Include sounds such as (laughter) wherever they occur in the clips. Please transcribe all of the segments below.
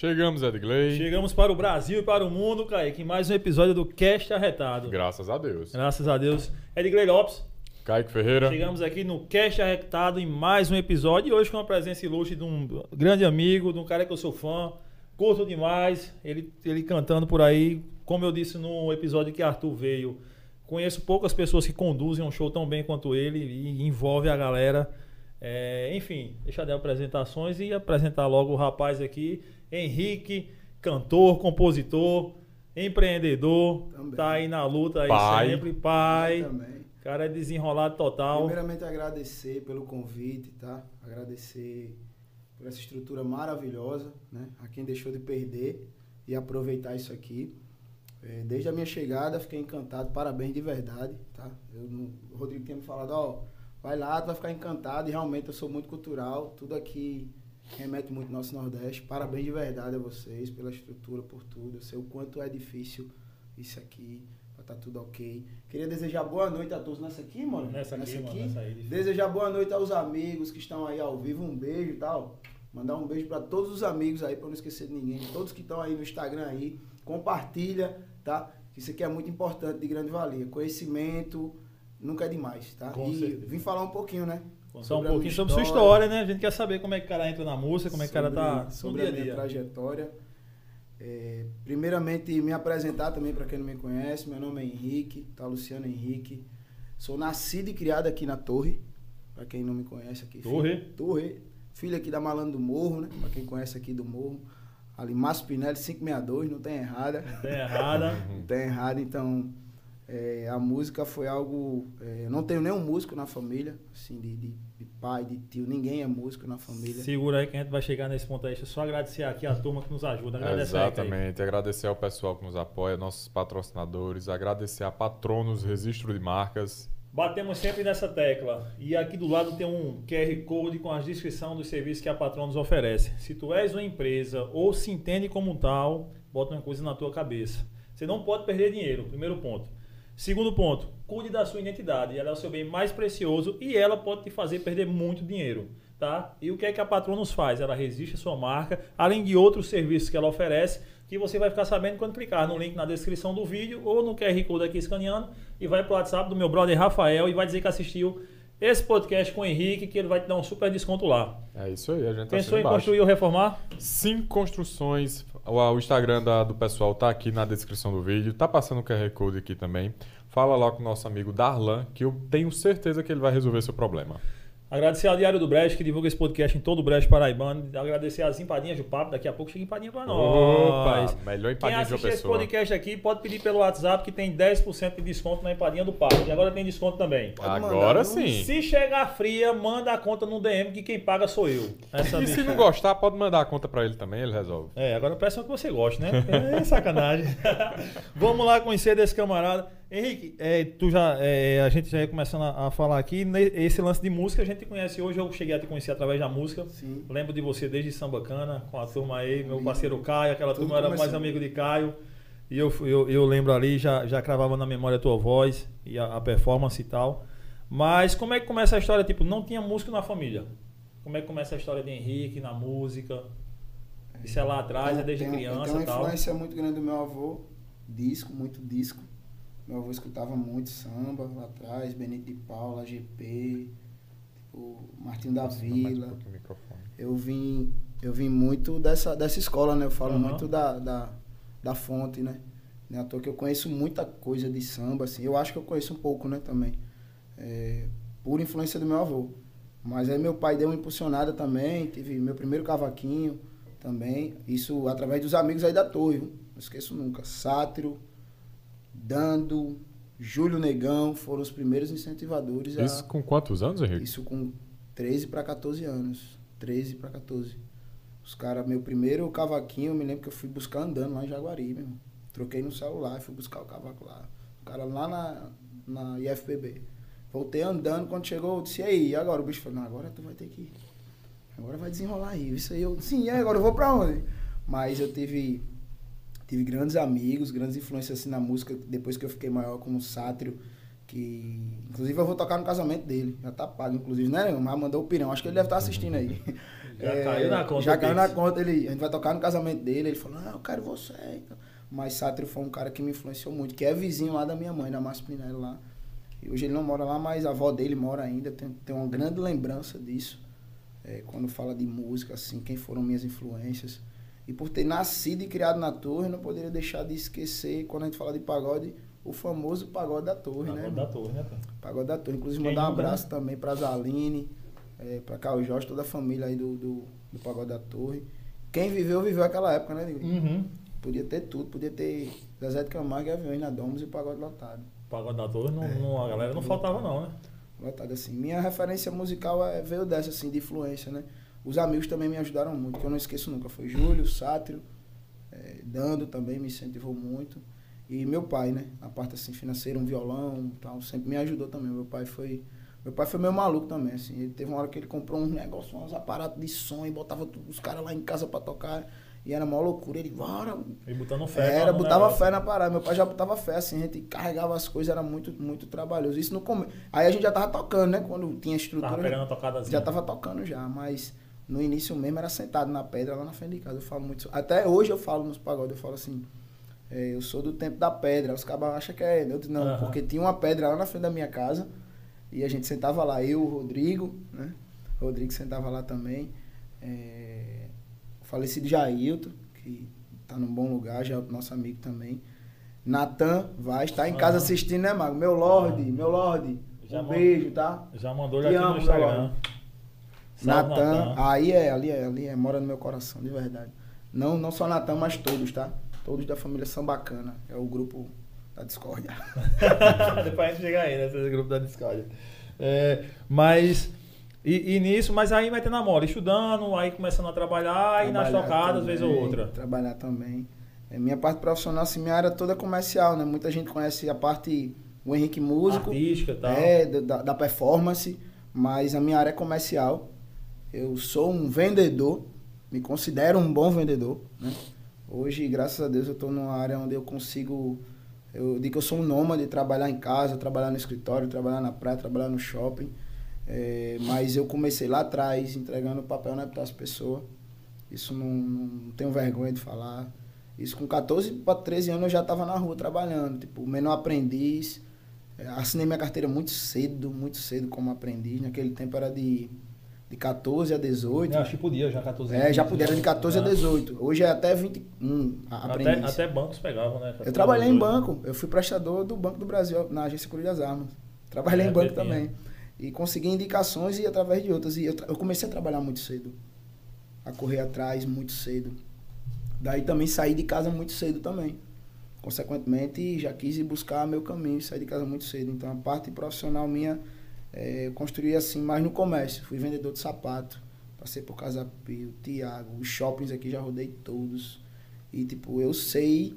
Chegamos, Edgley. Chegamos para o Brasil e para o mundo, Kaique, em mais um episódio do Cast Arretado. Graças a Deus. Graças a Deus. Edgley Lopes, Kaique Ferreira. chegamos aqui no Cast Arretado em mais um episódio e hoje com a presença ilustre de um grande amigo, de um cara que eu sou fã, curto demais, ele, ele cantando por aí, como eu disse no episódio que Arthur veio, conheço poucas pessoas que conduzem um show tão bem quanto ele e envolve a galera. É, enfim, deixa dar apresentações e apresentar logo o rapaz aqui, Henrique, cantor, compositor, empreendedor, Também. tá aí na luta aí Pai. sempre, pai. Também. Cara é desenrolado total. Primeiramente agradecer pelo convite, tá? Agradecer por essa estrutura maravilhosa, né? A quem deixou de perder e aproveitar isso aqui. É, desde a minha chegada fiquei encantado, parabéns de verdade, tá? Eu o Rodrigo tinha me falado, ó, vai lá, tu vai ficar encantado e realmente eu sou muito cultural, tudo aqui remete muito ao nosso Nordeste. Parabéns de verdade a vocês pela estrutura, por tudo. Eu sei o quanto é difícil isso aqui, pra tá tudo ok. Queria desejar boa noite a todos nessa aqui, mano. Nessa aqui, mano, nessa. Desejar boa noite aos amigos que estão aí ao vivo, um beijo e tal. Mandar um beijo para todos os amigos aí, para não esquecer de ninguém. Todos que estão aí no Instagram aí, compartilha, tá? Isso aqui é muito importante, de grande valia. Conhecimento nunca é demais, tá? Com e certeza. vim falar um pouquinho, né? Contar um sobre a pouquinho minha sobre sua história, né? A gente quer saber como é que o cara entra na música, como é que o cara tá sobre a minha dia. trajetória. É, primeiramente, me apresentar também para quem não me conhece. Meu nome é Henrique, tá? Luciano Henrique. Sou nascido e criado aqui na Torre, para quem não me conhece aqui. Torre? Filho, Torre. Filho aqui da Malandro do Morro, né? Para quem conhece aqui do Morro. Ali, Márcio Pinelli, 562, não tem errada. Não tem errada. (laughs) Não tem errado, então é, a música foi algo. é, eu não tenho nenhum músico na família, assim, de, de- de pai, de tio, ninguém é músico na família. Segura aí que a gente vai chegar nesse ponto aí. Deixa eu só agradecer aqui a turma que nos ajuda. Agradece aí, Kaique. Exatamente. Agradecer ao pessoal que nos apoia, nossos patrocinadores. Agradecer a Patronos Registro de Marcas. Batemos sempre nessa tecla. E aqui do lado tem um QR Code com a descrição dos serviços que a Patrão nos oferece. Se tu és uma empresa ou se entende como tal, bota uma coisa na tua cabeça. Você não pode perder dinheiro, primeiro ponto. Segundo ponto, cuide da sua identidade. Ela é o seu bem mais precioso e ela pode te fazer perder muito dinheiro. Tá? E o que é que a Patrão nos faz? Ela resiste a sua marca, além de outros serviços que ela oferece, que você vai ficar sabendo quando clicar no link na descrição do vídeo ou no QR Code aqui escaneando e vai pro WhatsApp do meu brother Rafael e vai dizer que assistiu esse podcast com o Henrique, que ele vai te dar um super desconto lá. É isso aí, a gente tá Pensou em embaixo. construir ou reformar? Cinco construções. O, o Instagram da- do pessoal tá aqui na descrição do vídeo. Tá passando o QR Code aqui também. Fala lá com o nosso amigo Darlan, que eu tenho certeza que ele vai resolver seu problema. Agradecer ao Diário do Brejo, que divulga esse podcast em todo o Brejo Paraibano. Agradecer às empadinhas do papo. Daqui a pouco chega empadinha pra nós. Opa, melhor empadinha de uma assistir esse pessoa. podcast aqui pode pedir pelo WhatsApp que tem 10% de desconto na empadinha do papo. E agora tem desconto também. Pode mandar, Agora não? sim. Se chegar fria, manda a conta no DM que quem paga sou eu. Essa E se não gostar, pode mandar a conta pra ele também, ele resolve. É, agora peça que você goste, né? (laughs) É sacanagem. (laughs) Vamos lá conhecer desse camarada. Henrique, é, tu já, é, a gente já ia começando a, a falar aqui. ne- Esse lance de música a gente conhece hoje. Eu cheguei a te conhecer através da música. Sim. Lembro de você desde Sambacana, com a turma aí, meu parceiro Caio, aquela Tudo turma era mais amigo de Caio. E eu, eu, eu lembro ali, já, já cravava na memória a tua voz e a, a performance e tal. Mas como é que começa a história? Tipo, não tinha músico na família. Como é que começa a história de Henrique na música? Isso é lá atrás, é desde Tem- criança Tem uma e tal. influência muito grande do meu avô, disco, muito disco. Meu avô escutava muito samba lá atrás, Benito de Paula, GP, tipo, Martinho da Vila. o. Eu vim, eu vim muito dessa, dessa escola, né? Eu falo Aham. muito da, da, da fonte, né? Não é à toa que eu conheço muita coisa de samba, assim. Eu acho que eu conheço um pouco, né, também. É, por influência do meu avô. Mas aí meu pai deu uma impulsionada também, tive meu primeiro cavaquinho também. Isso através dos amigos aí da torre, viu? não esqueço nunca. Sátiro, Dando, Júlio Negão foram os primeiros incentivadores a... Isso com quantos anos, Henrique? Isso com 13 para 14 anos. 13 para 14. Os caras, meu primeiro cavaquinho, eu me lembro que eu fui buscar andando lá em Jaguari, meu. Troquei no celular e fui buscar o cavaco lá. O cara lá na, na IFPB. Voltei andando, quando chegou, eu disse, e aí, e agora? O bicho falou, não, agora tu vai ter que ir. Agora vai desenrolar aí. Isso aí eu, sim, e agora eu vou pra onde? Mas eu tive, tive grandes amigos, grandes influências assim na música, depois que eu fiquei maior como o Sátrio, que inclusive eu vou tocar no casamento dele. Já tá pago, inclusive, né? Mas mandou o pirão. Acho que ele deve estar assistindo aí. (laughs) Já É, caiu na conta. Já caiu na conta, ele, a gente vai tocar no casamento dele, ele falou, não, eu quero você. então. Mas Sátiro foi um cara que me influenciou muito, que é vizinho lá da minha mãe, da Márcia Pinelli lá. E hoje ele não mora lá, mas a avó dele mora ainda, tem, tem uma grande lembrança disso. É, quando fala de música, assim, quem foram minhas influências. E por ter nascido e criado na torre, não poderia deixar de esquecer, quando a gente fala de pagode, o famoso pagode da torre, né? Pagode da torre, né? Pagode da Torre. Inclusive, mandar um nunca, abraço também pra Zaline, é, pra Carl Jorge, toda a família aí do, do, do Pagode da Torre. Quem viveu, viveu aquela época, né, Negrinho? Uhum. Podia ter tudo, podia ter Zezé de Camargo e aviões na Domus e o Pagode lotado. Pagode da torre, não, É. não- a galera não faltava, não, né? Lotado assim. Minha referência musical é, veio dessa, assim, de influência, né? Os amigos também me ajudaram muito, que eu não esqueço nunca. Foi Júlio, Sátiro, é, Dando também me incentivou muito. E meu pai, né? A parte assim financeira, um violão tal, sempre me ajudou também. Meu pai foi. Meu pai foi meio maluco também, assim. Ele teve uma hora que ele comprou um negócio, uns aparatos de som e botava os caras lá em casa pra tocar. E era uma loucura. Ele, bora, E botando fé. era, no botava negócio. fé na parada. Meu pai já botava fé, assim, a gente carregava as coisas, era muito, muito trabalhoso. Isso no começo. Aí a gente já tava tocando, né? Quando tinha estrutura. Tava pegando a tocada Já tava tocando já, mas no início mesmo era sentado na pedra lá na frente de casa. Eu falo muito. Até hoje eu falo nos pagodes, eu falo assim. é, eu sou do tempo da pedra. Os cabas acham que é. Eu digo, não, Aham. porque tinha uma pedra lá na frente da minha casa. E a gente sentava lá, eu, o Rodrigo, né? O Rodrigo sentava lá também. É, o falecido Jailton, que tá num bom lugar, já é nosso amigo também. Natan Vaz, tá em casa Aham. assistindo, né, Mago? Meu Lorde, meu Lorde. Já um beijo, tá? Já mandou ele aqui amo, no Instagram. Natan, aí é, ali é, ali é, mora no meu coração, de verdade. Não, não só Natan, mas todos, tá? Todos da família são bacana. É o grupo da discórdia. (laughs) Depois a gente chega aí, né? Esse grupo da Discord. É, mas. E, e nisso, mas aí metendo a moda, estudando, aí começando a trabalhar e nas Trabalhar tocadas, vez ou outra. Trabalhar também. É, minha parte profissional, assim, minha área toda é comercial, né? Muita gente conhece a parte, o Henrique músico, Artística e tal. é, da, da performance, mas a minha área é comercial. Eu sou um vendedor, me considero um bom vendedor, né? Hoje, graças a Deus, eu estou numa área onde eu consigo. Eu digo que eu sou um nômade, trabalhar em casa, trabalhar no escritório, trabalhar na praia, trabalhar no shopping. É, mas eu comecei lá atrás, entregando papel né, para as pessoas. Isso não, não tenho vergonha de falar. Isso com 14 para 13 anos eu já estava na rua trabalhando, tipo, menor aprendiz. É, assinei minha carteira muito cedo, muito cedo como aprendiz. Naquele tempo era de, de 14 a 18. Eu acho que podia já 14 É, já podia, era de 14 a Ah. 18. Hoje é até 21 a Até, aprendiz. até bancos pegavam, né? Eu trabalhei em banco, eu fui prestador do Banco do Brasil, na Agência Cruz das Armas. Trabalhei É, em banco Pepinha. também. E consegui indicações e através de outras. E eu, eu comecei a trabalhar muito cedo. A correr atrás muito cedo. Daí também saí de casa muito cedo também. Consequentemente, já quis ir buscar meu caminho e saí de casa muito cedo. Então a parte profissional minha eh, eu construí assim mais no comércio. Fui vendedor de sapato. Passei por Casa Pio, Tiago, os shoppings aqui já rodei todos. E tipo, eu sei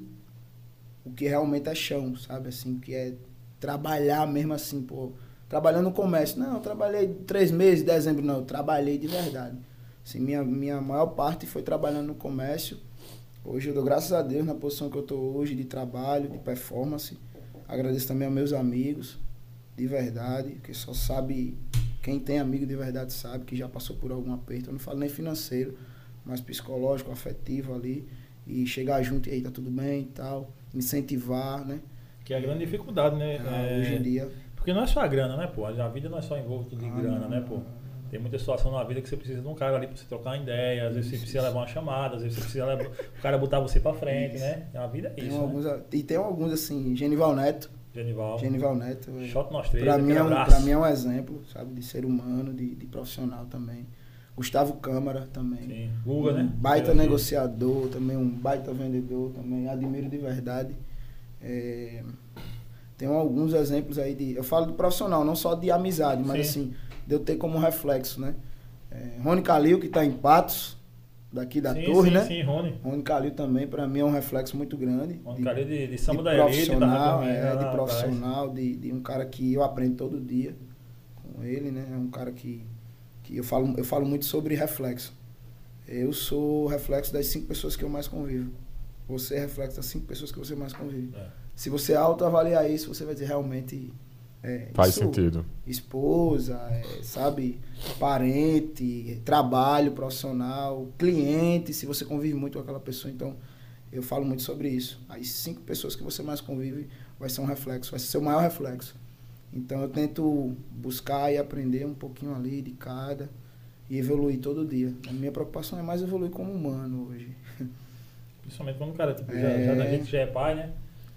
o que realmente é chão, sabe? Assim, que é trabalhar mesmo assim, pô. Trabalhando no comércio. Não, eu trabalhei três meses, dezembro, não. Eu trabalhei de verdade. Assim, minha, minha maior parte foi trabalhando no comércio. Hoje eu dou graças a Deus na posição que eu tô hoje de trabalho, de performance. Agradeço também aos meus amigos, de verdade, que só sabe, quem tem amigo de verdade sabe que já passou por algum aperto. Eu não falo nem financeiro, mas psicológico, afetivo ali. E chegar junto, e aí, tá tudo bem e tal. Incentivar, né? Que é a grande dificuldade, né? Ah, É, Hoje em dia. Porque não é só a grana, né, pô? A vida não é só envolve tudo de Ah, grana, não, né, pô? Tem muita situação na vida que você precisa de um cara ali pra você trocar uma ideia, às vezes você precisa isso. levar uma chamada, às vezes você precisa levar, o cara botar você pra frente, Isso. né? A vida é Tem isso, né? alguns, e tem alguns assim, Genival Neto. Genival. Genival Neto. é- Shot nós três, Pra mim, é um, pra mim é um exemplo, sabe? De ser humano, de, de profissional também. Gustavo Câmara também. Sim. Guga, um né? baita Aquele- negociador, também um baita vendedor também. Admiro de verdade. É, tem alguns exemplos aí de. Eu falo do profissional, não só de amizade, mas Sim. assim, de eu ter como reflexo, né? É, Rony Calil, que está em Patos, daqui da sim, torre, sim, né? Sim, Rony. Rony Calil também, para mim, é um reflexo muito grande. Rony de- Calil de, de samba de da elite, profissional, comigo é, de profissional, de, de um cara que eu aprendo todo dia com ele, né? É um cara que, que eu, falo, eu falo muito sobre reflexo. Eu sou reflexo das cinco pessoas que eu mais convivo. Você é reflexo das cinco pessoas que você mais convive. É. Se você autoavaliar isso, você vai dizer realmente É, Faz isso- sentido. esposa, é, sabe, parente, trabalho profissional, cliente, se você convive muito com aquela pessoa, então eu falo muito sobre isso. As cinco pessoas que você mais convive vai ser um reflexo, vai ser seu maior reflexo. Então eu tento buscar e aprender um pouquinho ali de cada e evoluir todo dia. A minha preocupação é mais evoluir como humano hoje. Principalmente quando o cara, tipo, já, É. já da gente já é pai, né?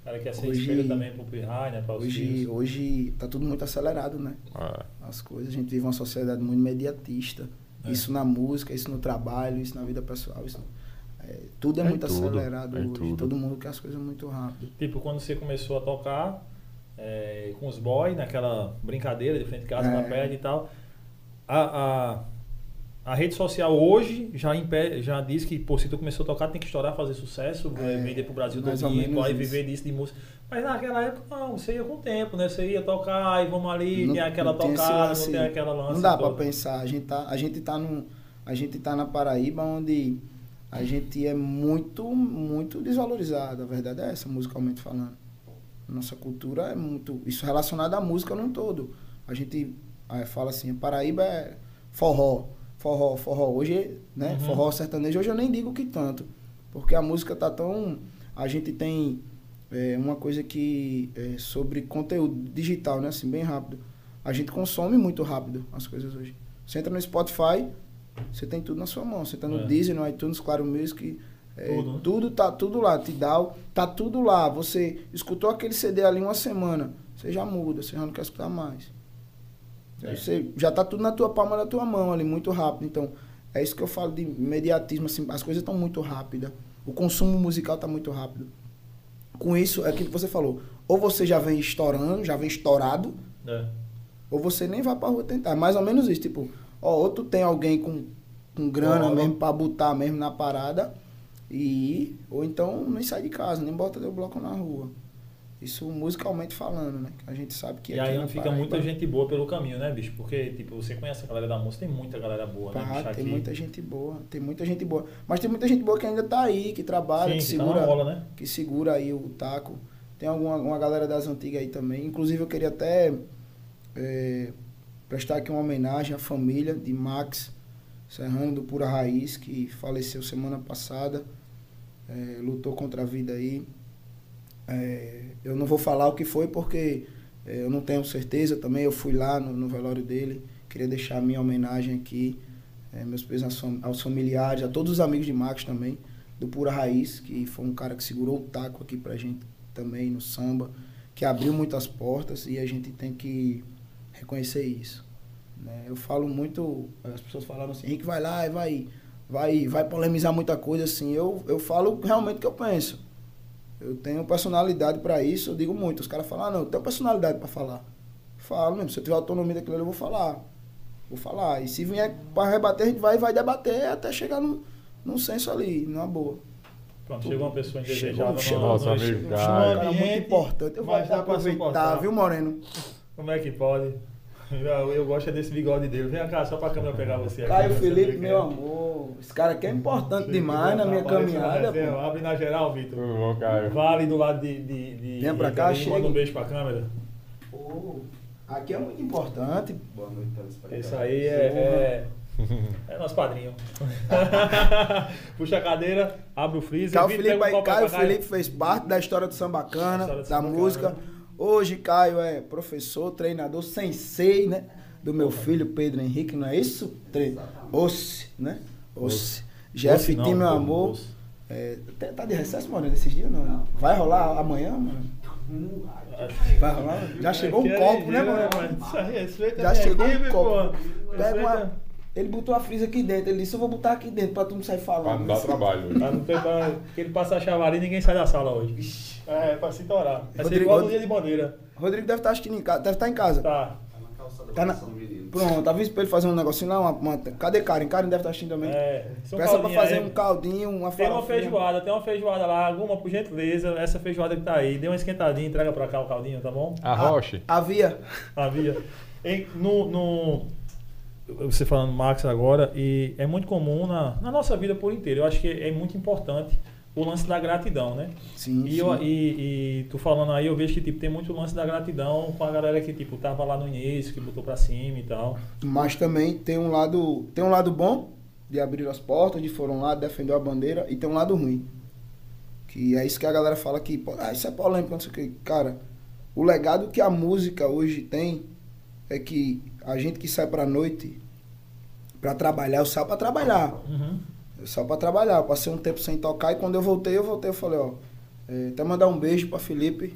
O cara quer ser Hoje- espelho também pro Pirraia, né? Para os Hoje, filhos. hoje tá tudo muito acelerado, né? É. as coisas. A gente vive uma sociedade muito imediatista. É. Isso na música, isso no trabalho, isso na vida pessoal. Isso, é, tudo é, É muito tudo, acelerado é hoje. tudo. Todo mundo quer as coisas muito rápido. Tipo, quando você começou a tocar é, com os boys, naquela brincadeira de frente de casa, É. na pele e tal, a, a, a rede social hoje já, impede, já diz que, pô, se tu começou a tocar, tem que estourar, fazer sucesso, É, vender pro Brasil todo menos aí viver disso de música. Mas naquela época, não, você ia com o tempo, né? Você ia tocar e vamos ali, Não- tem aquela não tem tocada, lance- não tem aquela lance. Não dá para pensar. A gente tá, a gente tá num, a gente tá na Paraíba onde a gente é muito, muito desvalorizado. A verdade é essa, musicalmente falando. Nossa cultura é muito, isso relacionado à música num todo. A gente fala assim, Paraíba é forró, forró, forró. Hoje, né, Uhum. forró sertanejo, hoje eu nem digo que tanto, porque a música tá tão, a gente tem é, uma coisa que é sobre conteúdo digital, né, assim, bem rápido. A gente consome muito rápido as coisas hoje. Você entra no Spotify, você tem tudo na sua mão. Você está no É. Deezer, no iTunes, Claro Music, é, Tudo, né? tudo tá tudo lá, Tidal, tá tudo lá. Você escutou aquele CD ali uma semana, você já muda, você já não quer escutar mais. É. Você já tá tudo na tua palma da tua mão ali, muito rápido. Então, é isso que eu falo de imediatismo, assim, as coisas estão muito rápidas. O consumo musical tá muito rápido. Com isso, é aquilo que você falou. Ou você já vem estourando, já vem estourado, É. ou você nem vai pra rua tentar. É Mais ou menos isso, tipo, ó, ou tu tem alguém com, com grana Bola. mesmo pra botar mesmo na parada e ou então nem sai de casa, nem bota teu bloco na rua. Isso musicalmente falando, né? A gente sabe que E aqui aí não fica Paraíba, muita gente boa pelo caminho, né, bicho? Porque, tipo, você conhece a galera da música, tem muita galera boa, né, pá, bicho? tem Aqui. muita gente boa, tem muita gente boa. Mas tem muita gente boa que ainda tá aí, que trabalha, Sim, que que tá segura, bola, né? que segura aí o taco. Tem alguma uma galera das antigas aí também. Inclusive eu queria até é, prestar aqui uma homenagem à família de Max Serrano do Pura Raiz, que faleceu semana passada. É, lutou contra a vida aí. É, eu não vou falar o que foi porque é, eu não tenho certeza também. Eu fui lá no, no velório dele. Queria deixar a minha homenagem aqui. É, meus pesos aos familiares, a todos os amigos de Max também, do Pura Raiz, que foi um cara que segurou o taco aqui pra gente também no samba, que abriu muitas portas e a gente tem que reconhecer isso. né? Eu falo muito, as pessoas falaram assim, Henrique vai lá e vai, vai, vai polemizar muita coisa assim. Eu, eu falo realmente o que eu penso. Eu tenho personalidade para isso, eu digo muito. Os caras falam, ah, não, eu tenho personalidade para falar. Falo mesmo, se eu tiver autonomia daquilo ali, eu vou falar. Vou falar. E se vier para rebater, a gente vai, vai debater até chegar num, num senso ali, numa boa. Pronto, chegou uma pessoa indesejada chegou. no, Nosso no- amigo no Caio. Um cara muito importante. Eu vou suportar. viu, Moreno? Como é que pode? Eu, eu gosto é desse bigode dele. Vem cá, só pra câmera pegar você aqui. Caio Felipe, meu é. amor. Esse cara aqui é importante demais na minha na caminhada, pô. Abre na geral, Vitor. Tudo bom, Caio? Vale do lado de. de, de Vem pra cá, chega. Manda um beijo pra câmera. Pô, aqui é muito importante. Boa noite, telespectadores. Esse aí é. É, é nosso padrinho. (laughs) Puxa a cadeira, abre o freezer. Caio Felipe, um Caio. Felipe fez parte da história do Sambacana, da música. Hoje, Caio é professor, treinador, sensei, né? Do meu filho Pedro Henrique, não é isso? Tre... Ossi, né? Ossi. Jeff Tim, meu amor. É, tá- tá de recesso, mano, desses dias não? Vai rolar amanhã, mano? Vai rolar? Já chegou um é copo, né, mano? Já chegou um copo. Pega uma... Ele botou a frisa aqui dentro. Ele disse: Eu vou botar aqui dentro pra tu não sair falando. Pra não dar trabalho. Pra não ter pra... que ele passa a chavaria e ninguém sai da sala hoje. É, pra se torar. Vai ser igual no dia de bandeira. Rodrigo deve estar assistindo em casa, deve estar em casa. Tá. Tá na Tá. Pronto, avisa pra ele fazer um negocinho lá. Uma, uma- Cadê Karen? Karen deve estar assistindo também. É. São Peça pra fazer aí. um caldinho, uma Tem uma feijoada, tem uma feijoada lá, alguma por gentileza. Essa feijoada que tá aí, dê uma esquentadinha, entrega pra cá o caldinho, tá bom? Arroche. Havia. Havia. Em- no, no- você falando Max agora, e é muito comum na, na nossa vida por inteiro. Eu acho que é muito importante o lance da gratidão, né? Sim, E, sim. eu, e, e tu falando aí, eu vejo que tipo, tem muito lance da gratidão com a galera que tipo, tava lá no início, que botou pra cima e tal. Mas também tem um lado, tem um lado bom de abrir as portas, de foram lá, defender a bandeira, e tem um lado ruim. Que é isso que a galera fala que, ah, isso é polêmico, não sei o que. Cara, o legado que a música hoje tem é que a gente que sai pra noite pra trabalhar, eu saio pra trabalhar. Uhum. Eu saio pra trabalhar. Eu passei um tempo sem tocar e quando eu voltei, eu voltei, eu falei, ó, é, até mandar um beijo pra Felipe,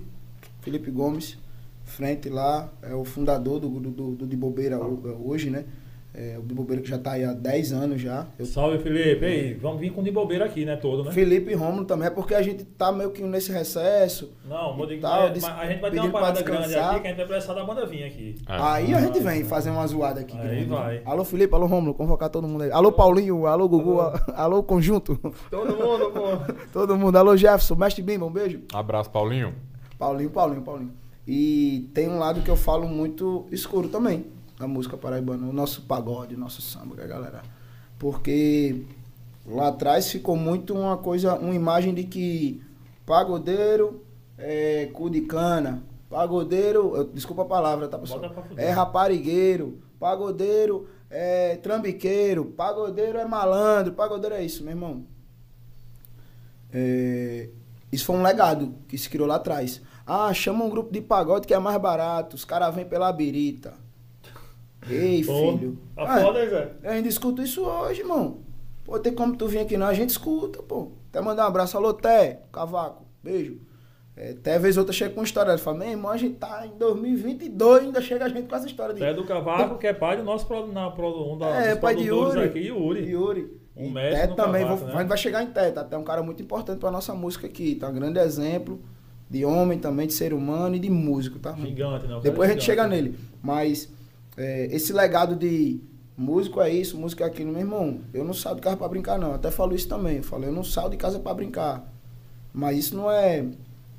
Felipe Gomes, frente lá, é o fundador do, do, do, do De Bobeira ho- hoje, né? É, o De Bobeira que já tá aí há 10 anos já. Eu- Salve, Felipe. Ei, vamos vir com de bobeira aqui, né? Todo, né? Felipe e Romulo também, é porque a gente tá meio que nesse recesso. Não, vou dizer, Tal, mas, des- mas a gente vai ter uma parada grande aqui que a gente vai precisar da banda vir aqui. É. Aí a gente vem fazer uma zoada aqui. Aí grande. vai. Alô Felipe, alô Romulo, convocar todo mundo aí. Alô Paulinho, alô Gugu, alô, alô Conjunto. Todo mundo, pô. (laughs) Todo mundo, alô Jefferson, Mestre Bimba, um beijo. Abraço, Paulinho. Paulinho, Paulinho, Paulinho. E tem um lado que eu falo muito escuro também, da música paraibana, o nosso pagode, o nosso samba, galera. Porque lá atrás ficou muito uma coisa, uma imagem de que pagodeiro é cu de cana, pagodeiro, eu- desculpa a palavra, tá pessoal? É raparigueiro, pagodeiro é trambiqueiro, pagodeiro é malandro, pagodeiro é isso, meu irmão. É, isso foi um legado que se criou lá atrás. Ah, chama um grupo de pagode que é mais barato, os caras vêm pela birita. Ei, Pô, filho. Tá Ah, foda, Zé? eu ainda escuto isso hoje, irmão. Pô, tem como tu vir aqui não, a gente escuta, pô. Até mandar um abraço, alô, Té, Cavaco, beijo. É, até vez ou outra chega com uma história, ele fala, meu irmão, a gente tá em 2022, ainda chega a gente com essa história de... Tu é do Cavaco, que é pai do nosso na, um da, É, pai de Yuri. aqui, Yuri. Yuri. Um E mestre Té também, cavaco, vou- né? a gente vai chegar em Té, tá? Té é um cara muito importante pra nossa música aqui, tá? Um grande exemplo de homem também, de ser humano e de músico, tá? Gigante, né? Depois é a gente gigante. chega nele. Mas é, esse legado de músico é isso, música é aquilo, meu irmão, eu não saio de casa pra brincar, não. Eu até falo isso também. Eu falo, eu não saio de casa pra brincar. Mas isso não é,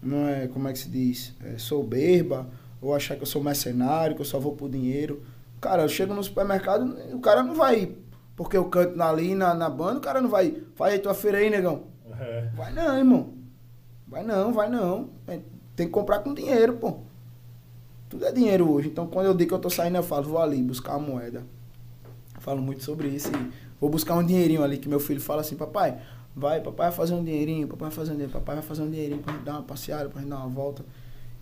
não é, como é que se diz? É, soberba, ou achar que eu sou mercenário, que eu só vou por dinheiro. Cara, eu chego no supermercado, o cara não vai, porque eu canto ali na, na banda, o cara não vai, faz aí tua feira aí, negão. É. Vai não, irmão. Vai não, vai não. É, Tem que comprar com dinheiro, pô. Tudo é dinheiro hoje. Então, quando eu digo que eu tô saindo, eu falo, vou ali buscar uma moeda. Eu falo muito sobre isso e vou buscar um dinheirinho ali, que meu filho fala assim, papai, vai, papai vai fazer um dinheirinho, papai vai fazer um dinheiro, papai vai fazer um dinheirinho pra gente dar uma passeada, pra gente dar uma volta.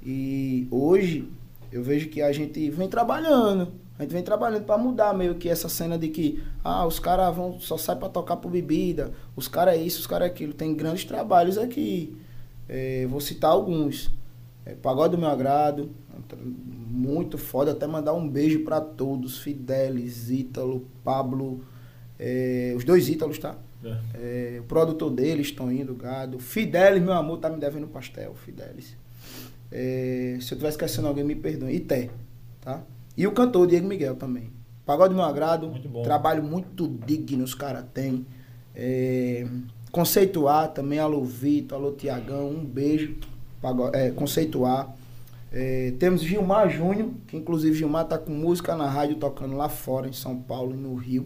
E hoje, eu vejo que a gente vem trabalhando. A gente vem trabalhando pra mudar meio que essa cena de que, ah, os caras vão só sai pra tocar por bebida, os caras é isso, os caras é aquilo. Tem grandes trabalhos aqui. É, vou citar alguns. É, Pagode do meu agrado, muito foda. Até mandar um beijo pra todos. Fidelis, Ítalo, Pablo, é, os dois Ítalos, tá? É. É, o produtor deles, Toninho do Gado. Fidelis, meu amor, tá me devendo pastel, Fidelis. É, se eu estiver esquecendo alguém, me perdoe. E Té, tá? E o cantor, Diego Miguel também. Pagode do meu agrado. Muito bom. Trabalho muito digno os caras têm. É, conceituar também, alô Vitor, alô Tiagão, um beijo. É, conceituar. É, temos Gilmar Júnior, que inclusive Gilmar tá com música na rádio tocando lá fora, em São Paulo e no Rio.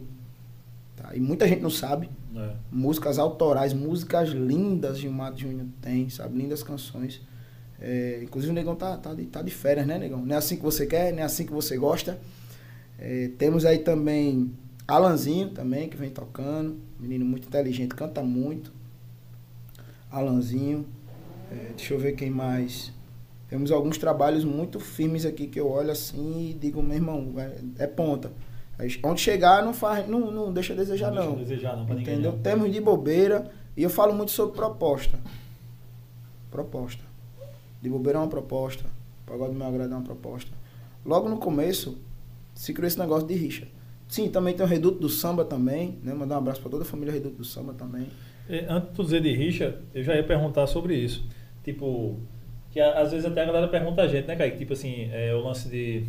Tá? E muita gente não sabe É. músicas autorais, músicas lindas Gilmar Júnior tem, sabe? Lindas canções. É, inclusive o Negão tá, tá, de, tá de férias, né, Negão? Não é assim que você quer, não é assim que você gosta. É, temos aí também Alanzinho também, que vem tocando. Menino muito inteligente, canta muito. Alanzinho. É, deixa eu ver quem mais. Temos alguns trabalhos muito firmes aqui que eu olho assim e digo, meu irmão, é, é ponta. Onde chegar não faz, não, não deixa desejar deixa não. a desejar, não, pra ninguém, Entendeu? não. Temos de bobeira e eu falo muito sobre proposta. Proposta. De bobeira é uma proposta. Pagode do meu agrado é uma proposta. Logo no começo, se criou esse negócio de rixa. Sim, também tem o Reduto do Samba também, né? Mandar um abraço pra toda a família Reduto do Samba também. E, Antes de tu dizer de rixa, eu já ia perguntar sobre isso. Tipo, que às vezes até a galera pergunta a gente, né, Kaique? Tipo assim, é, o lance de,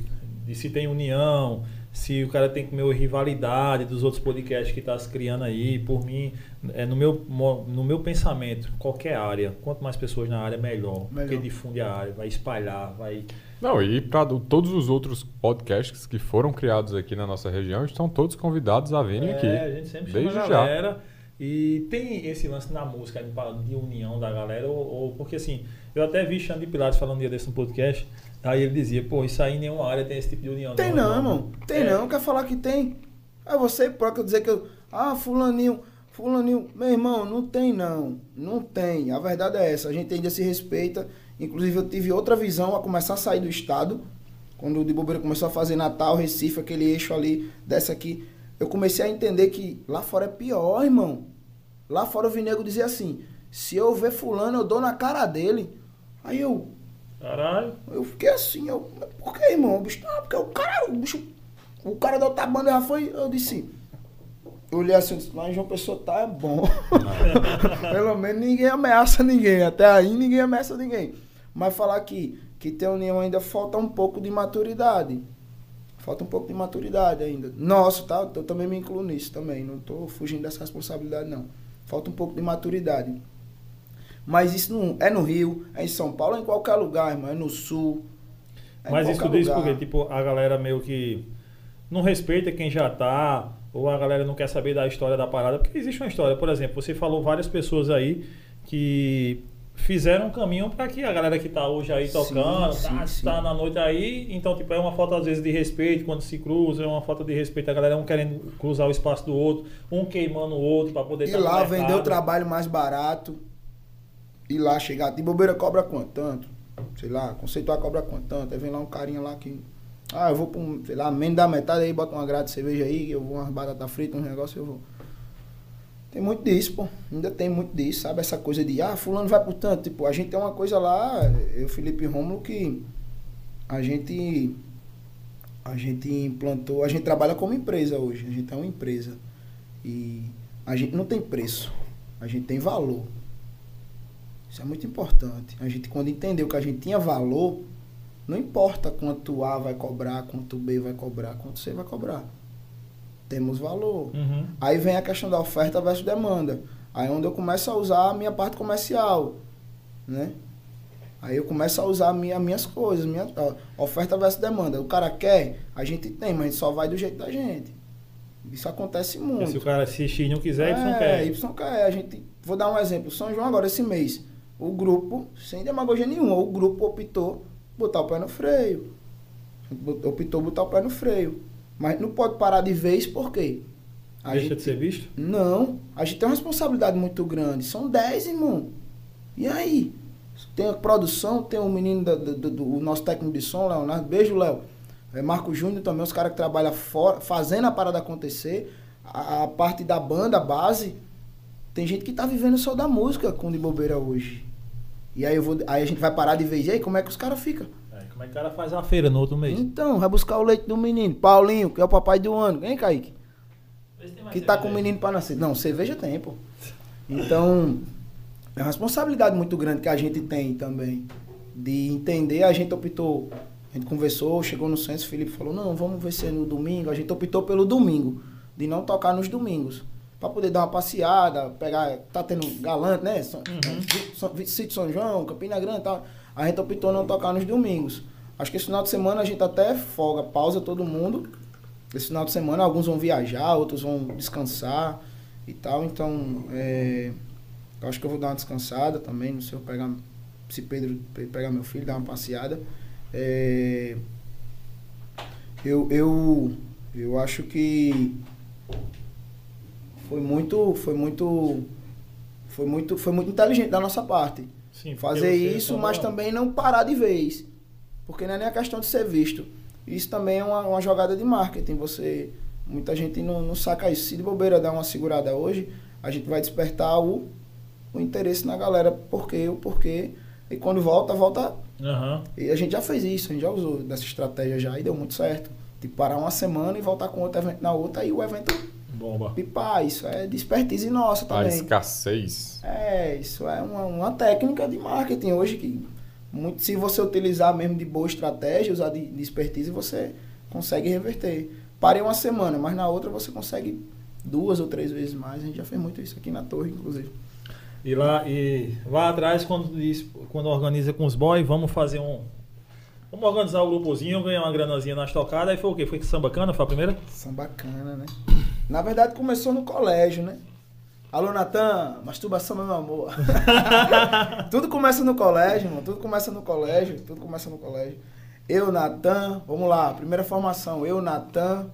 de se tem união, se o cara tem que meio rivalidade dos outros podcasts que tá se criando aí. Por mim, é, no, meu, no meu pensamento, qualquer área, quanto mais pessoas na área, melhor. Melhor. Porque difunde a área, vai espalhar, vai. Não, e para todos os outros podcasts que foram criados aqui na nossa região, estão todos convidados a virem é, aqui. a gente sempre chama Desde a já. E tem esse lance na música de, de união da galera, ou, ou, porque assim, eu até vi Xande Pilares falando um dia desse no podcast, aí ele dizia, pô, isso aí em nenhuma área tem esse tipo de união. Tem não, irmão. Tem é. não, quer falar que tem. É você próprio dizer que eu. Ah, fulaninho, fulaninho, meu irmão, não tem não. Não tem. A verdade é essa. A gente ainda se respeita. Inclusive eu tive outra visão a começar a sair do estado. Quando o de bobeira começou a fazer Natal, Recife, aquele eixo ali, dessa aqui. Eu comecei a entender que lá fora é pior, irmão. Lá fora o Vinego dizia assim: se eu ver fulano, eu dou na cara dele. Aí eu. Caralho. Eu fiquei assim, eu. Por que, irmão? O bicho, ah, porque o cara, o bicho. O cara da outra banda já foi. Eu disse. Eu olhei assim, mas João Pessoa tá é bom. (laughs) Pelo menos ninguém ameaça ninguém. Até aí ninguém ameaça ninguém. Mas falar que, que tem união ainda falta um pouco de maturidade. Falta um pouco de maturidade ainda. Nossa, tá? Eu também me incluo nisso também. Não tô fugindo dessa responsabilidade, não. Falta um pouco de maturidade. Mas isso não é no Rio, é em São Paulo, é em qualquer lugar, irmão. É no Sul. É Mas isso diz porque, tipo, a galera meio que não respeita quem já tá, ou a galera não quer saber da história da parada, porque existe uma história. Por exemplo, você falou várias pessoas aí que fizeram um caminho para que a galera que tá hoje aí tocando, sim, tá, sim, tá sim. na noite aí, então tipo é uma falta às vezes de respeito quando se cruza, é uma falta de respeito a galera um querendo cruzar o espaço do outro, um queimando o outro para poder E lá vender o trabalho mais barato. E lá chegar, de bobeira cobra quanto? Tanto. Sei lá, conceituar cobra quanto? Tanto. Aí vem lá um carinha lá que ah, eu vou pra um, sei lá, menos da metade aí, bota uma grade de cerveja aí, eu vou umas batatas fritas, uns negócios, eu vou. Tem muito disso, pô. Ainda tem muito disso, sabe? Essa coisa de, ah, fulano vai por tanto. Tipo, a gente tem uma coisa lá, eu, Felipe Romulo, que a gente. A gente implantou, a gente trabalha como empresa hoje, a gente é uma empresa. E a gente não tem preço, a gente tem valor. Isso é muito importante. A gente, quando entendeu que a gente tinha valor, não importa quanto A vai cobrar, quanto B vai cobrar, quanto C vai cobrar temos valor. Uhum. Aí vem a questão da oferta versus demanda. Aí é onde eu começo a usar a minha parte comercial, né? Aí eu começo a usar minha, minhas coisas, minha oferta versus demanda. O cara quer, a gente tem, mas a gente só vai do jeito da gente. Isso acontece muito. se o cara assistir e não quiser, é, Y quer. Y quer. A gente, vou dar um exemplo. São João agora, esse mês, o grupo, sem demagogia nenhuma, o grupo optou botar o pé no freio. Optou botar o pé no freio. Mas não pode parar de vez, por quê? A Deixa gente, de ser visto? Não. A gente tem uma responsabilidade muito grande. São 10, irmão. E aí? Tem a produção, tem o menino do, do, do, do nosso técnico de som, Leonardo. Beijo, Léo. É Marco Júnior também, os caras que trabalham fora, fazendo a parada acontecer. A, a, parte da banda, a base. Tem gente que tá vivendo só da música com de bobeira hoje. E aí, eu vou, aí a gente vai parar de vez. E aí, como é que os caras ficam? Como é que o cara faz a feira no outro mês? Então, vai buscar o leite do menino. Paulinho, que é o papai do ano. Vem, Kaique. Que tá com o menino para nascer. Não, cerveja tem, pô. Então, é uma responsabilidade muito grande que a gente tem também. De entender, a gente optou, a gente conversou, chegou no centro, o Felipe falou, não, vamos ver se é no domingo. A gente optou pelo domingo, de não tocar nos domingos. Pra poder dar uma passeada, pegar, tá tendo galante, né? Uhum. Sítio São João, Campina Grande e tal a gente optou não tocar nos domingos. Acho que esse final de semana a gente até folga, pausa todo mundo. Esse final de semana alguns vão viajar, outros vão descansar e tal. Então, é, eu acho que eu vou dar uma descansada também. Não sei pegar, se Pedro pegar meu filho, dar uma passeada. É, eu, eu, eu acho que foi muito, foi muito, foi muito, foi muito inteligente da nossa parte. Sim, fazer isso, mas também não parar de vez. Porque não é nem a questão de ser visto. Isso também é uma, uma jogada de marketing. Você. Muita gente não, não saca isso. Se de bobeira dar uma segurada hoje, a gente vai despertar o, o interesse na galera. Por quê? O porquê. E quando volta, volta. Uhum. E a gente já fez isso, a gente já usou dessa estratégia já e deu muito certo. Tipo, parar uma semana e voltar com outro evento na outra e o evento Bomba. Pipar, isso é de expertise nossa também. A escassez. É, isso é uma, uma técnica de marketing hoje que muito, se você utilizar mesmo de boa estratégia, usar de, de expertise, você consegue reverter. Parei uma semana, mas na outra você consegue duas ou três vezes mais. A gente já fez muito isso aqui na torre, inclusive. E lá, e lá atrás, quando, diz, quando organiza com os boys, vamos fazer um. Vamos organizar o grupozinho, ganhar uma granazinha nas tocadas. Aí foi o quê? Foi sambacana? Foi a primeira? Sambacana, né? Na verdade, começou no colégio, né? Alô, Natan, masturbação, meu amor. (laughs) tudo começa no colégio, irmão. Tudo começa no colégio. Tudo começa no colégio. Eu, Natan, vamos lá, primeira formação. Eu, Natan,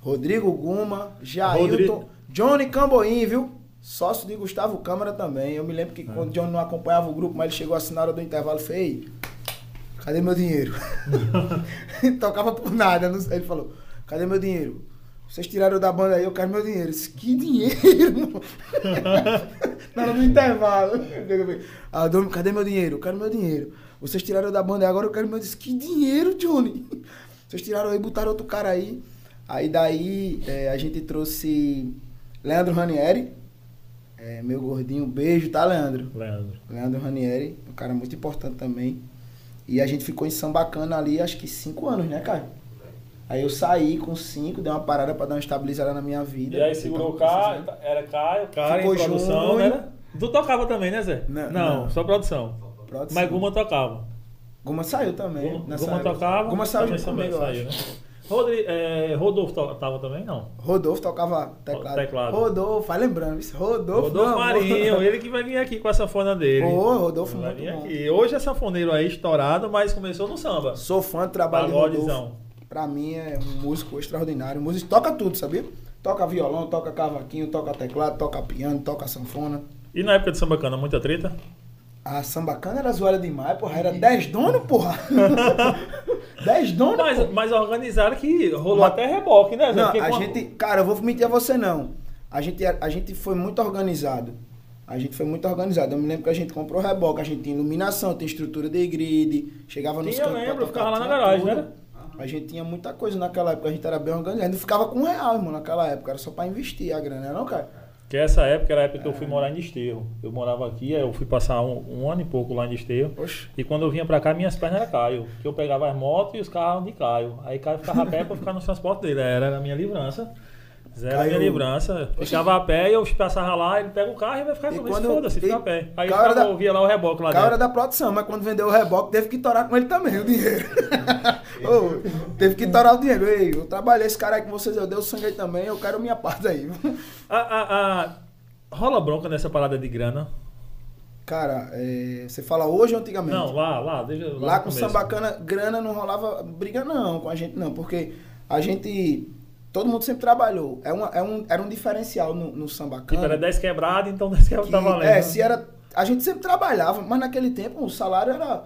Rodrigo Guma, Jailton, Rodrigo. Johnny Camboim, viu? Sócio de Gustavo Câmara também. Eu me lembro que quando o Johnny não acompanhava o grupo, mas ele chegou assim na hora do intervalo e fez, "Ei, cadê meu dinheiro? (laughs) (laughs) Tocava por nada. Ele falou, cadê meu dinheiro? Vocês tiraram da banda aí, eu quero meu dinheiro. Eu disse, que dinheiro? na hora do intervalo. Ah, Dom, cadê meu dinheiro? Eu quero meu dinheiro. Vocês tiraram da banda aí, agora eu quero meu dinheiro. Que dinheiro, Johnny? Vocês tiraram aí, botaram outro cara aí. Aí daí é, a gente trouxe Leandro Ranieri. É, meu gordinho, beijo, tá, Leandro? Leandro. Leandro Ranieri, um cara muito importante também. E a gente ficou em Sambacana ali, acho que cinco anos, né, cara? Aí eu saí com cinco, dei uma parada pra dar uma estabilizada na minha vida. E aí segurou o tava Caio, precisando. era Caio, Caio, Ficou produção, Júnior. né? Tu tocava também, né, Zé? Não, Não, não. só produção. Produção. Mas Guma tocava. Guma saiu também. Guma, Guma tocava. Guma saiu também, comigo, eu saiu, né? Rodri, é, Rodolfo to- tava também, não? Rodolfo tocava teclado. Teclado. Rodolfo, vai lembrando isso. Rodolfo, Rodolfo não, Marinho, ele que vai vir aqui com a sanfona dele. Pô, Rodolfo vai muito vir bom. aqui. Hoje é sanfoneiro aí estourado, mas começou no samba. Sou fã do trabalho. Pagodezão. Pra mim é um músico extraordinário. Músico toca tudo, sabia? Toca violão, toca cavaquinho, toca teclado, toca piano, toca sanfona. E na época de sambacana, muita treta? A sambacana era zoada demais, porra. Era 10 donos, porra. (laughs) 10 donos, Mas, porra. mas organizaram que rolou Mas- até reboque, né? Não, a gente... Cara, eu vou mentir a você, não. A gente, a gente foi muito organizado. A gente foi muito organizado. Eu me lembro que a gente comprou reboque, a gente tinha iluminação, tinha estrutura de grid, chegava nos eu cantos lembro, eu tocar, ficava lá na garagem, tudo. né? A gente tinha muita coisa naquela época, a gente era bem organizado. Não ficava com um real, irmão, naquela época. Era só pra investir a grana, não, cara? Que essa época era a época que eu fui morar em Desterro. Eu morava aqui, aí eu fui passar um, um ano e pouco lá em Desterro. Oxe. E quando eu vinha pra cá, minhas pernas eram Caio. Que eu pegava as motos e os carros de Caio. Aí Caio ficava a pé pra ficar no transporte dele. Era, era a minha livrança. Zé era a minha livrança. Ficava a pé e eu passava lá, ele pega o carro e vai ficar E comigo. quando- Foda-se, fica a pé. Aí Caio era ficava, da- eu via lá o reboque lá O cara era dentro. da produção, mas quando vendeu o reboque, teve que torar com ele também o dinheiro. (laughs) Ô, teve que torar o dinheiro. Ei, eu trabalhei esse cara aí com vocês, eu dei o sangue aí também, eu quero minha parte aí. A, a- a- rola bronca nessa parada de grana? Cara, é, você fala hoje ou antigamente? Não, lá, lá. Deixa, lá, Lá com começo. Sambacana, grana não rolava briga não com a gente não, porque a gente, todo mundo sempre trabalhou. É uma, é um, era um diferencial no, no Sambacana. Tipo, era 10 quebrado, então 10 quebrado que, tá valendo. É, se era, a gente sempre trabalhava, mas naquele tempo o salário era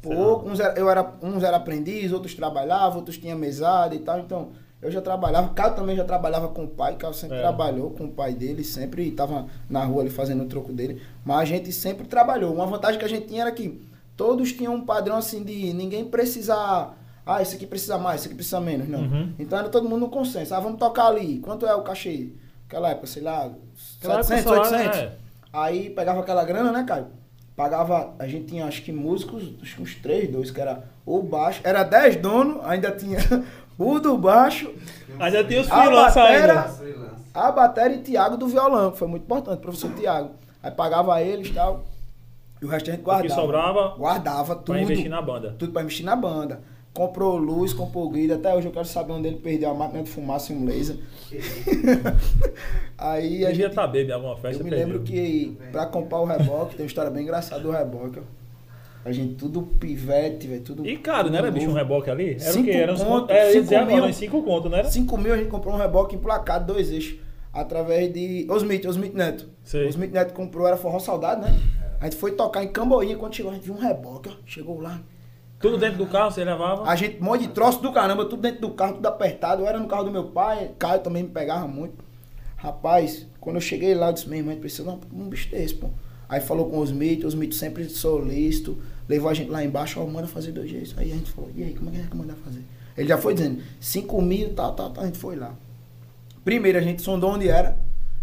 pouco. Uns era, eu era, uns era aprendiz, outros trabalhavam, outros tinham mesada e tal. Então, eu já trabalhava. Caio também já trabalhava com o pai. Caio sempre É. trabalhou com o pai dele, sempre estava na rua ali fazendo o troco dele. Mas a gente sempre trabalhou. Uma vantagem que a gente tinha era que todos tinham um padrão assim de ninguém precisar. Ah, esse aqui precisa mais, esse aqui precisa menos. Não. Uhum. Então era todo mundo no consenso. Ah, vamos tocar ali. Quanto é o cachê? Aquela época, sei lá, Aquela época, 700, o salário, 800. é. Aí pegava aquela grana, né, Caio? Pagava, a gente tinha acho que músicos, acho que uns três, dois, que era o baixo. Era 10 donos, ainda tinha (laughs) o do baixo, Ainda tem os freelancers ainda. a bateria e Tiago do violão, que foi muito importante, professor Tiago. Aí pagava eles e tal. E o resto a gente O guardava. que sobrava Guardava tudo. pra investir na banda. Tudo pra investir na banda. Comprou luz, comprou grid. Até hoje eu quero saber onde ele perdeu a máquina de fumaça e um laser. (laughs) Aí a gente estar bebendo alguma festa. eu me perdeu. lembro que pra comprar o reboque, tem uma história bem engraçada do reboque, ó. A gente tudo pivete, velho, tudo. E caro, não era bicho um reboque ali? Era Cinco o quê? Era uns conto, é, cinco mil. uns 5 conto, não era? 5 mil a gente comprou um reboque emplacado, dois eixos. Através de. Osmith, Osmith Neto. Sei. Osmith Neto comprou, era Forró Saudade, né? A gente foi tocar em Camboinha, quando chegou, a gente viu um reboque, ó. Chegou lá. Tudo dentro do carro, você levava? A gente, um monte de troço do caramba, tudo dentro do carro, tudo apertado. Eu era no carro do meu pai, Caio também me pegava muito. Rapaz, quando eu cheguei lá, eu disse, meu irmão, a gente precisa de um bicho desse, pô. Aí falou com os Smith, os Smith sempre solícito, levou a gente lá embaixo, ó, manda fazer dois jeitos. Aí a gente falou, e aí, como é que é que manda fazer? Ele já foi dizendo, 5 mil, tal, tal, tal, a gente foi lá. Primeiro a gente sondou onde era,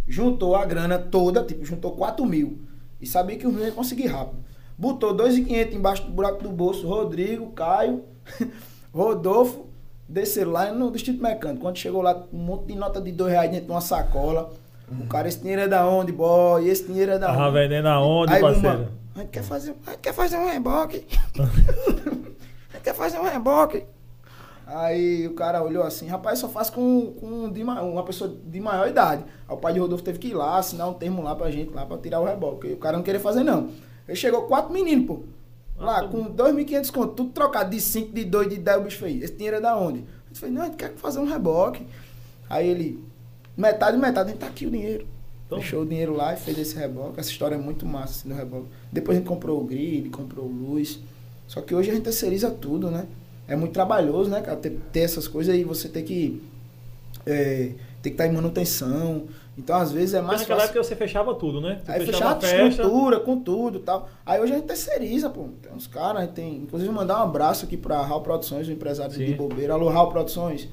juntou a grana toda, tipo, juntou 4 mil. E sabia que o meu ia conseguir rápido. Botou 2,500 embaixo do buraco do bolso, Rodrigo, Caio, (laughs) Rodolfo, desceram lá no Distrito Mecânico. Quando chegou lá, um monte de nota de dois reais dentro de uma sacola. O cara, esse dinheiro é da onde, boy? Esse dinheiro é da onde? vendendo aonde, parceiro? uma, a gente quer fazer, a gente quer fazer um reboque. (laughs) a gente quer fazer um reboque. Aí o cara olhou assim, rapaz, só faz com, com de ma- uma pessoa de maior idade. Aí o pai de Rodolfo teve que ir lá, assinar um termo lá pra gente, lá pra tirar o reboque. porque O cara não queria fazer, não. Ele chegou quatro meninos, pô. Lá, Ah, com 2.500 conto, tudo trocado de 5, de 2, de 10, o bicho fez. Esse dinheiro é da onde? Gente fez, não, a gente quer fazer um reboque. Aí ele, metade, metade, a gente tá aqui o dinheiro. Então- Deixou o dinheiro lá e fez esse reboque. Essa história é muito massa, assim, do reboque. Depois a gente comprou o grid, comprou luz. Só que hoje a gente terceiriza tudo, né? É muito trabalhoso, né, cara? Ter, ter essas coisas aí, você tem que... É, tem que estar em manutenção. Então, às vezes, é Mas mais naquela fácil... época você fechava tudo, né? Você Aí fechava fechava a estrutura, com tudo e tal. Aí hoje a gente terceiriza, pô. Tem uns caras, tem. Inclusive mandar um abraço aqui pra Raul Produções, o empresário Sim. de bobeira. Alô, Raul Produções.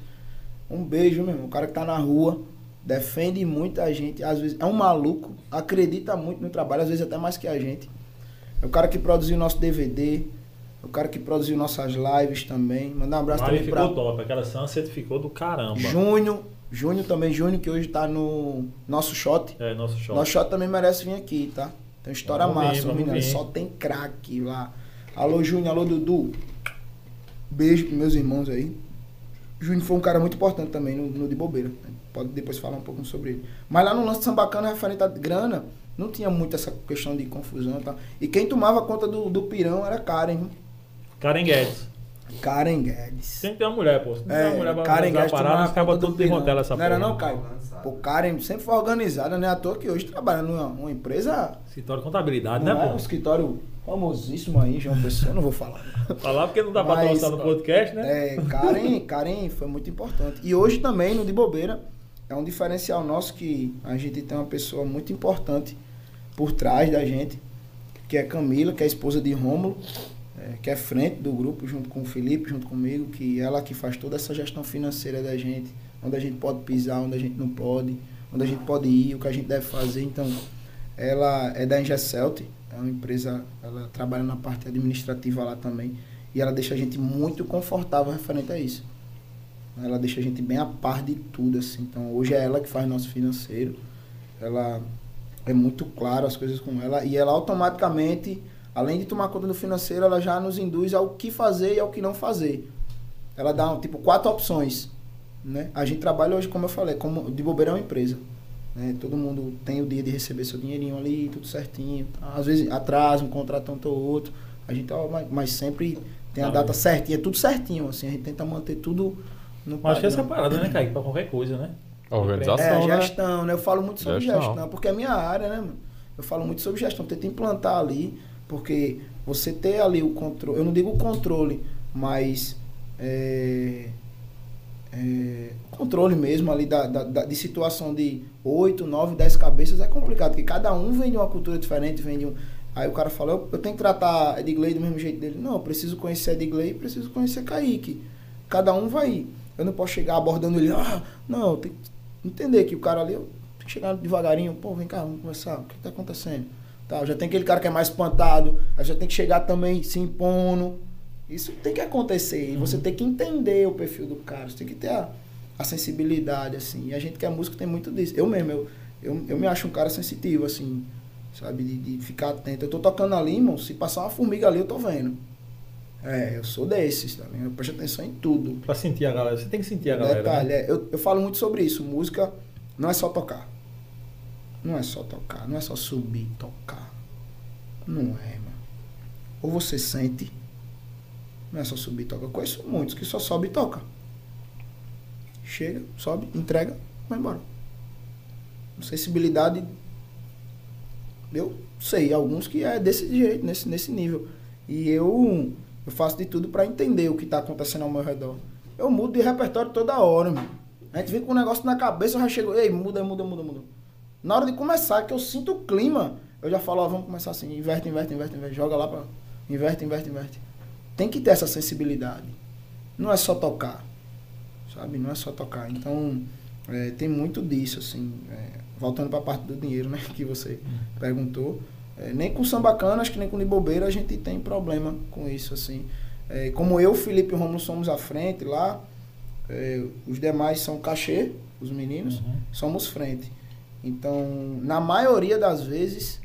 Um beijo, meu irmão. O cara que tá na rua, defende muita gente. Às vezes é um maluco, acredita muito no trabalho, às vezes até mais que a gente. É o cara que produziu o nosso DVD. É o cara que produziu nossas lives também. Mandar um abraço Live também ficou pra top. Aquela Sunset ficou do caramba. Júnior. Júnior também, Júnior, que hoje tá no nosso shot. É, nosso show. Nosso shot também merece vir aqui, tá? Tem uma história Vamos massa, menino. vir. Só tem craque lá. Alô, Júnior, alô, Dudu. Beijo pros meus irmãos aí. Júnior foi um cara muito importante também no, no de bobeira. Pode depois falar um pouco sobre ele. Mas lá no lance de Sambacana, referente à grana, não tinha muito essa questão de confusão e tal. E quem tomava conta do, do pirão era Karen. viu? Karen Guedes. Karen Guedes. Sempre tem uma mulher, pô. Tem uma mulher É, pra Karen Guedes parada, acaba tudo desmantela essa Não era porra. não, Caio? Pô, Karen sempre foi organizada, né? À toa que hoje trabalha numa uma empresa Escritório de contabilidade, Não né, é um pô? escritório famosíssimo aí, João Pessoa, não vou falar. Falar porque não dá pra Mas, no podcast, né? É, Karen, (laughs) Karen foi muito importante. E hoje também, no De Bobeira, é um diferencial nosso que a gente tem uma pessoa muito importante por trás da gente, que é Camila, que é a esposa de Rômulo, é, que é frente do grupo, junto com o Felipe, junto comigo, que ela que faz toda essa gestão financeira da gente, onde a gente pode pisar, onde a gente não pode, onde a gente pode ir, o que a gente deve fazer. Então, ela é da Ingecelt, é uma empresa, ela trabalha na parte administrativa lá também, e ela deixa a gente muito confortável referente a isso. Ela deixa a gente bem a par de tudo, assim. Então, hoje é ela que faz nosso financeiro. Ela é muito claro as coisas com ela e ela automaticamente, além de tomar conta do financeiro, ela já nos induz ao que fazer e ao que não fazer. Ela dá tipo quatro opções, né? A gente trabalha hoje, como eu falei, como de bobeira é uma empresa, né? Todo mundo tem o dia de receber seu dinheirinho ali, tudo certinho. Às vezes atrasa um contrato tanto ou outro. A gente ó, mas, mas sempre tem a Tá data bem. certinha, tudo certinho, assim, a gente tenta manter tudo no Mas acho que essa padrão. parada, né, Kaique? Pra qualquer coisa, né? A organização, É, né? gestão, né? Eu falo muito sobre Gestão. gestão. porque é a minha área, né, mano? Eu falo muito sobre gestão, tenta implantar ali, porque você ter ali o controle, eu não digo controle, mas é, é, controle mesmo ali da, da, da- de situação de 8, 9, 10 cabeças é complicado, porque cada um vem de uma cultura diferente, vem de um. Aí o cara fala, eu, eu tenho que tratar Edgley do mesmo jeito dele. Não, eu preciso conhecer Edgley e preciso conhecer Kaique. Cada um vai. Eu não posso chegar abordando ele, ah, não, tem que entender que o cara ali, eu tenho que chegar devagarinho, pô, vem cá, vamos conversar, o que está acontecendo? Tá, já tem aquele cara que é mais espantado, aí já tem que chegar também se impondo. Isso tem que acontecer. E você tem que entender o perfil do cara, você tem que ter a, a sensibilidade, assim. E a gente que é músico tem muito disso. Eu mesmo, eu, eu, eu me acho um cara sensitivo, assim, sabe? De, de ficar atento. Eu tô tocando ali, irmão, se passar uma formiga ali, eu tô vendo. É, eu sou desses, tá vendo? Eu presto atenção em tudo. Pra sentir a galera. Você tem que sentir a galera. Detalhe, né? é, eu, eu falo muito sobre isso. Música não é só tocar. Não é só tocar. Não é só subir tocar. Não é, mano. Ou você sente. Não é só subir e tocar. Eu conheço muitos que só sobe e toca. Chega, sobe, entrega, vai embora. Sensibilidade. Eu sei, alguns que é desse jeito, nesse, nesse nível. E eu, eu faço de tudo para entender o que tá acontecendo ao meu redor. Eu mudo de repertório toda hora, mano. A gente vem com um negócio na cabeça, eu já chego, ei, muda, muda, muda, muda. Na hora de começar, que eu sinto o clima, eu já falo, ó, vamos começar assim, inverte, inverte, inverte, inverte, joga lá pra. Inverte, inverte, inverte. Tem que ter essa sensibilidade. Não é só tocar. Sabe? Não é só tocar. Então, é, tem muito disso, assim. é, voltando pra parte do dinheiro, né? (laughs) Que você perguntou. É, nem com sambacana, acho que nem com bobeira a gente tem problema com isso, assim. É, como eu, Felipe e Romulo somos à frente lá, é, os demais são cachê, os meninos, Uhum. somos frente. Então, na maioria das vezes,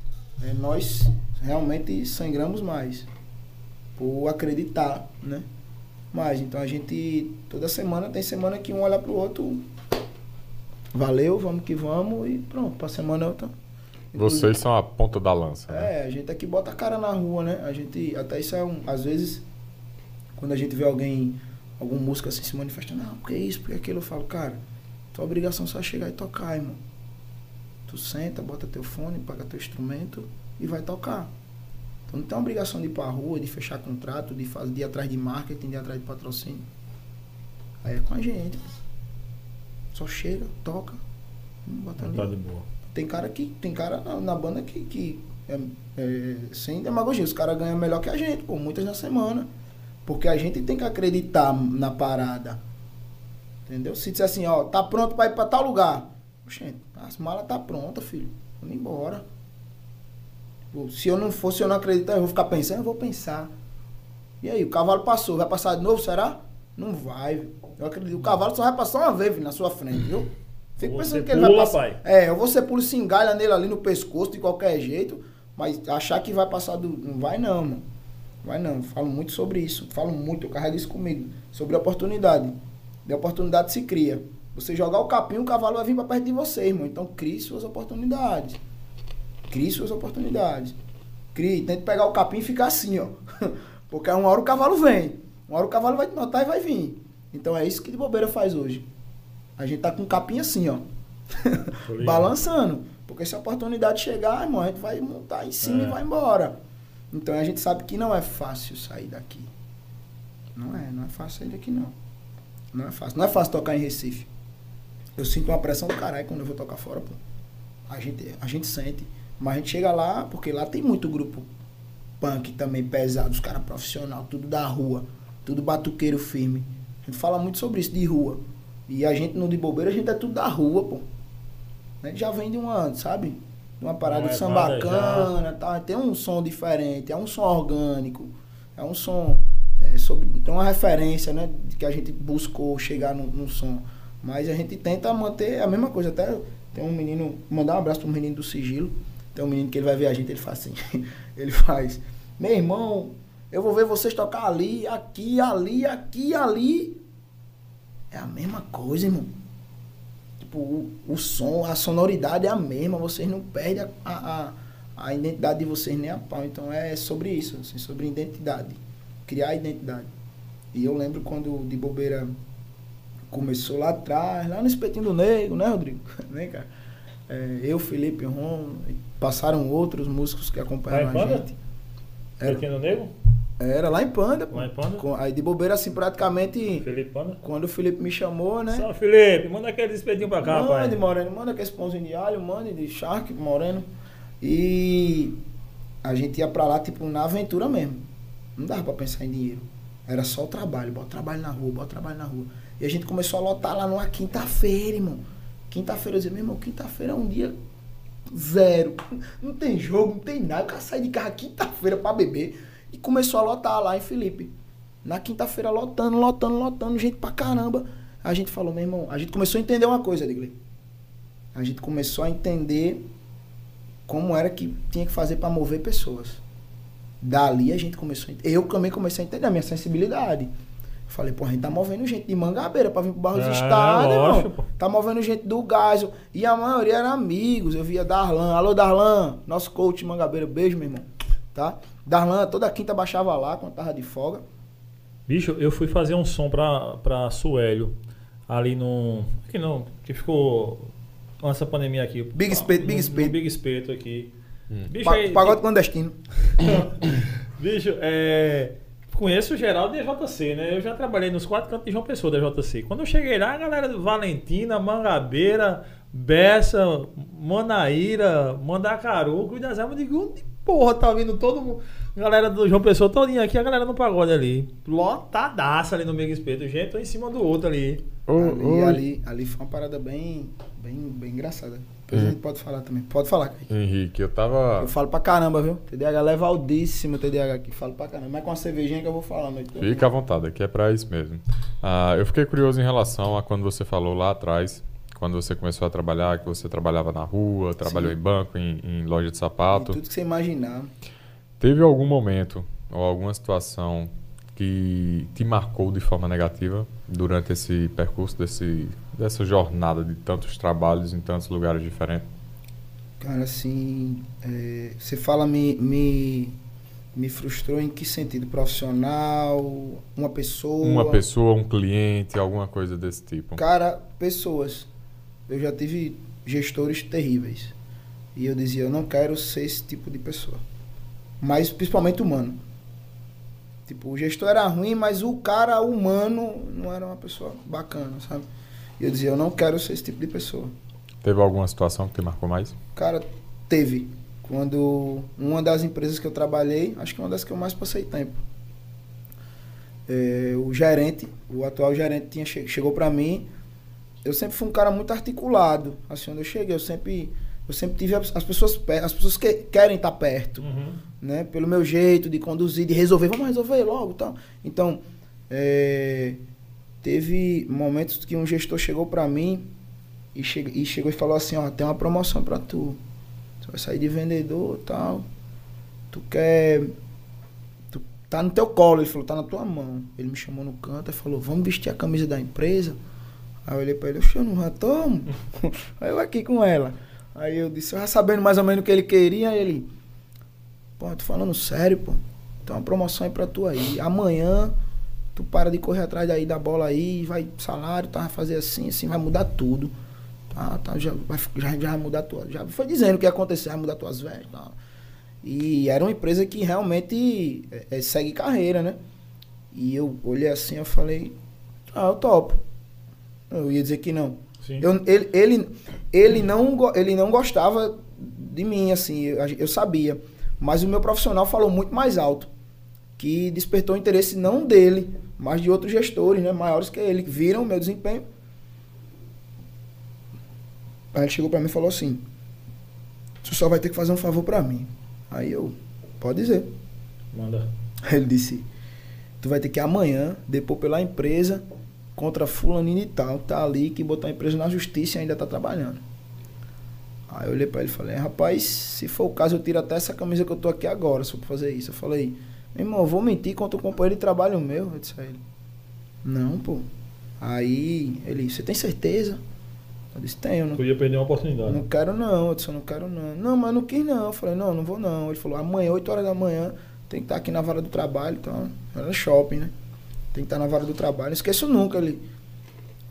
nós realmente sangramos mais. Por acreditar, né? mais. Então a gente, toda semana, tem semana que um olha pro outro, valeu, vamos que vamos, e pronto, pra semana outra. Vocês são a ponta da lança, né? É, a gente aqui bota a cara na rua, né? A gente, até isso é um, às vezes, quando a gente vê alguém, algum músico assim se manifestando, não, porque isso, porque aquilo, eu falo, cara, tua obrigação é só chegar e tocar, irmão. Tu senta, bota teu fone, paga teu instrumento e vai tocar. Então não tem obrigação de ir pra rua, de fechar contrato, de fazer de ir atrás de marketing, de ir atrás de patrocínio. Aí é com a gente. Só chega, toca, bota ali. Tá de boa. Tem cara que. Tem cara na, na banda que, que é, é, sem demagogia, os caras ganham melhor que a gente, pô, muitas na semana. Porque a gente tem que acreditar na parada. Entendeu? Se disser assim, ó, tá pronto pra ir pra tal lugar. Gente, as malas tá pronta, filho. Vamos embora. Se eu não fosse, eu não acreditar, eu vou ficar pensando, eu vou pensar. E aí, o cavalo passou, vai passar de novo, será? Não vai. Eu acredito. O cavalo só vai passar uma vez na sua frente, viu? Fico pensando que ele vai passar. pai. É, ou você pula e se engalha nele ali no pescoço de qualquer jeito, mas achar que vai passar do. Não vai não, mano. Vai não. Falo muito sobre isso. Falo muito, eu carrego isso comigo. Sobre oportunidade. De oportunidade se cria. Você jogar o capim, o cavalo vai vir pra perto de você, irmão. Então crie suas oportunidades. Crie suas oportunidades. Crie. Tente pegar o capim e ficar assim, ó. (laughs) Porque uma hora o cavalo vem. Uma hora o cavalo vai te notar e vai vir. Então é isso que de bobeira faz hoje. A gente tá com o capim assim, ó. (laughs) Balançando. Porque se a oportunidade chegar, irmão, a gente vai montar em cima É. e vai embora. Então a gente sabe que não é fácil sair daqui. Não é, não é fácil sair daqui não. Não é fácil. Não é fácil tocar em Recife. Eu sinto uma pressão do caralho quando eu vou tocar fora, pô. A gente, a gente sente. Mas a gente chega lá, porque lá tem muito grupo punk também pesado, os caras profissional, tudo da rua, tudo batuqueiro firme. A gente fala muito sobre isso de rua. E a gente no de bobeira, a gente é tudo da rua, pô. A gente já vem de uma, sabe? De uma parada Uma de som levada bacana, tá? tem um som diferente, é um som orgânico, é um som é, sobre, tem uma referência, né? Que a gente buscou chegar no, no som. Mas a gente tenta manter a mesma coisa. Até tem um menino, mandar um abraço pro menino do sigilo. Tem um menino que ele vai ver a gente, ele faz assim. (laughs) ele faz, meu irmão, eu vou ver vocês tocar ali, aqui, ali, aqui, ali. É a mesma coisa, irmão. Tipo, o, o som, a sonoridade é a mesma, vocês não perdem a, a, a- identidade de vocês nem a pau. Então é sobre isso, assim, sobre identidade. Criar identidade. E eu lembro quando de bobeira começou lá atrás, lá no espetinho do negro, né, Rodrigo? (laughs) né, cara? É, eu, Felipe Ron, passaram outros músicos que acompanharam Lá em a Panda? gente. Era, Pequeno Nego? era lá em Panda, pô. Lá em Panda? Com- Aí de bobeira, assim, praticamente, Felipe Panda? quando o Felipe me chamou, né? Salve, Felipe. Manda aquele espetinho pra cá, mande, pai. Moreno, manda aquele pãozinho de alho, mande de charque, Moreno. E a gente ia pra lá, tipo, na aventura mesmo. Não dava pra pensar em dinheiro. Era só o trabalho, bota trabalho na rua, bota trabalho na rua. E a gente começou a lotar lá numa quinta-feira, irmão. Quinta-feira eu dizia, meu irmão, quinta-feira é um dia zero. Não tem jogo, não tem nada. O cara sai de casa quinta-feira pra beber. E começou a lotar lá em Felipe. Na quinta-feira lotando, lotando, lotando, gente pra caramba. A gente falou, meu irmão, a gente começou a entender uma coisa, Digley. A gente começou a entender como era que tinha que fazer pra mover pessoas. Dali a gente começou a ent- Eu também comecei a entender a minha sensibilidade. Falei, pô, a gente tá movendo gente de Mangabeira pra vir pro Barros É, do Estado, lógico, irmão. pô. Tá movendo gente do Gás. E a maioria eram amigos. Eu via Darlan. Alô, Darlan. Nosso coach de Mangabeira. Beijo, meu irmão. Tá? Darlan, toda quinta baixava lá quando tava de folga. Bicho, eu fui fazer um som pra, pra Suélio. Ali no. Aqui não, que ficou. Antes da pandemia aqui. Big Espeto, Big Espeto. Big Espeto aqui. Bicho, Pa aí- pagode clandestino. (coughs) Bicho, é. Conheço o Geraldo da JC, né? Eu já trabalhei nos quatro cantos de João Pessoa da JC. Quando eu cheguei lá, a galera do Valentina, Mangabeira, Bessa, Manaíra, Mandacaru, Cruz das Almas, eu digo, onde porra tá vindo todo mundo? Galera do João Pessoa todinha aqui, a galera no pagode ali. Lotadaça ali no Mega Espeto, gente um em cima do outro ali. Ô, ali, ô, ali, ali foi uma parada bem, bem, bem engraçada. Depois Hum. a gente pode falar também. Pode falar, Kaique. Henrique, eu tava. Eu falo pra caramba, viu? TDAH leva aldíssimo TDAH aqui. Falo pra caramba. Mas com uma cervejinha que eu vou falar a noite. Fica à vontade, aqui é pra isso mesmo. Ah, eu fiquei curioso em relação a quando você falou lá atrás, quando você começou a trabalhar, que você trabalhava na rua, trabalhou Sim. em banco, em, em loja de E sapato. Tudo que você imaginar. Teve algum momento ou alguma situação que te marcou de forma negativa durante esse percurso, desse, dessa jornada de tantos trabalhos em tantos lugares diferentes? Cara, assim, é, você fala me, me, me frustrou em que sentido? Profissional? Uma pessoa? Uma pessoa, um cliente, alguma coisa desse tipo. Cara, pessoas. Eu já tive gestores terríveis. E eu dizia, eu não quero ser esse tipo de pessoa. Mas principalmente humano. Tipo, o gestor era ruim, mas o cara humano não era uma pessoa bacana, sabe? E eu dizia, eu não quero ser esse tipo de pessoa. Teve alguma situação que te marcou mais? Cara, teve. Quando uma das empresas que eu trabalhei, acho que uma das que eu mais passei tempo. É, o gerente, o atual gerente tinha, chegou para mim. Eu sempre fui um cara muito articulado. Assim, quando eu cheguei, eu sempre eu sempre tive as, pessoas as pessoas que querem estar perto, uhum. Né? Pelo meu jeito de conduzir, de resolver, vamos resolver logo, tal. Então, é, teve momentos que um gestor chegou para mim e, che e, chegou e falou assim, ó, tem uma promoção para tu. Tu vai sair de vendedor, tal. Tu quer tu tá no teu colo, ele falou, tá na tua mão. Ele me chamou no canto e falou, vamos vestir a camisa da empresa. Aí eu olhei para ele, eu não já tomo. (laughs) Aí eu aqui com ela. Aí eu disse, já sabendo mais ou menos o que ele queria, ele. Pô, tô falando sério, pô. Tem uma promoção aí pra tu aí. Amanhã tu para de correr atrás daí da bola aí, vai salário, tá? Vai fazer assim, assim, vai mudar tudo. Tá, tá, já, vai, já, já vai mudar tua. Já foi dizendo o que ia acontecer, vai mudar tuas vestes. Tá. E era uma empresa que realmente é, é, segue carreira, né? E eu olhei assim, eu falei, ah, eu topo. Eu ia dizer que não. Eu, ele, ele, ele, não, ele não gostava de mim, assim, eu, eu sabia. Mas o meu profissional falou muito mais alto. Que despertou interesse não dele, mas de outros gestores, né, maiores que ele, que viram o meu desempenho. Aí ele chegou para mim e falou assim: Você só vai ter que fazer um favor para mim. Aí eu, pode dizer. Manda. Aí (laughs) ele disse: Tu vai ter que amanhã depor pela empresa contra fulaninho e tal, tá ali, que botou a empresa na justiça e ainda tá trabalhando. Aí eu olhei pra ele e falei, rapaz, se for o caso, eu tiro até essa camisa que eu tô aqui agora, se eu fazer isso. Eu falei, meu irmão, eu vou mentir contra o companheiro de trabalho meu. Eu disse a ele, não, pô. Aí ele, você tem certeza? Eu disse, tenho. Não, Podia perder uma oportunidade. Não quero não, eu disse, eu não quero não. Não, mas não quis não. Eu falei, não, não vou não. Ele falou, amanhã, 8 horas da manhã, tem que estar aqui na vara do trabalho, então, era shopping, né? tem que estar na vaga do trabalho. Não esqueço nunca ele.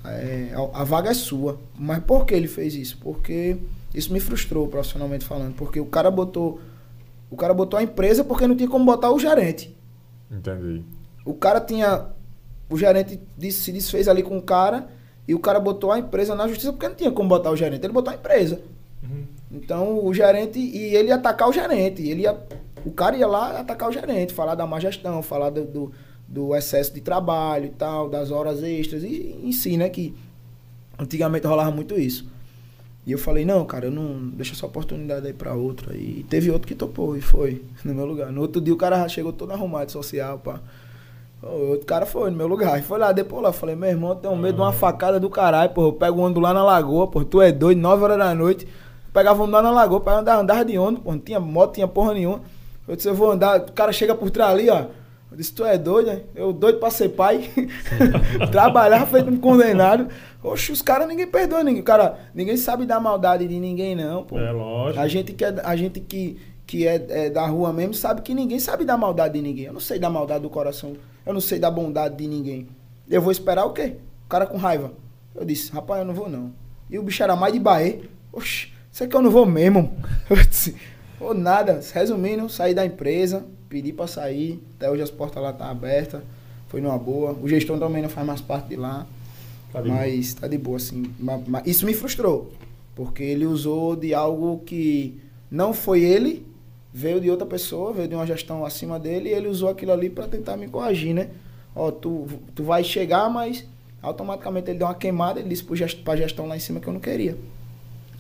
É, a, a, vaga é sua. Mas por que ele fez isso? Porque isso me frustrou profissionalmente falando. Porque o cara botou. O cara botou a empresa porque não tinha como botar o gerente. Entendi. O cara tinha. O gerente disse, se desfez ali com o cara e o cara botou a empresa na justiça porque não tinha como botar o gerente. Ele botou a empresa. Uhum. Então o gerente. E ele ia atacar o gerente. Ele ia, o cara ia lá atacar o gerente, falar da má gestão, falar do, do do excesso de trabalho e tal, das horas extras, e em si, né? Que antigamente rolava muito isso. E eu falei, não, cara, eu não. Deixa essa oportunidade aí pra outro. E teve outro que topou e foi (laughs) no meu lugar. No outro dia o cara chegou todo arrumado social, pá. O outro cara foi no meu lugar. E foi lá, depois lá. Falei, meu irmão, tem um medo de uma facada do caralho, pô. Eu pego ônibus lá na lagoa, pô. Tu é doido, 9 horas da noite. Pegava um lá na lagoa, pra andar, andar de ônibus, pô. Não tinha moto, tinha porra nenhuma. Eu disse, eu vou andar. O cara chega por trás ali, ó. Eu disse, tu é doido, né? Eu doido pra ser pai. (laughs) Trabalhar feito um condenado. Oxe, os caras ninguém perdoa ninguém. Cara, ninguém sabe da maldade de ninguém, não, pô. É lógico. A gente que é, a gente que, que é, é, da rua mesmo sabe que ninguém sabe da maldade de ninguém. Eu não sei da maldade do coração. Eu não sei da bondade de ninguém. Eu vou esperar o quê? O cara com raiva. Eu disse, rapaz, eu não vou não. E o bicho era mais de Bahia. Oxe, sei que eu não vou mesmo. (laughs) Eu disse, ou nada. Resumindo, saí da empresa pedi para sair, até hoje as portas lá estão tá abertas, foi numa boa. O gestor também não faz mais parte de lá, tá mas tá de boa, assim. Mas, isso me frustrou, porque ele usou de algo que não foi ele, veio de outra pessoa, veio de uma gestão acima dele, e ele usou aquilo ali para tentar me corrigir, né? Ó, tu, tu vai chegar, mas automaticamente ele deu uma queimada, ele disse para a gestão lá em cima que eu não queria.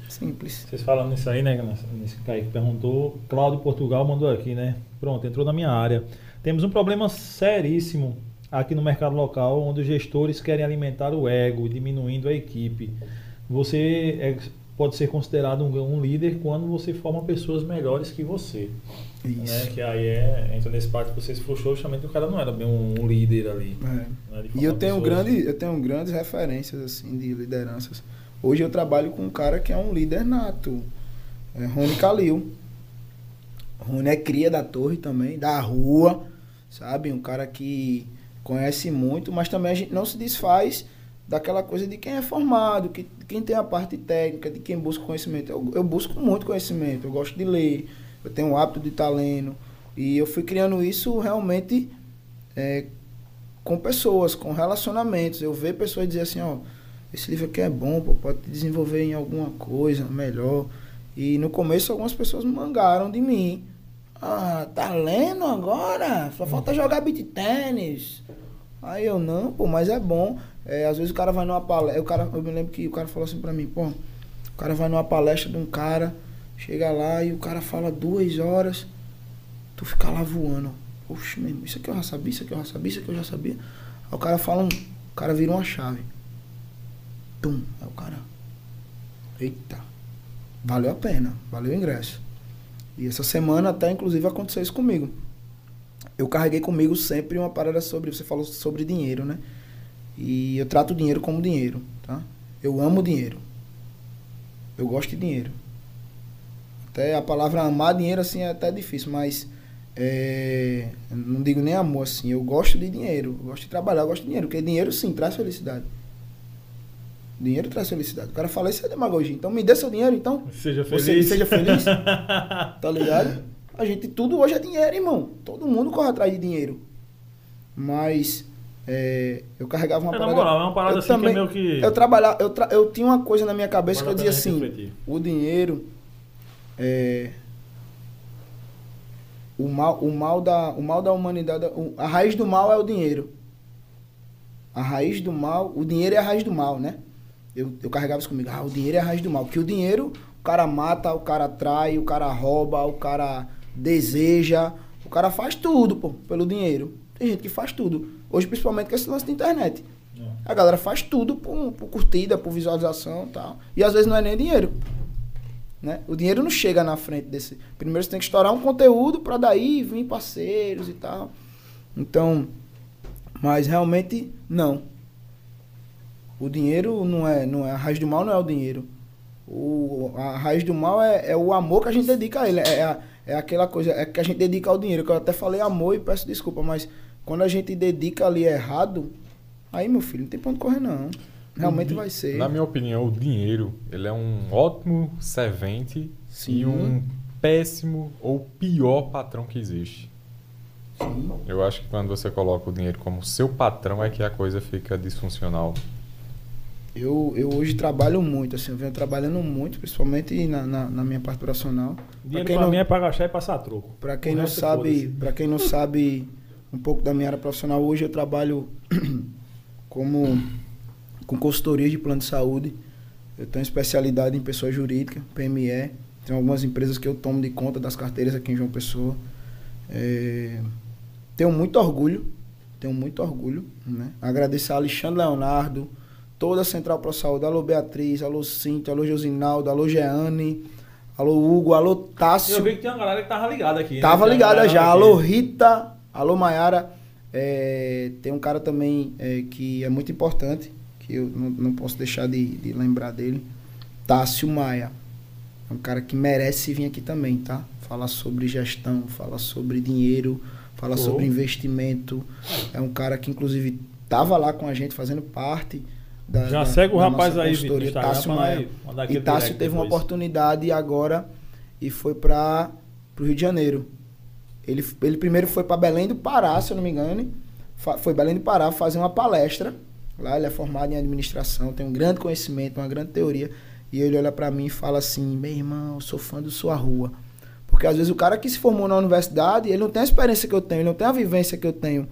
Simples. Vocês falando nisso aí, né? Nesse cara que perguntou, Cláudio Portugal mandou aqui, né? Pronto, entrou na minha área. Temos um problema seríssimo aqui no mercado local, onde os gestores querem alimentar o ego, diminuindo a equipe. Você é pode ser considerado um, um líder quando você forma pessoas melhores que você. Né? Isso. Que aí é, entra nesse parte que você se frustrou, justamente o cara não era bem um, um líder ali. É. né? E eu tenho, pessoas. grande, eu tenho grandes referências assim de lideranças. Hoje eu trabalho com um cara que é um líder nato, é Rony Calil. Rony é cria da torre também, da rua, sabe? Um cara que conhece muito, mas também a gente não se desfaz daquela coisa de quem é formado, que, quem tem a parte técnica, de quem busca conhecimento. Eu, eu busco muito conhecimento, eu gosto de ler, eu tenho o hábito de estar lendo. E eu fui criando isso realmente é, com pessoas, com relacionamentos. Eu vejo pessoas dizer assim, ó, esse livro aqui é bom, pô, pode te desenvolver em alguma coisa melhor. E no começo algumas pessoas mangaram de mim. Ah, tá lendo agora? Só falta jogar beat tênis. Aí eu, não, pô, mas é bom. É, às vezes o cara vai numa palestra. O cara, eu me lembro que o cara falou assim pra mim, pô, o cara vai numa palestra de um cara, chega lá e o cara fala duas horas, tu fica lá voando. Meu irmão, isso aqui eu já sabia, isso aqui eu já sabia, isso aqui eu já sabia. Aí o cara fala um. O cara vira uma chave. Tum. Aí o cara. Eita. Valeu a pena. Valeu o ingresso. E essa semana até inclusive aconteceu isso comigo. Eu carreguei comigo sempre uma parada sobre. Você falou sobre dinheiro, né? E eu trato o dinheiro como dinheiro, tá? Eu amo dinheiro. Eu gosto de dinheiro. Até a palavra amar dinheiro assim é até difícil, mas é, não digo nem amor assim. Eu gosto de dinheiro, eu gosto de trabalhar, eu gosto de dinheiro, porque dinheiro sim traz felicidade. Dinheiro traz felicidade. O cara fala isso é demagogia. Então me dê seu dinheiro, então. Seja Você feliz. seja feliz. (laughs) Tá ligado? A gente, tudo hoje é dinheiro, irmão. Todo mundo corre atrás de dinheiro. Mas é, eu carregava uma É, parada. moral, é uma parada eu assim que é também- meio que. Eu trabalhava, eu, tra- eu tinha uma coisa na minha cabeça Vale que eu dizia assim: refletir. o dinheiro é o mal, o mal da, o mal da humanidade, a raiz do mal é o dinheiro. A raiz do mal, o dinheiro é a raiz do mal, né? Eu, eu carregava isso comigo. Ah, o dinheiro é a raiz do mal. Porque o dinheiro, o cara mata, o cara trai, o cara rouba, o cara deseja, o cara faz tudo, pô, pelo dinheiro. Tem gente que faz tudo. Hoje, principalmente com esse lance da internet. É. A galera faz tudo por, por curtida, por visualização e tal. E às vezes não é nem dinheiro. Né? O dinheiro não chega na frente desse. Primeiro você tem que estourar um conteúdo para daí vir parceiros e tal. Então, mas realmente não. O dinheiro não é, não é a raiz do mal não é o dinheiro. O, a raiz do mal é, é o amor que a gente dedica a ele. É, a- é aquela coisa é que a gente dedica ao dinheiro. Que eu até falei amor e peço desculpa, mas quando a gente dedica ali errado, aí meu filho, não tem onde correr não. Realmente di- vai ser. Na minha opinião, o dinheiro ele é um ótimo servente Sim. e um péssimo ou pior patrão que existe. Sim. Eu acho que quando você coloca o dinheiro como seu patrão é que a coisa fica disfuncional. Eu, eu hoje trabalho muito, assim, eu venho trabalhando muito, principalmente na, na, na minha parte operacional. Pra Dinheiro quem pra não- mim é pra gastar e passar troco. Para quem O não resto, sabe, para quem não sabe um pouco da minha área profissional, hoje eu trabalho (clears throat) como com consultoria de plano de saúde. Eu tenho especialidade em pessoa jurídica, PME. Tem algumas empresas que eu tomo de conta das carteiras aqui em João Pessoa. É, tenho muito orgulho, tenho muito orgulho, né? Agradecer a Alexandre Leonardo, toda a Central Pro Saúde, alô Beatriz, alô Cintia, alô Josinaldo, alô Jeane, alô Hugo, alô Tássio. Eu vi que tem uma galera que tava ligada aqui. né? Tava uma ligada já. aqui. Alô, Rita. Alô, Maiara. É, tem um cara também é, que é muito importante, que eu não, não posso deixar de, de lembrar dele. Tássio Maia. É um cara que merece vir aqui também, tá? Falar sobre gestão, falar sobre dinheiro, falar sobre investimento. É um cara que, inclusive, tava lá com a gente fazendo parte da. Já da- segue o rapaz aí, Vitor, pra Maia. E direct teve uma depois. oportunidade agora e foi para o Rio de Janeiro. Ele, ele primeiro foi para Belém do Pará, se eu não me engano. Foi Belém do Pará fazer uma palestra. Lá ele é formado em administração, tem um grande conhecimento, uma grande teoria. E ele olha para mim e fala assim: meu irmão, eu sou fã da sua rua. Porque às vezes o cara que se formou na universidade, ele não tem a experiência que eu tenho, ele não tem a vivência que eu tenho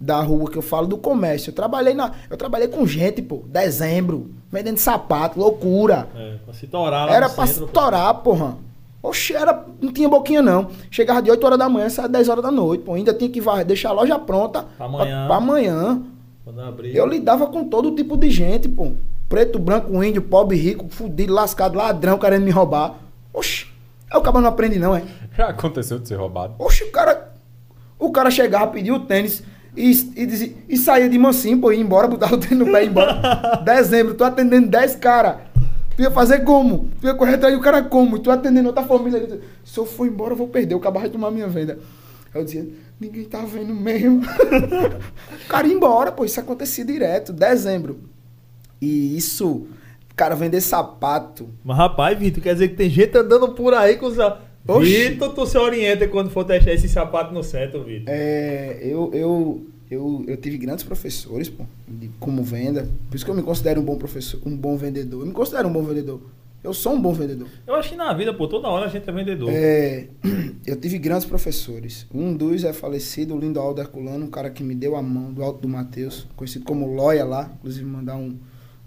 da rua, que eu falo do comércio. Eu trabalhei na, eu trabalhei com gente, pô, dezembro, vendendo sapato, loucura. É, pra se torar lá Era pra centro, pô. estourar, porra. Oxe, era, não tinha boquinha não. Chegava de 8 horas da manhã, saia 10 horas da noite, pô. Ainda tinha que varrer, deixar a loja pronta Pra amanhã. pra amanhã. Quando abrir. Eu lidava com todo tipo de gente, pô. Preto, branco, índio, pobre, rico, fudido, lascado, ladrão, querendo me roubar. Oxi. Aí o cara não aprende, não, é? Já aconteceu de ser roubado. Oxi, o cara. O cara chegava, pedia o tênis e, e, dizia- e saía de mansinho, pô, ia embora, botava o tênis no pé e ia embora. (laughs) Dezembro, tu atendendo 10 caras. Tu ia fazer como? Tu ia correr atrás do cara como? E tu atendendo outra família. Se eu for embora, eu vou perder. O cara vai tomar minha venda. Aí eu dizia, ninguém tá vendo mesmo. (laughs) o cara ia embora, pô. Isso acontecia direto. Dezembro. E isso, o cara vender sapato. Mas rapaz, Vitor, quer dizer que tem gente andando por aí com os. Oxi. Vitor, tu se orienta quando for testar esse sapato no centro, Vitor. É, eu, eu, eu, eu tive grandes professores, pô, de como venda. Por isso que eu me considero um bom professor, um bom vendedor. Eu me considero um bom vendedor. Eu sou um bom vendedor. Eu acho que na vida, pô, toda hora a gente é vendedor. É, (clears throat) eu tive grandes professores. Um dos é falecido, o lindo Aldo Herculano, um cara que me deu a mão do Alto do Mateus, conhecido como Loia lá. Inclusive, mandar um,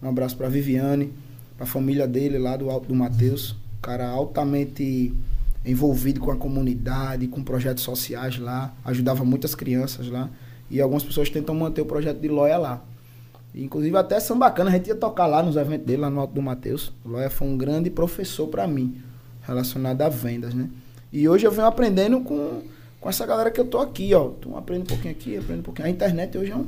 um abraço para Viviane, para a família dele lá do Alto do Mateus. Um cara altamente envolvido com a comunidade, com projetos sociais lá. Ajudava muitas crianças lá. E algumas pessoas tentam manter o projeto de Loia lá. Inclusive até são bacanas, a gente ia tocar lá nos eventos dele, lá no Alto do Mateus. O Loia foi um grande professor para mim, relacionado a vendas, né? E hoje eu venho aprendendo com, com essa galera que eu tô aqui, ó. Tu aprende um pouquinho aqui, aprende um pouquinho. A internet hoje é um.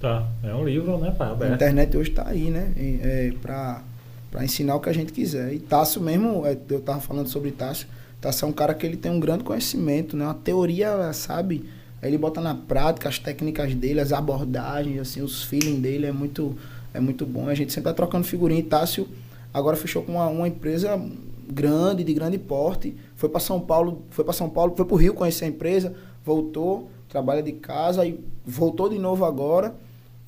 Tá, é um livro, né, pai? A internet hoje tá aí, né? É, pra, pra ensinar o que a gente quiser. E Tássio mesmo, é, eu tava falando sobre Tássio. Tássio é um cara que ele tem um grande conhecimento, né? Uma teoria, sabe? Aí ele bota na prática as técnicas dele, as abordagens, assim, os feeling dele é muito, é muito bom. A gente sempre tá trocando figurinha. Tássio agora fechou com uma, uma empresa grande, de grande porte. Foi para São Paulo, foi para São Paulo, foi pro Rio conhecer a empresa, voltou, trabalha de casa e voltou de novo agora.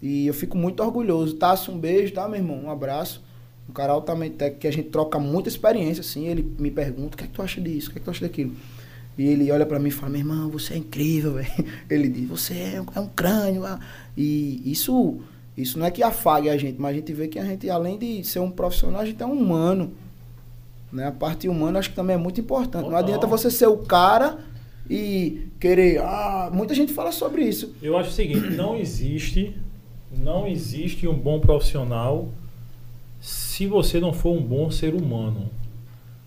E eu fico muito orgulhoso. Tássio, um beijo, tá, meu irmão? Um abraço. Um cara altamente técnico que a gente troca muita experiência, assim. Ele me pergunta: o que é que tu acha disso? O que é que tu acha daquilo? E ele olha pra mim e fala: meu irmão, você é incrível, (laughs) velho. Ele diz: você é um, é um crânio. ah." E isso, isso não é que afague a gente, mas a gente vê que a gente, além de ser um profissional, a gente é um humano. Né? A parte humana acho que também é muito importante. Não adianta você ser o cara e querer. Ah, muita gente fala sobre isso. Eu acho o seguinte, não existe, não existe um bom profissional se você não for um bom ser humano.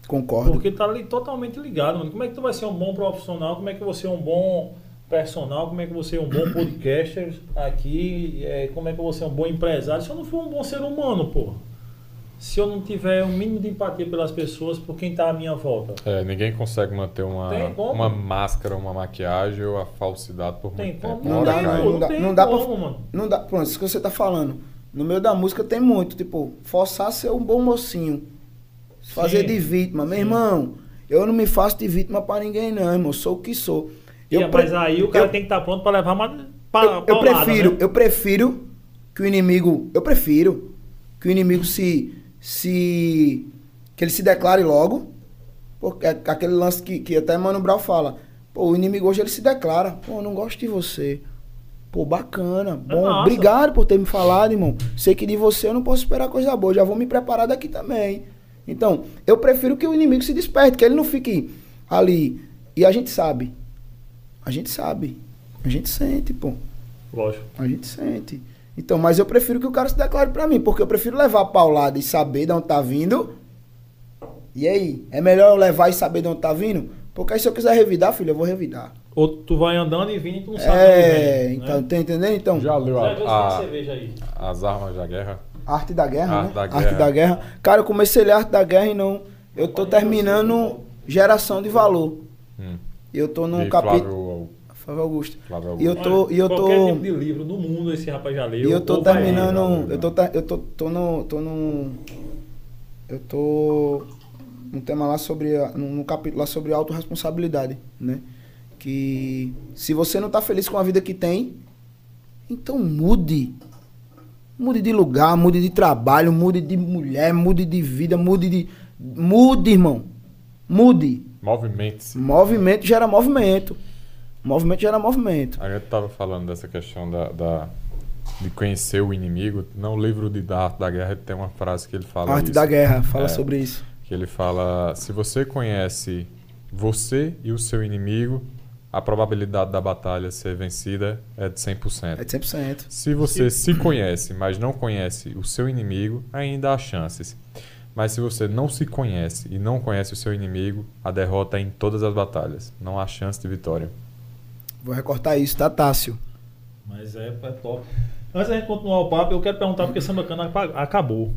Concordo. Porque tá ali totalmente ligado, mano. Como é que tu vai ser um bom profissional? Como é que você é um bom personal? Como é que você é um bom (clears throat) podcaster aqui? É, como é que você é um bom empresário? Se eu não for um bom ser humano, pô. Se eu não tiver um mínimo de empatia pelas pessoas, por quem tá à minha volta. É, ninguém consegue manter uma, uma máscara, uma maquiagem ou a falsidade por Tem muito como? tempo. Não Não, dá, não, pô, não não dá- não dá pra- como, mano. Não dá, pronto, isso que você tá falando. No meio da música tem muito, tipo, forçar a ser um bom mocinho. Fazer Sim, de vítima. Meu sim. irmão, eu não me faço de vítima pra ninguém, não, irmão. Sou o que sou. Eu, mas pre- aí o cara eu- tem que estar pronto pra levar uma pa, eu, eu paulada, prefiro, né? eu prefiro que o inimigo. Eu prefiro que o inimigo se. se que ele se declare logo. Porque é aquele lance que, que até Mano Brown fala. Pô, o inimigo hoje ele se declara. Pô, eu não gosto de você. Pô, bacana. Bom, obrigado por ter me falado, irmão. Sei que de você eu não posso esperar coisa boa. Já vou me preparar daqui também. Então, eu prefiro que o inimigo se desperte, que ele não fique ali. E a gente sabe. A gente sabe. A gente sente, pô. Lógico. A gente sente. Então, mas eu prefiro que o cara se declare pra mim, porque eu prefiro levar a paulada e saber de onde tá vindo. E aí? É melhor eu levar e saber de onde tá vindo? Porque aí se eu quiser revidar, filho, eu vou revidar. Ou tu vai andando e vindo e tu não sabe É, vem, então, né? tá entendendo? Então, Já leu a- a- as armas da guerra? arte da guerra, Arte né? da Arte Guerra. da guerra. Cara, eu comecei a ler arte da guerra e não. Eu tô terminando geração de valor. Hum. Eu tô num capítulo. Flávio, Flávio Augusto. Flávio E eu Augusto. tô. E eu Qualquer tô. tipo de livro do mundo esse rapaz já leu. E eu tô vai terminando. valeu, eu tô, eu tô, tô no. tô no. Eu tô um tema lá sobre. num num capítulo lá sobre autorresponsabilidade, né? Que se você não tá feliz com a vida que tem, então mude. Mude de lugar, mude de trabalho, mude de mulher, mude de vida, mude de. Mude, irmão. Mude. Movimente-se. Movimento gera movimento. Movimento gera movimento. A gente tava falando dessa questão da, da- de conhecer o inimigo. No livro de da Arte da Guerra tem uma frase que ele fala Arte isso, da guerra, fala É. sobre isso. que ele fala: se você conhece você e o seu inimigo, a probabilidade da batalha ser vencida é de 100%. É de 100%. Se você se conhece, mas não conhece o seu inimigo, ainda há chances. Mas se você não se conhece e não conhece o seu inimigo, a derrota é em todas as batalhas. Não há chance de vitória. Vou recortar isso, tá, Tássio? Mas é, é top. Antes da gente continuar o papo, eu quero perguntar porque Samba Cana acabou.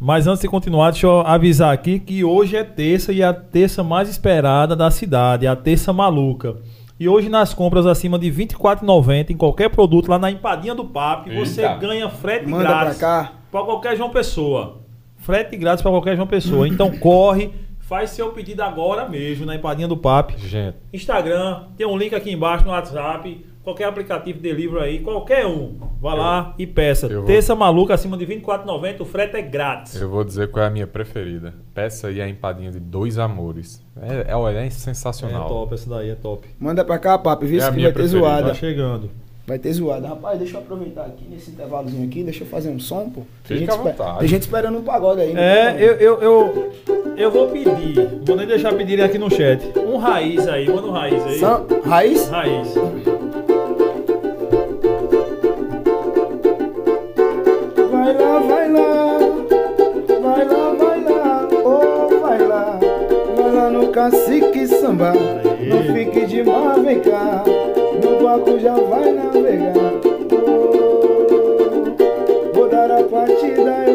Mas antes de continuar, deixa eu avisar aqui que hoje é terça e é a terça mais esperada da cidade, a terça maluca. E hoje nas compras acima de R$ 24,90 em qualquer produto lá na Empadinha do Papo, você ganha frete Manda grátis para qualquer João Pessoa. Frete grátis para qualquer João Pessoa. Então (laughs) corre, faz seu pedido agora mesmo na Empadinha do Papo. Gente, Instagram, tem um link aqui embaixo no WhatsApp, qualquer aplicativo de delivery aí, qualquer um. Vá lá e peça. eu vou- Terça maluca acima de R$ 24,90, o frete é grátis. eu vou dizer qual é a minha preferida. Peça aí a empadinha de dois amores. É, é, olha, é É sensacional. top, essa daí é top. Manda pra cá, papo, viu? É vai ter preferida. zoada. Tá chegando. Vai ter zoada. Rapaz, deixa eu aproveitar aqui nesse intervalozinho aqui, deixa eu fazer um som, pô. Tem, gente, à espe- vontade. tem gente esperando um pagode aí. É, né? eu, eu, eu, eu vou pedir, vou nem deixar pedirem aqui no chat. Um raiz aí, manda um raiz aí. Sam- Raiz? Raiz. Cacique samba, não fique de mar, vem cá, meu barco já vai navegar, oh, vou dar a partida,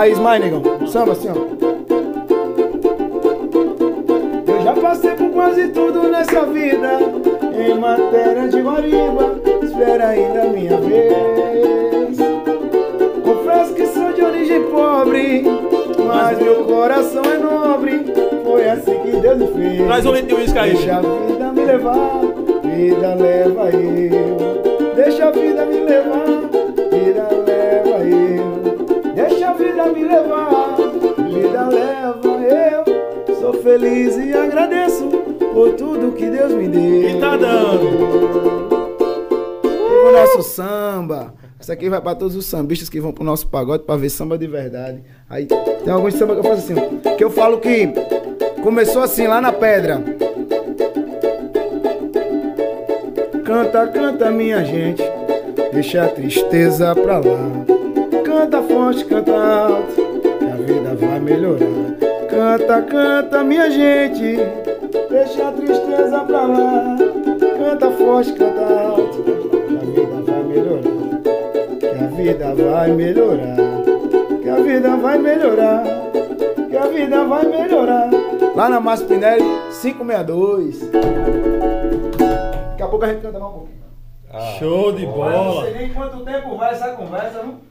Raiz mais, negão. Samba assim, ó. Eu já passei por quase tudo nessa vida. Em matéria de guariba, espera ainda a minha vez. Confesso que sou de origem pobre, mas meu coração é nobre. Foi assim que Deus me fez. Traz um litro de uísque aí. Deixa a vida me levar, vida leva eu. Deixa a vida me levar, feliz e agradeço por tudo que Deus me deu. E tá dando. E o nosso samba. Isso aqui vai pra todos os sambistas que vão pro nosso pagode pra ver samba de verdade. Aí tem alguns samba que eu faço assim, que eu falo que começou assim lá na pedra. Canta, canta, minha gente, deixa a tristeza pra lá. Canta forte, canta alto, que a vida vai melhorar. Canta, canta, minha gente, deixa a tristeza pra lá. Canta forte, canta alto, que a vida vai melhorar. Que a vida vai melhorar. Que a vida vai melhorar. Que a vida vai melhorar. Lá na Márcio Pinelli, 562. Daqui a pouco a gente canta mais um pouquinho. Ah, Show de Não bola. sei nem quanto tempo vai essa conversa, não?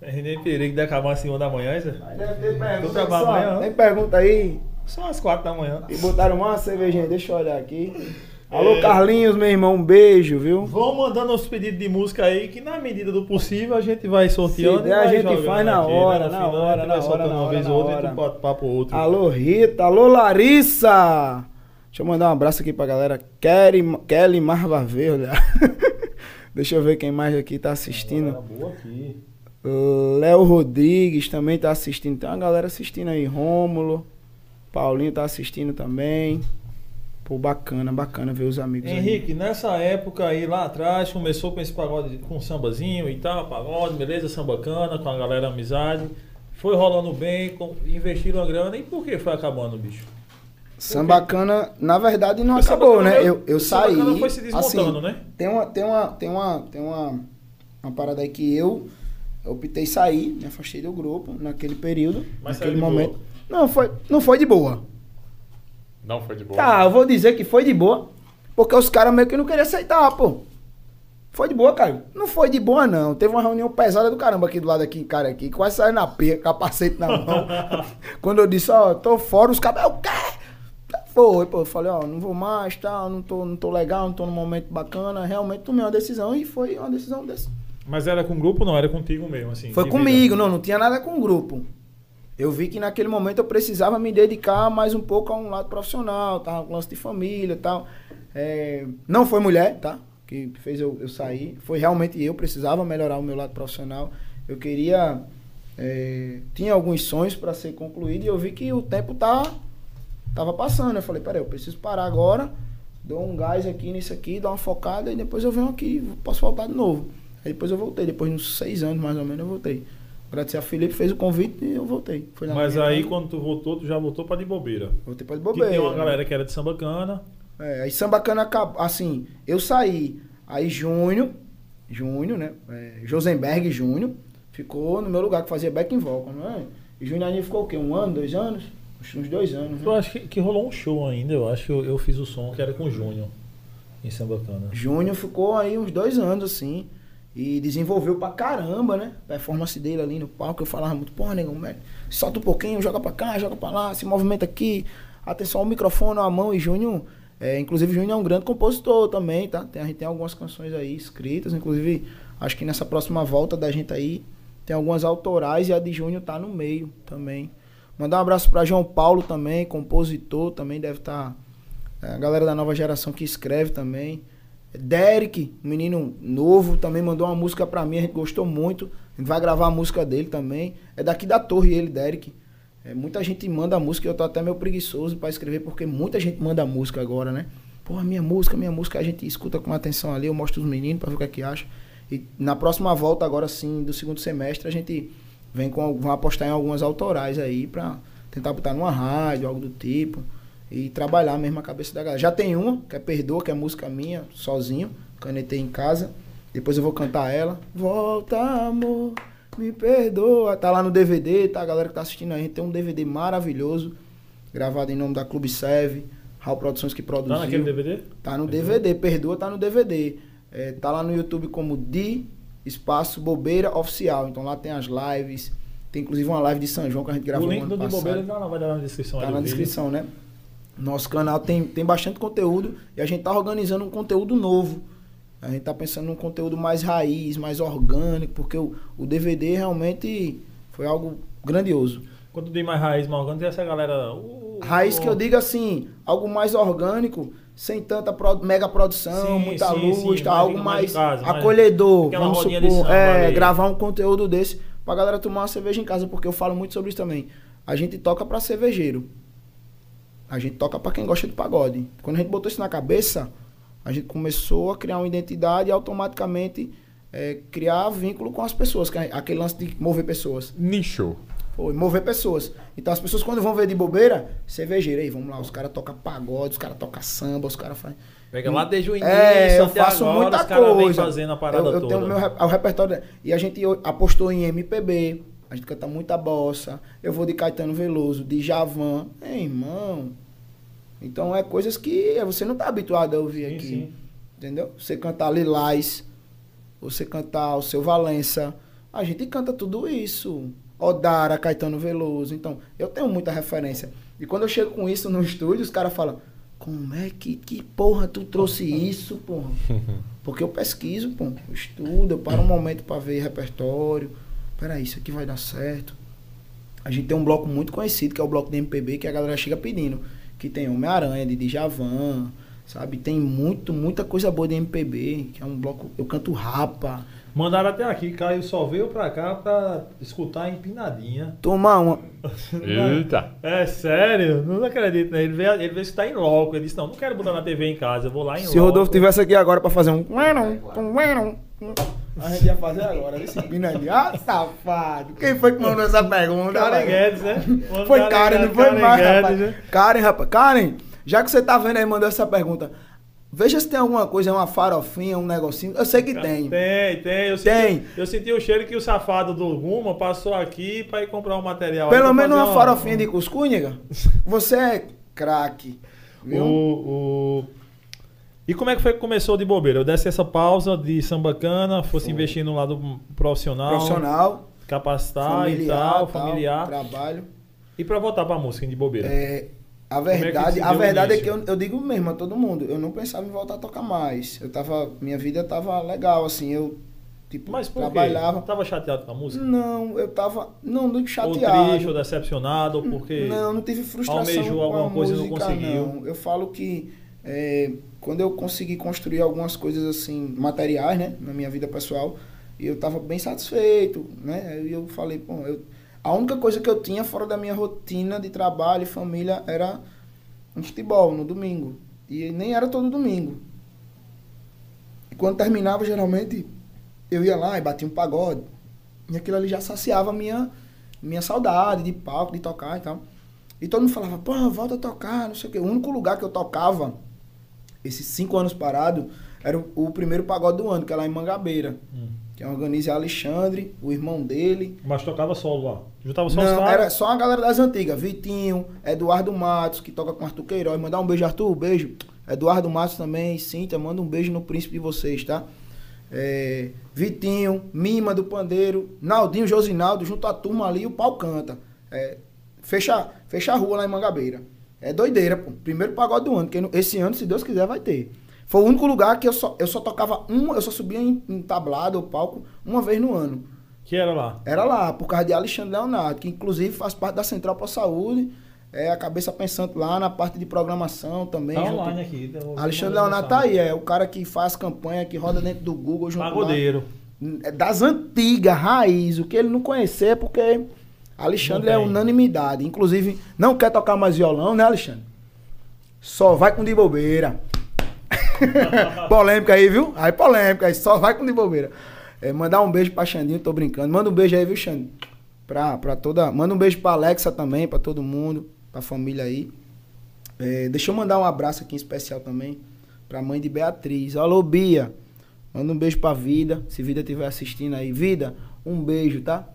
A gente nem perigo de acabar às 5 da manhã, isso? Mas deve ter trabalha só. amanhã, não? Tem pergunta aí. São as 4 da manhã. E botaram uma cervejinha, deixa eu olhar aqui. Alô, Carlinhos, meu irmão, um beijo, viu? Vão mandando os pedidos de música aí, que na medida do possível a gente vai sorteando. Se e der, a gente faz na aqui, hora, né? Na final, hora, na hora, na uma vez hora, ou outra e hora. tu bate papo outro. Alô, Rita. Alô, Larissa. Deixa eu mandar um abraço aqui pra galera. Kelly, Kelly Marva Verde. (laughs) Deixa eu ver quem mais aqui tá assistindo. Boa aqui. Léo Rodrigues também tá assistindo. Tem uma galera assistindo aí. Rômulo. Paulinho tá assistindo também. Pô, bacana, bacana ver os amigos aí. Henrique, nessa época aí lá atrás, começou com esse pagode com sambazinho e tal, pagode, beleza, sambacana, com a galera amizade. Foi rolando bem, com- investiram a grana. E por que foi acabando, bicho? Sambacana, na verdade, não O acabou, né? Eu, eu saí. Foi se desmontando, assim, né? Tem uma, tem uma, tem uma, tem uma, uma parada aí que eu optei sair, me afastei do grupo naquele período, Mas naquele momento. boa. Não foi, não foi de boa. Não foi de boa. Tá, eu vou dizer que foi de boa, porque os caras meio que não queriam aceitar, pô. Foi de boa, cara. Não foi de boa, não. Teve uma reunião pesada do caramba aqui do lado aqui, cara, aqui. Quase saiu na perca, capacete na mão. (laughs) Quando eu disse, ó, tô fora, os caras, o quê? Foi, pô. Eu falei, ó, não vou mais, tal, não tô, não tô legal, não tô num momento bacana. Realmente tomei uma decisão e foi uma decisão desse. Mas era com grupo não? Era contigo mesmo, assim? Foi comigo, vida? não, não tinha nada com o grupo. Eu vi que naquele momento eu precisava me dedicar mais um pouco a um lado profissional, tava com lance de família e tal. É, não foi mulher, tá? Que fez eu, eu sair. Foi realmente eu, precisava melhorar o meu lado profissional. Eu queria. é, tinha alguns sonhos para ser concluído e eu vi que o tempo tá, tava passando. Eu falei, peraí, eu preciso parar agora, dou um gás aqui nisso aqui, dou uma focada e depois eu venho aqui, posso voltar de novo. Aí depois eu voltei, depois de uns seis anos mais ou menos eu voltei. Agradecer a Felipe, fez o convite e eu voltei. Mas aí casa, quando tu voltou, tu já voltou pra de bobeira. Voltei pra de Que bobeira. tem uma galera que era de Sambacana. É, aí Sambacana acabou. Assim, eu saí. Aí Júnior, Júnior, né? É, Josenberg Júnior, ficou no meu lugar, que fazia back in vocal, não é? E Júnior ali ficou o quê? Um ano, dois anos? Uns dois anos, Eu né? acho que, que rolou um show ainda, eu acho que eu, eu fiz o som que era com o Júnior. Em Sambacana. Júnior ficou aí uns dois anos, assim. E desenvolveu pra caramba, né? A performance dele ali no palco. Eu falava muito, pô, negão, moleque, solta um pouquinho, joga pra cá, joga pra lá, se movimenta aqui. Atenção ao microfone, à mão. E Júnior, é, inclusive, Júnior é um grande compositor também, tá? Tem, a gente tem algumas canções aí escritas. Inclusive, acho que nessa próxima volta da gente aí, tem algumas autorais e a de Júnior tá no meio também. Mandar um abraço pra João Paulo também, compositor, também deve estar. a galera da nova geração que escreve também. Derek, um menino novo, também mandou uma música pra mim, a gente gostou muito. A gente vai gravar a música dele também. É daqui da torre ele, Derek. É, muita gente manda música, eu tô até meio preguiçoso pra escrever, porque muita gente manda música agora, né? Pô, minha música, minha música, a gente escuta com atenção ali, eu mostro os meninos pra ver o que é que acha. E na próxima volta, agora sim, do segundo semestre, a gente vem com, vão apostar em algumas autorais aí pra tentar botar numa rádio, algo do tipo. E trabalhar mesmo a cabeça da galera. Já tem uma, que é Perdoa, que é música minha, sozinho. Canetei em casa. Depois eu vou cantar ela. Volta, amor, me perdoa. Tá lá no DVD, tá? A galera que tá assistindo a gente tem um DVD maravilhoso. Gravado em nome da Clube Serve. Raul Produções que produziu. Tá naquele DVD? Tá no DVD, perdoa, tá no DVD. É, tá lá no YouTube como Di Espaço Bobeira Oficial. Então lá tem as lives. Tem inclusive uma live de São João que a gente gravou o link no do ano passado. Bobeira não, vai dar na descrição. Tá aí na do vídeo. descrição, né? Nosso canal tem, tem bastante conteúdo e a gente tá organizando um conteúdo novo. A gente tá pensando num conteúdo mais raiz, mais orgânico, porque o, o DVD realmente foi algo grandioso. Quando tem mais raiz, mais orgânico, essa galera. uh, Raiz que eu digo assim, algo mais orgânico, sem tanta pro- mega produção, Sim, muita sim, luz, sim, tá, algo mais mais casa, acolhedor, vamos supor, é, gravar um conteúdo desse pra galera tomar uma cerveja em casa, porque eu falo muito sobre isso também. A gente toca pra cervejeiro. A gente toca pra quem gosta de pagode. Quando a gente botou isso na cabeça, a gente começou a criar uma identidade e automaticamente é, criar vínculo com as pessoas, que é aquele lance de mover pessoas. Nicho. Foi, mover pessoas. Então as pessoas quando vão ver de bobeira, cervejeira, aí vamos lá, os caras tocam pagode, os caras tocam samba, os caras fazem. Pega lá desde o início É, eu até faço agora, muita os caras vêm coisa. fazendo a parada eu, eu toda. tenho o meu o repertório. E a gente o- apostou em MPB, a gente canta muita bossa. Eu vou de Caetano Veloso, de Javan. É, irmão. Então é coisas que você não tá habituado a ouvir Sim, aqui. sim. Entendeu? Você cantar Lilás, você cantar o seu Valença. A gente canta tudo isso. Odara, Caetano Veloso. Então, eu tenho muita referência. E quando eu chego com isso no (laughs) estúdio, os caras falam: Como é que, que porra tu trouxe (laughs) isso, porra? Porque eu pesquiso, pô. Eu estudo, eu paro um momento pra ver repertório. Peraí, isso aqui vai dar certo. A gente tem um bloco muito conhecido, que é o bloco de MPB, que a galera chega pedindo. Que tem Homem-Aranha, de Djavan, sabe? Tem muito, muita coisa boa de MPB, que é um bloco. Eu canto rapa. Mandaram até aqui, Caio só veio pra cá pra escutar empinadinha. Tomar uma. (laughs) Eita. É sério? Não acredito, né? Ele veio, ele veio escutar em loco. Ele disse, não, não quero botar na TV em casa, eu vou lá em Se o loco. Rodolfo tivesse aqui agora pra fazer um. A gente ia fazer agora, esse pinadinho. Ah, safado. Quem foi que mandou essa pergunta? Karen? Guedes, né? Foi Karen, não foi Karen mais, Guedes, rapaz. né? Karen, rapaz. Karen, já que você tá vendo aí, mandou essa pergunta. Veja se tem alguma coisa, uma farofinha, um negocinho. Eu sei que tem. Tem, tem. Eu senti, Tem. Eu senti o cheiro que o safado do Guma passou aqui pra ir comprar um material. Pelo menos uma farofinha de cuscuz, nega. Você é craque. O, o... E como é que foi que começou de bobeira? Eu desse essa pausa de sambacana, fosse Foi. investir no lado profissional, Profissional, capacitar e familiar, tal, tal, familiar. trabalho. E pra voltar pra música de bobeira? É, a é verdade, se a verdade é que eu, eu digo mesmo a todo mundo, eu não pensava em voltar a tocar mais. Eu tava, minha vida tava legal, assim, eu tipo, Mas por trabalhava. quê? Tava chateado com a música? Não, eu tava, não, não Ou chateado. triste, ou decepcionado, ou porque... Não, não tive frustração almejou alguma a coisa e não música, conseguiu? não. Eu falo que é, quando eu consegui construir algumas coisas assim materiais, né, na minha vida pessoal, eu estava bem satisfeito, né? E eu falei, pô, eu, a única coisa que eu tinha fora da minha rotina de trabalho e família era um futebol no domingo. E nem era todo domingo. E quando terminava, geralmente, eu ia lá e batia um pagode. E aquilo ali já saciava minha, minha saudade de palco, de tocar e tal. E todo mundo falava, pô, volta a tocar, não sei o quê. O único lugar que eu tocava, esses cinco anos parado, era o, o primeiro pagode do ano, que é lá em Mangabeira. Hum. Que organiza Alexandre, o irmão dele. Mas tocava solo lá. Juntava só Não, era só a galera das antigas. Vitinho, Eduardo Matos, que toca com Arthur Queiroz. Mandar um beijo, Arthur, beijo. Eduardo Matos também, Cíntia, manda um beijo no príncipe de vocês, tá? É, Vitinho, Mima do Pandeiro, Naldinho Josinaldo, junto à turma ali, o pau canta. É, fecha, fecha a rua lá em Mangabeira. É doideira, pô. Primeiro pagode do ano, que esse ano, se Deus quiser, vai ter. Foi o único lugar que eu só, eu só tocava um, eu só subia em, em tablado ou palco uma vez no ano. Que era lá. Era lá, por causa de Alexandre Leonardo, que inclusive faz parte da Central para Saúde. É a cabeça pensante lá na parte de programação também. Tá online aqui. vou- Alexandre Leonardo tá aí, é o cara que faz campanha, que roda dentro do Google junto lá. Pagodeiro. É Das antigas, raiz. O que ele não conhecer é porque Alexandre é unanimidade. Inclusive, não quer tocar mais violão, né, Alexandre? Só vai com de bobeira. (laughs) polêmica aí, viu? Aí polêmica, aí só vai com de bobeira. É, mandar um beijo pra Xandinho, tô brincando. Manda um beijo aí, viu, Xandinho? Pra, pra toda. Manda um beijo pra Alexa também, pra todo mundo, pra família aí. É, deixa eu mandar um abraço aqui em especial também pra mãe de Beatriz. Alô, Bia. Manda um beijo pra Vida, se Vida estiver assistindo aí. Vida, um beijo, tá?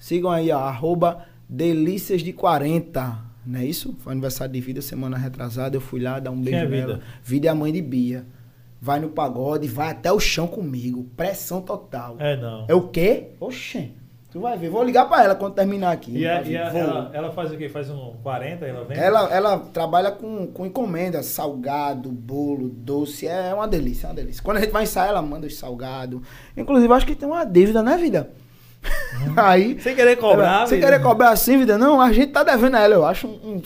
Sigam aí, ó, arroba delícias de 40. Não é isso? Foi aniversário de Vida semana retrasada. Eu fui lá dar um beijo é nela. Vida? Vida é a mãe de Bia. Vai no pagode, vai até o chão comigo. Pressão total. É, não. É o quê? Oxê. Tu vai ver. Vou ligar pra ela quando terminar aqui. E, a- Vai ver. e a- Vou. ela, ela faz o quê? Faz um 40, ela vem? Ela, ela trabalha com, com encomenda, salgado, bolo, doce, é uma delícia, é uma delícia. Quando a gente vai ensaiar, ela manda os salgados. Inclusive, acho que tem uma dívida, né, vida? (laughs) Aí. Sem querer cobrar, ela- Sem vida. querer cobrar assim, vida? Não, a gente tá devendo a ela, eu acho. Um, um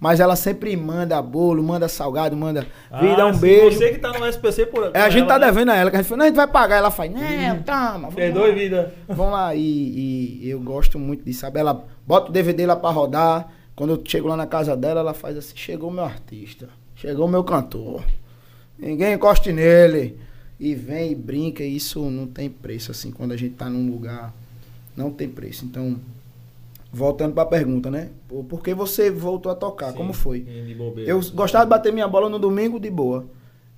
mas ela sempre manda bolo, manda salgado, manda. Vida, Ah, um sim, beijo. Você que tá no SPC por É, a gente ela, tá né? devendo a ela, que a gente falou, não, a gente vai pagar. Ela faz, não, toma. vamos Perdoe, lá." vida. Vamos lá, e, e eu gosto muito disso, sabe? Ela bota o DVD lá pra rodar. Quando eu chego lá na casa dela, ela faz assim: chegou o meu artista, chegou o meu cantor. Ninguém encoste nele. E vem e brinca, e isso não tem preço, assim, quando a gente tá num lugar. Não tem preço. Então, voltando pra pergunta, né? Por, que você voltou a tocar? Sim, Como foi? Eu gostava de bater minha bola no domingo de boa.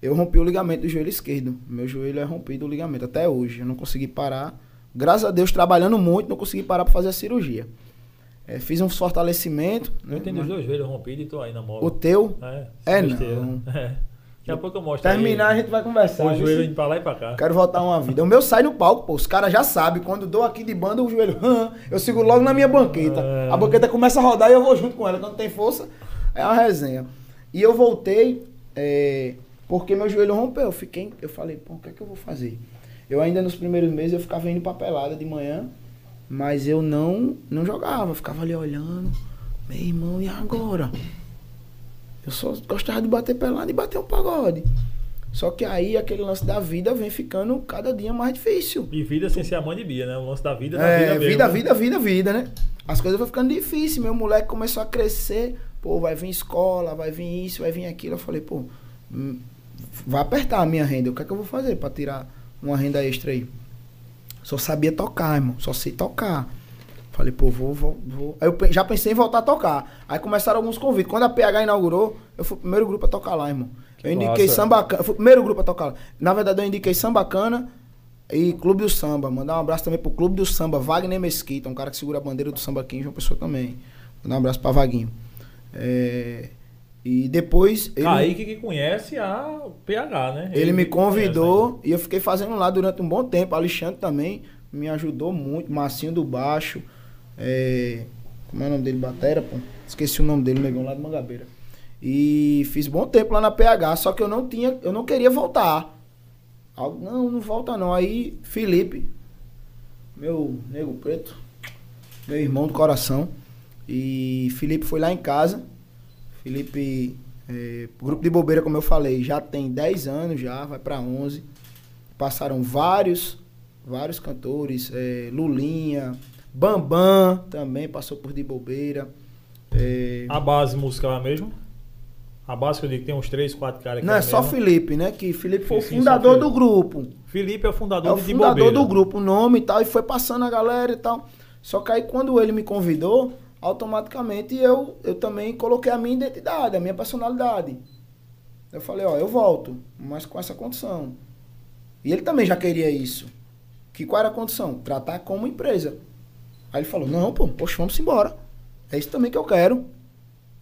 Eu rompi o ligamento do joelho esquerdo. Meu joelho é rompido o ligamento até hoje. Eu não consegui parar. Graças a Deus, trabalhando muito, não consegui parar para fazer a cirurgia. É, fiz um fortalecimento. Eu né, tenho os dois joelhos rompidos e tô aí na moda. O teu? É, É, não. É. Daqui a pouco eu mostro Terminar, a aí. gente vai conversar. O joelho indo pra lá e pra cá. Quero voltar uma vida. O meu sai no palco, pô. Os caras já sabem. Quando dou aqui de banda, o joelho. hã, eu seguro logo na minha banqueta. É. A banqueta começa a rodar e eu vou junto com ela. Quando tem força, é uma resenha. E eu voltei é, porque meu joelho rompeu. Eu fiquei. Eu falei, pô, o que é que eu vou fazer? Eu ainda nos primeiros meses eu ficava indo pra pelada de manhã, mas eu não, não jogava. Eu ficava ali olhando. Meu irmão, e agora? Eu só gostava de bater pelada e bater um pagode. Só que aí aquele lance da vida vem ficando cada dia mais difícil. E vida sem ser a mãe de Bia, né? O lance da vida da É, vida mesmo. vida, vida, vida, vida, né? As coisas vão ficando difíceis. Meu moleque começou a crescer. Pô, vai vir escola, vai vir isso, vai vir aquilo. Eu falei, pô, hum, vai apertar a minha renda. O que é que eu vou fazer pra tirar uma renda extra aí? Só sabia tocar, irmão. Só sei tocar. Falei, pô, vou, vou, vou. Aí eu já pensei em voltar a tocar. Aí começaram alguns convites. Quando a PH inaugurou, eu fui o primeiro grupo a tocar lá, irmão. Que eu indiquei massa. samba cana. Eu fui o primeiro grupo a tocar lá. Na verdade, eu indiquei samba cana e Clube do Samba. Mandar um abraço também pro Clube do Samba, Wagner Mesquita, um cara que segura a bandeira do samba aqui em João Pessoa também. Mandar um abraço pra Vaguinho. É, E depois. Ele, Kaique que conhece a PH, né? ele me que conhece, né? convidou e eu fiquei fazendo lá durante um bom tempo. Alexandre também me ajudou muito. Marcinho do Baixo. É, como é o nome dele? Batera, pô. Esqueci o nome dele, negão lá de Mangabeira. E fiz bom tempo lá na PH, só que eu não tinha, eu não queria voltar. Não, não volta não. Aí Felipe, meu nego preto, meu irmão do coração. E Felipe foi lá em casa. Felipe, é, grupo de bobeira, como eu falei, já tem 10 anos já, vai pra 11. Passaram vários, vários cantores, é, Lulinha, Bambam também passou por de bobeira. É, A base musical é a mesma? A base que eu digo tem uns 3, 4 caras não é a só. Felipe, né? Que Felipe foi o fundador do grupo. Felipe é o fundador É o de fundador Bobeira. do grupo, o nome e tal, e foi passando a galera e tal. Só que aí quando ele me convidou, automaticamente eu, eu também coloquei a minha identidade, a minha personalidade. Eu falei, ó, eu volto, mas com essa condição. E ele também já queria isso. Que qual era a condição? Tratar como empresa. Aí ele falou, não, pô, poxa, vamos embora. É isso também que eu quero.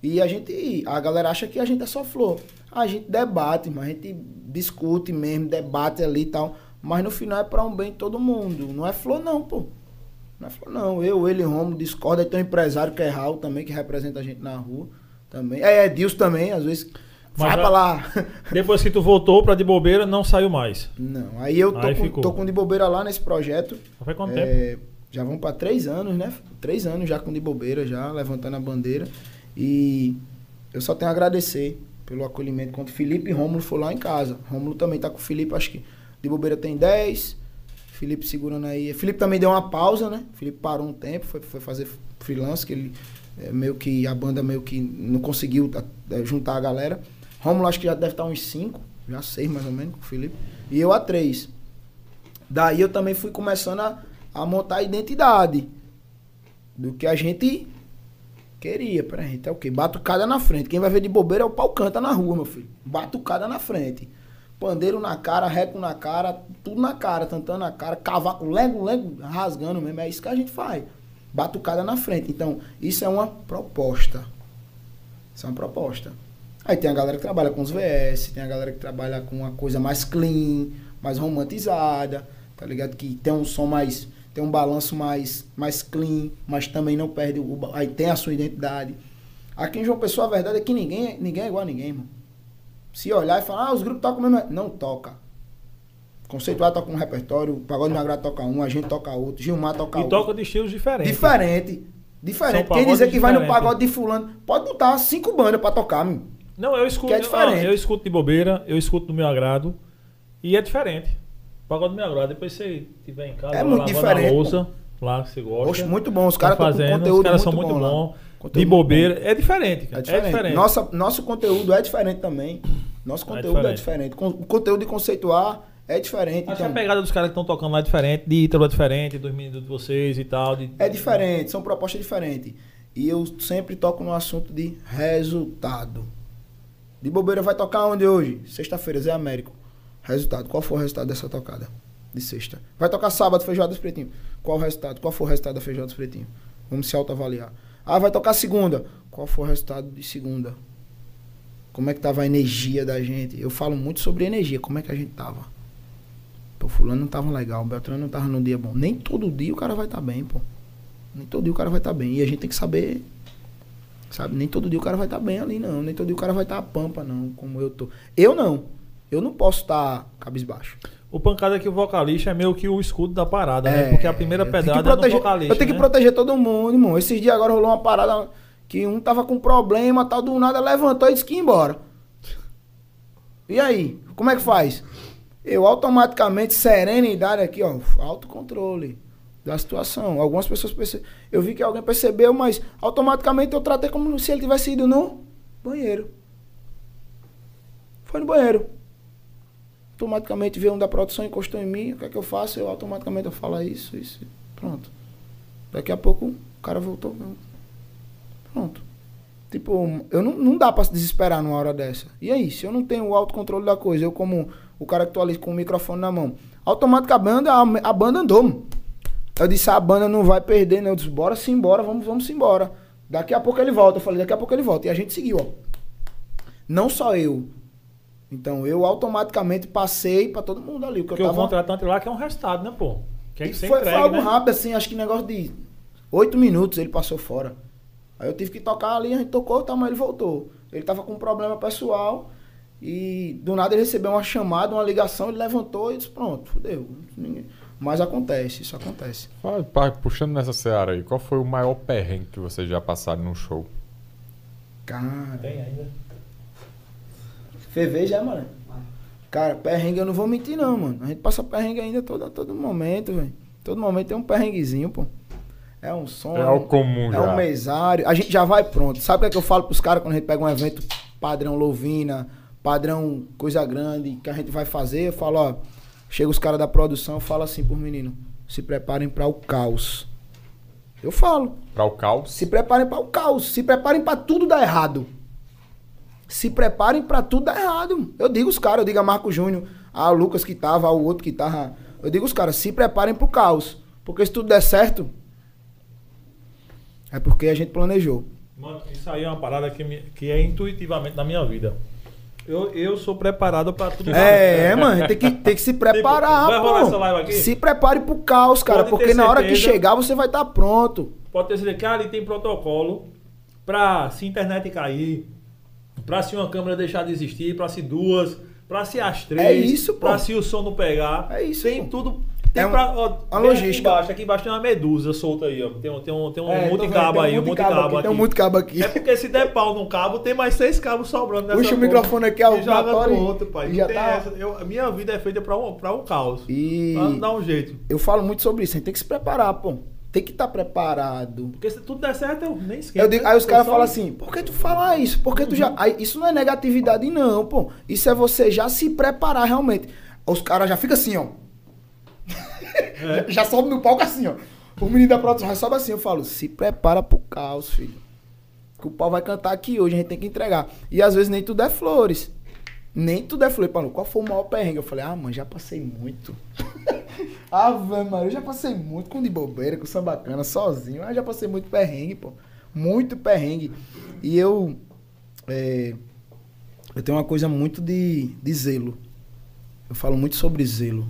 E a gente, a galera acha que a gente é só flor. A gente debate, mas a gente discute mesmo, debate ali e tal. Mas no final é pra um bem de todo mundo. Não é flor não, pô. Não é flor não. Eu, ele, Romo, discorda. Aí tem um empresário que é Raul também, que representa a gente na rua. Também. É, é Deus também, às vezes. Mas vai pra lá. (laughs) Depois que tu voltou pra de bobeira, não saiu mais. Não. Aí eu tô, Aí com, tô com de bobeira lá nesse projeto. Foi quanto tempo? Já vão para três anos, né? Três anos já com de bobeira, já levantando a bandeira. E eu só tenho a agradecer pelo acolhimento quando Felipe e Rômulo foram lá em casa. Rômulo também tá com o Felipe, acho que de bobeira tem 10. Felipe segurando aí. Felipe também deu uma pausa, né? Felipe parou um tempo, foi, foi fazer freelance, que ele é, meio que a banda meio que não conseguiu é, juntar a galera. Rômulo acho que já deve estar uns 5, já 6 mais ou menos com o Felipe. E eu a 3. Daí eu também fui começando a, a montar a identidade do que a gente queria pra gente. É o quê? Batucada na frente. Quem vai ver de bobeira é o pau canta na rua, meu filho. Batucada na frente. Pandeiro na cara, reco na cara, tudo na cara, tantando na cara, cavaco, lego, lego, rasgando mesmo. É isso que a gente faz. Batucada na frente. Então, isso é uma proposta. Isso é uma proposta. Aí tem a galera que trabalha com os VS, tem a galera que trabalha com uma coisa mais clean, mais romantizada, tá ligado? Que tem um som mais. Tem um balanço mais, mais clean, mas também não perde o. Aí tem a sua identidade. Aqui em João Pessoa a verdade é que ninguém, é- ninguém é igual a ninguém, mano. Se olhar e falar, ah, os grupos tocam mesmo. Não toca. Conceituado toca um repertório, o Pagode Magrado toca um, a gente toca outro, Gilmar toca E outro. toca de estilos diferentes. Diferente. Diferente. Quem dizer que vai no pagode de fulano, pode botar cinco bandas pra tocar, meu. Não, eu escuto. Que é diferente. Eu, escuto de bobeira, eu escuto do meu agrado. E é diferente. Pagode do meu agrado. Depois você estiver em casa, É muito diferente, louça, lá que você gosta. Oxe, muito bom. Os tá caras estão com fazendo, conteúdo Os caras são muito bom lá. bons. Conteúdo De muito bobeira. É diferente, É cara. diferente. Nossa, nosso conteúdo é diferente também. Nosso conteúdo é diferente. Con- O conteúdo de conceituar é diferente. Acho então, a pegada dos caras que estão tocando lá é diferente, de Ítalo é diferente, dos meninos de vocês e tal. de- é diferente, são propostas diferentes. E eu sempre toco no assunto de resultado. De bobeira vai tocar onde hoje? Sexta-feira, Zé Américo. Resultado. Qual foi o resultado dessa tocada? De sexta. Vai tocar sábado, feijoada dos pretinhos. Qual o resultado? Qual foi o resultado da feijoada dos pretinhos? Vamos se autoavaliar. Ah, vai tocar segunda. Qual foi o resultado de segunda? Como é que tava a energia da gente? Eu falo muito sobre energia, como é que a gente tava. Pô, fulano não tava legal, Beltrano não tava num dia bom. Nem todo dia o cara vai estar bem, pô. Nem todo dia o cara vai estar bem. E a gente tem que saber. Sabe? Nem todo dia o cara vai estar bem ali, não. Nem todo dia o cara vai estar a pampa, não. Como eu tô. Eu não. Eu não posso estar cabisbaixo. O pancada é que o vocalista é meio que o escudo da parada, É, né? Porque a primeira pedrada é no proteger- vocalista. Eu tenho que né? proteger todo mundo, irmão. Esses dias agora rolou uma parada que um tava com problema, tal, do nada levantou e disse que ia embora. E aí? Como é que faz? Eu automaticamente, serenidade aqui, ó, autocontrole da situação. Algumas pessoas perce... Eu vi que alguém percebeu, mas automaticamente eu tratei como se ele tivesse ido no banheiro. Foi no banheiro. Automaticamente veio um da produção, encostou em mim, o que é que eu faço? Eu automaticamente eu falo "Ah, isso, isso, pronto. Daqui a pouco o cara voltou. Pronto. Tipo, eu não, não dá pra se desesperar numa hora dessa. E aí, se eu não tenho o autocontrole da coisa, eu como o cara que tô ali com o microfone na mão, automaticamente a banda, a, a banda andou. Eu disse, a banda não vai perder, né? Eu disse, bora sim, bora, vamos, vamos embora. Daqui a pouco ele volta. Eu falei, daqui a pouco ele volta. E a gente seguiu, ó. Não só eu. Então eu automaticamente passei pra todo mundo ali. o que Porque eu o tava... contratante lá que é um resultado, né, pô? Quer E que foi, entregue, foi algo né? rápido, assim, acho que negócio de oito minutos ele passou fora. Aí eu tive que tocar ali, a gente tocou, tá, mas ele voltou. Ele tava com um problema pessoal e do nada ele recebeu uma chamada, uma ligação, ele levantou e disse, pronto, fudeu. Ninguém- Mas acontece, isso acontece. Puxando nessa seara aí, qual foi o maior perrengue que vocês já passaram num show? Cara, Tem ainda. Fervei já, mano. Cara, perrengue eu não vou mentir não, mano. A gente passa perrengue ainda todo, todo momento, velho. Todo momento tem um perrenguezinho, pô. É um som. É algo comum É já. um mesário. A gente já vai pronto. Sabe o que, é que eu falo pros caras quando a gente pega um evento padrão Louvina, padrão coisa grande, que a gente vai fazer? Eu falo, ó. Chega os caras da produção, eu falo assim pros meninos: se preparem para o caos. Eu falo. Pra o caos? Se preparem para o caos. Se preparem para tudo dar errado. Se preparem para tudo dar errado. Eu digo os caras, eu digo a Marco Júnior, a Lucas que tava, ao outro que tava. Eu digo os caras, se preparem para o caos. Porque se tudo der certo, é porque a gente planejou. Mano, isso aí é uma parada que, me- que é intuitivamente na minha vida. Eu, eu sou preparado pra tudo. É, é, mano, tem que, tem que se preparar, Tipo, vai rolar pô. essa live aqui? Se prepare pro caos, cara, Pode porque na hora que chegar você vai estar pronto. Pode ter certeza que ali tem protocolo pra se internet cair, pra se uma câmera deixar de existir, pra se duas, pra se as três, É isso, pô. pra se o som não pegar. É isso, Tem pô. tudo. Tem É um- pra, ó, a logística. Aqui embaixo, aqui embaixo tem uma medusa solta aí, ó. Tem, um- tem um, tem um É, tô monte de vendo, cabo tem aí, um monte de cabo aqui. Tem um monte de cabo aqui. É porque se der pau num cabo, tem mais seis cabos sobrando nessa Puxa o microfone aqui, ó, E joga no outro, pai. já tá- essa. Eu, minha vida é feita pra um, pra um caos. E Pra dar um jeito. eu falo muito sobre isso, a gente tem que se preparar, pô. Tem que estar preparado. Porque se tudo der certo, eu nem esqueço. Eu digo- aí os caras falam assim, por que tu fala isso? Por que tu já. Aí, isso não é negatividade, não, pô. Isso é você já se preparar realmente. Os caras já ficam assim, ó. já, (laughs) já sobe no palco assim, ó. O menino da produção já sobe assim. Eu falo, se prepara pro caos, filho. Que o pau vai cantar aqui hoje, a gente tem que entregar. E às vezes nem tudo é flores. Nem tudo é flores. Paulo, qual foi o maior perrengue? Eu falei, ah, mano, já passei muito. (laughs) velho, mano, eu já passei muito com de bobeira, com sambacana, sozinho. Ah, já passei muito perrengue, pô. Muito perrengue. E eu. é, eu tenho uma coisa muito de, de zelo. Eu falo muito sobre zelo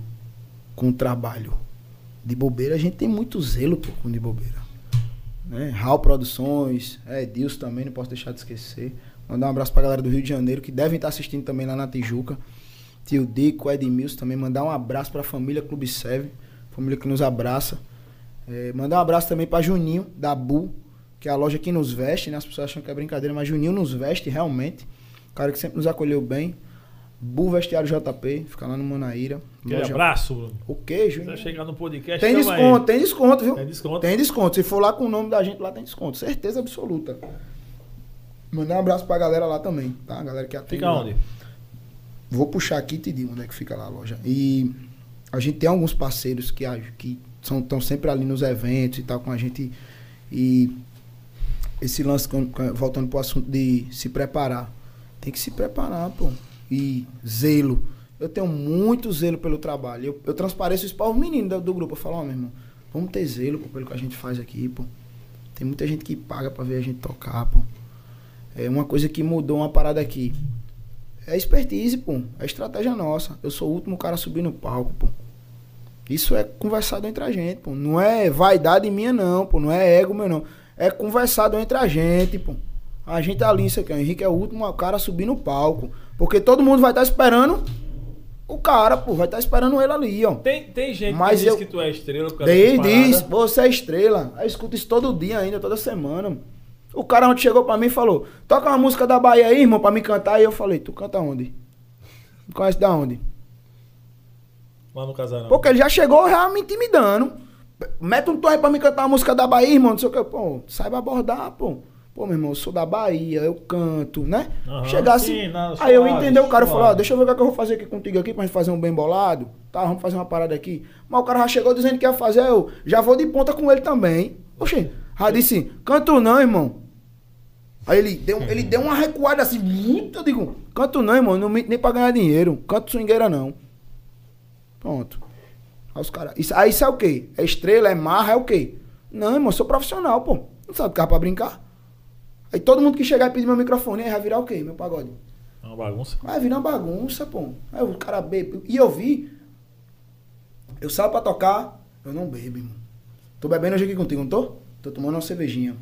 com o trabalho. De bobeira, a gente tem muito zelo pô, com de bobeira. Né? Raul Produções, é, Deus também, não posso deixar de esquecer. Mandar um abraço pra galera do Rio de Janeiro, que devem estar assistindo também lá na Tijuca. Tio Dico, Edmilson também. Mandar um abraço pra família Clube Seve, família que nos abraça. É, mandar um abraço também pra Juninho, da Bu, que é a loja que nos veste, né? As pessoas acham que é brincadeira, mas Juninho nos veste realmente. O cara que sempre nos acolheu bem. Bu Vestiário JP, fica lá no Manaíra. Aquele Loja- abraço, Bruno. O que, Se Juninho? você chegar no podcast, Tem desconto, ele. tem desconto, viu? Tem desconto. Tem desconto. Se for lá com o nome da gente, lá tem desconto. Certeza absoluta. Mandar um abraço pra galera lá também, tá? A galera que atende. Fica lá. Vou puxar aqui e te digo onde é que fica lá a loja. E a gente tem alguns parceiros que que estão sempre ali nos eventos e tal com a gente. E esse lance, voltando pro assunto de se preparar. Tem que se preparar, pô. E zelo. Eu tenho muito zelo pelo trabalho. Eu, eu transpareço isso para os meninos do, do grupo. Eu falo, ó, meu irmão, vamos ter zelo pô, pelo que a gente faz aqui, pô. Tem muita gente que paga para ver a gente tocar, pô. É uma coisa que mudou uma parada aqui. É expertise, pô. É estratégia nossa. Eu sou o último cara a subir no palco, pô. Isso é conversado entre a gente, pô. Não é vaidade minha, não, pô. Não é ego meu, não. É conversado entre a gente, pô. A gente é ali, isso aqui. O Henrique é o último cara a subir no palco. Porque todo mundo vai estar esperando o cara, pô. Vai estar esperando ele ali, ó. Tem, tem gente Mas que diz eu- que tu é estrela por causa diz, paradas. você é estrela. Eu escuto isso todo dia ainda, toda semana. O cara ontem chegou pra mim e falou, toca uma música da Bahia aí, irmão, pra me cantar. E eu falei, tu canta onde? Me conhece da onde? Lá no casarão. Porque ele já chegou já me intimidando. Mete um tom aí pra me cantar uma música da Bahia, irmão, não sei o que. Pô, saiba abordar, pô. Pô, meu irmão, eu sou da Bahia, eu canto, né? Aham, Chegar assim. sim, não, aí eu suave, entender o cara e falar, ó, deixa eu ver o que, é que eu vou fazer aqui contigo aqui pra gente fazer um bem bolado. Tá, vamos fazer uma parada aqui. Mas o cara já chegou dizendo que ia fazer, eu já vou de ponta com ele também. Oxê, já disse, canto não, irmão. Aí ele deu, ele deu uma recuada assim, muito, eu digo, canto não, irmão, não nem pra ganhar dinheiro. Canto swingueira não. Pronto. Aí os caras. Isso, aí isso é o quê? É estrela, é marra, é o quê? Não, irmão, eu sou profissional, pô. Não sabe carro pra brincar. Aí todo mundo que chegar e pedir meu microfone, aí vai virar o quê? Meu pagode. É uma bagunça. Vai virar uma bagunça, pô. Aí o cara bebe. E eu vi. Eu saio pra tocar, eu não bebo, irmão. Tô bebendo hoje aqui contigo, não tô? Tô tomando uma cervejinha.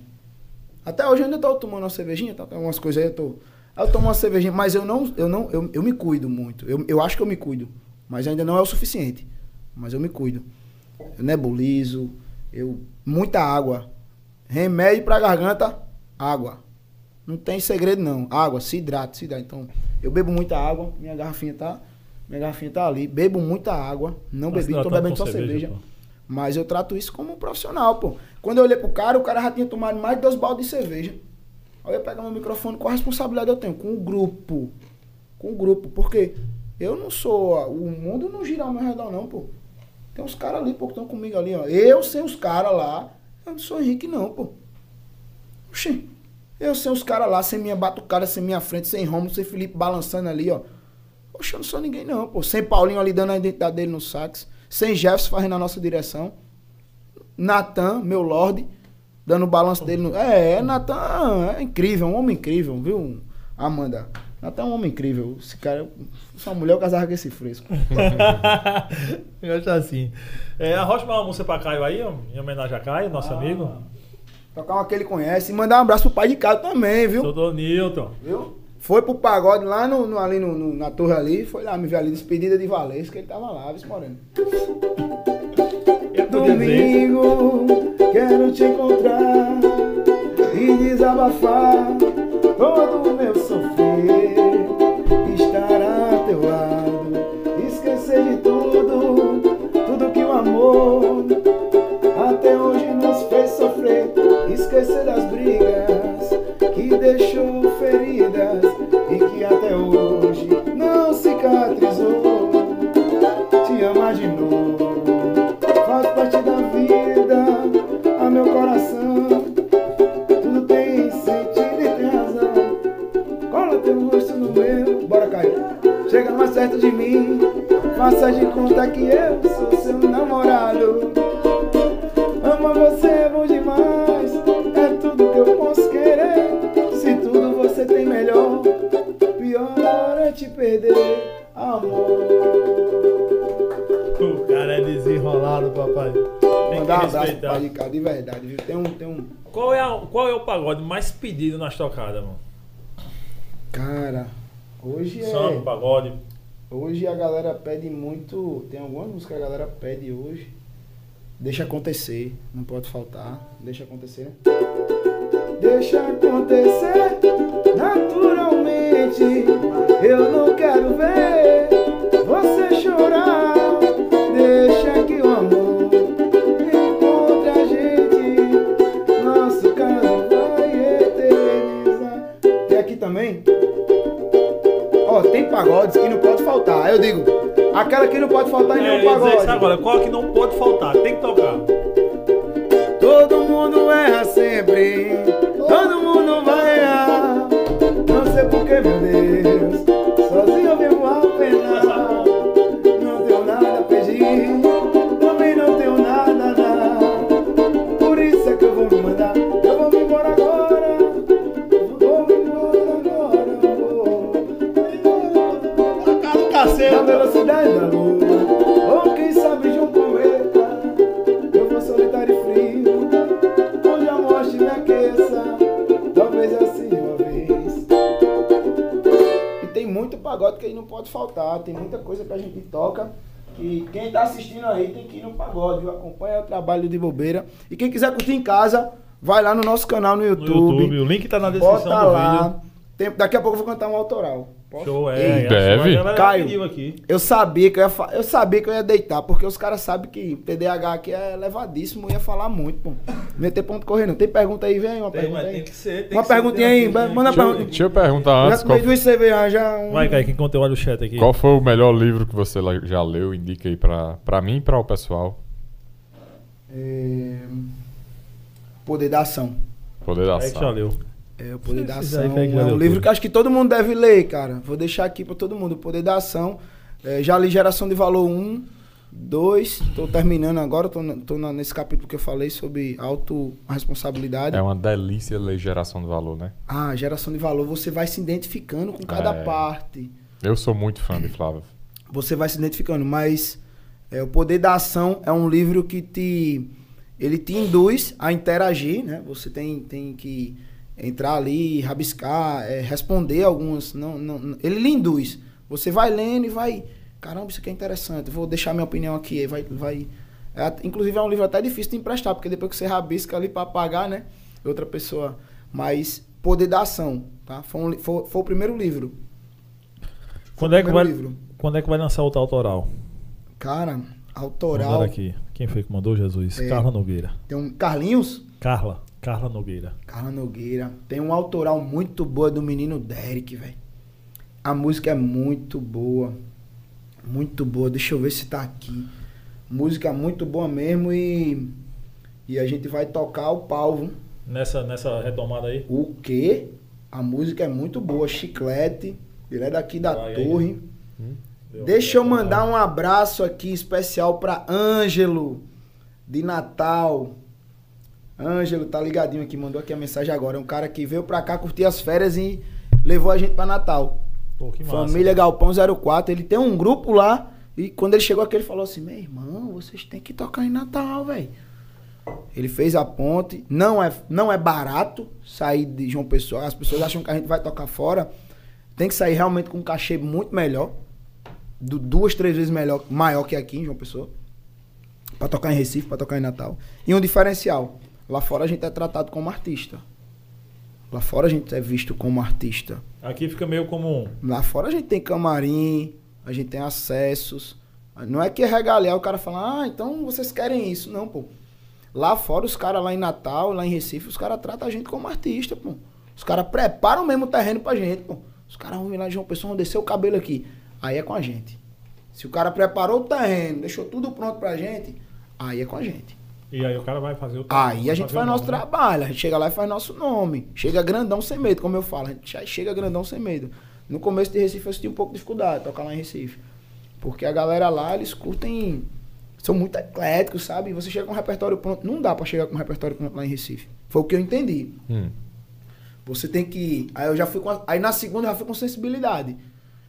Até hoje eu ainda tô tomando uma cervejinha, tá? Algumas coisas aí, eu tô. Eu tomo uma cervejinha, mas eu não, eu não, eu, eu me cuido muito. Eu, eu acho que eu me cuido. Mas ainda não é o suficiente. Mas eu me cuido. Eu nebulizo, eu. Muita água. Remédio pra garganta, água. Não tem segredo não. Água, se hidrata, se hidrata. Então, eu bebo muita água, minha garrafinha tá. Minha garrafinha tá ali. Bebo muita água. Não Mas bebi, não tô tanto bebendo só cerveja. pô. Mas eu trato isso como um profissional, pô. Quando eu olhei pro cara, o cara já tinha tomado mais de dois baldes de cerveja. Aí eu pegar meu microfone, qual a responsabilidade eu tenho? Com o grupo. Com o grupo. Porque eu não sou. O mundo não gira ao meu redor, não, pô. Tem uns caras ali, pô, que estão comigo ali, ó. Eu sem os caras lá, eu não sou Henrique, não, pô. Oxi. Eu sem os caras lá, sem minha batucada, sem minha frente, sem Romulo, sem Felipe balançando ali, ó. Oxe, eu não sou ninguém, não, pô. Sem Paulinho ali dando a identidade dele no sax. Sem Jefferson fazendo a nossa direção. Natan, meu Lorde, dando o balanço dele. No... É, Natan é incrível, um homem incrível, viu, Amanda? Natan é um homem incrível. Esse cara, uma mulher, eu casava com esse fresco. (laughs) eu acho assim. É, arrocha uma música pra Caio aí, em homenagem a Caio, nosso Ah. amigo. Tocar uma que ele conhece. E mandar um abraço pro pai de Caio também, viu? Doutor Newton. Viu? Foi pro pagode lá no, no- ali no, no- na torre ali, foi lá me ver ali, despedida de Valência, que ele tava lá, viu, Moreno? Domingo, quero te encontrar e desabafar todo o meu sofrer. Estar a teu lado, esquecer de tudo, tudo que o amor até hoje nos fez sofrer. Esquecer das brigas que deixou Perto de mim, faça de conta que eu sou seu namorado. Ama você é bom demais, é tudo que eu posso querer. Se tudo você tem melhor, pior é te perder, amor. O cara é desenrolado, papai. Tem Mandar um abraço pro pai de cá, de verdade, viu? Tem um, tem um. Qual é, a- qual é o pagode mais pedido nas tocadas, mano? Cara, hoje é. Samba, pagode. Hoje a galera pede muito. Tem algumas músicas que a galera pede hoje. Deixa acontecer, não pode faltar. Deixa acontecer? Deixa acontecer naturalmente. Eu não quero ver você chorar. Deixa que o amor encontre a gente. Nosso caso vai eternizar. Tem aqui também. Ó, tem pagodes que não faltar. Aí eu digo, aquela que não pode faltar em É, nenhum isso pagode. agora, qual que não pode faltar? Tem que tocar. Todo mundo erra sempre, todo mundo vai errar. Não sei porquê, meu pode faltar, tem muita coisa que a gente toca. Que quem tá assistindo aí tem que ir no pagode, viu? Acompanha o trabalho de bobeira. E quem quiser curtir em casa, vai lá no nosso canal no No YouTube. YouTube, o link tá na descrição Bota do lá. vídeo. Tem- daqui a pouco eu vou cantar um autoral. Posso? Show, Ei, é. Deve. A galera Caio. aqui. Eu sabia que eu ia, fa- eu sabia que eu ia deitar, porque os caras sabem que TDAH aqui é levadíssimo, ia falar muito, pô. Meter ponto correndo. Tem pergunta aí, vem uma Tem, pergunta mas aí. tem que ser. Tem Uma que ser, perguntinha tem aí, que vai- ser. manda Deixa eu, pergunta. deixa eu perguntar Já antes. tomei Qual, duas cervejas já. um- Vai, Caio, quem contou olha o chat aqui. qual foi o melhor livro que você já leu? Indica aí pra, pra mim e pra o pessoal. É, Poder da ação. Poder da Aí que já ação. leu. É, o Poder da Ação é um livro que acho que todo mundo deve ler, cara. Vou deixar aqui pra todo mundo. O Poder da Ação. É, já li Geração de Valor 1. Dois, tô terminando agora, tô, na- tô na- nesse capítulo que eu falei sobre autorresponsabilidade. É uma delícia ler geração de valor, né? Ah, geração de valor, você vai se identificando com cada É. parte. Eu sou muito fã de Flávio. Você vai se identificando, mas é, o poder da ação é um livro que te ele te induz a interagir, né? Você tem, tem que entrar ali, rabiscar, é, responder algumas, não, não, ele lhe induz. Você vai lendo e vai, caramba, isso aqui é interessante, vou deixar minha opinião aqui, vai vai é, inclusive é um livro até difícil de emprestar, porque depois que você rabisca ali para pagar, né? Outra pessoa, mas poder da ação, tá? Foi, um foi, foi o primeiro livro. Quando é, que vai, livro. quando é que vai lançar o autoral? Cara, autoral. aqui. Quem foi que mandou, Jesus? É. Carla Nogueira. Tem um Carlinhos, Carla. Carla Nogueira. Carla Nogueira. Tem um autoral muito boa do menino Derek, velho. A música é muito boa. Muito boa. Deixa eu ver se tá aqui. Música muito boa mesmo e e a gente vai tocar o pau, viu? Nessa, nessa retomada aí. O quê? A música é muito boa, Chiclete. Ele é daqui da Vai. Torre. Deu Deixa eu mandar um abraço aqui especial pra Ângelo de Natal. Ângelo tá ligadinho aqui, mandou aqui a mensagem agora. É um cara que veio pra cá curtir as férias e levou a gente pra Natal. Pô, que massa. Família Galpão 04. Ele tem um grupo lá e quando ele chegou aqui ele falou assim: "Meu irmão, vocês têm que tocar em Natal, velho". Ele fez a ponte. Não é não é barato sair de João Pessoa. As pessoas acham que a gente vai tocar fora. Tem que sair realmente com um cachê muito melhor. Du- duas, três vezes melhor, maior que aqui em João Pessoa. Pra tocar em Recife, pra tocar em Natal. E um diferencial. Lá fora a gente é tratado como artista. Lá fora a gente é visto como artista. Aqui fica meio como um. Lá fora a gente tem camarim, a gente tem acessos. Não é que é regalar o cara fala, ah, então vocês querem isso. Não, pô. Lá fora, os caras lá em Natal, lá em Recife, os caras tratam a gente como artista, pô. Os caras preparam mesmo o terreno pra gente, pô. Os caras vão vir lá de João Pessoa, vão descer o cabelo aqui. Aí é com a gente. Se o cara preparou o terreno, deixou tudo pronto pra gente, aí é com a gente. E aí o cara vai fazer o Aí a gente faz nosso nome, né? trabalho, a gente chega lá e faz nosso nome. Chega grandão sem medo, como eu falo. A gente já chega grandão sem medo. No começo de Recife eu senti um pouco de dificuldade tocar lá em Recife. Porque a galera lá, eles curtem. São muito ecléticos, sabe? Você chega com um repertório pronto. Não dá pra chegar com um repertório pronto lá em Recife. Foi o que eu entendi. Hum. Você tem que. Aí eu já fui com. a- Aí na segunda eu já fui com sensibilidade.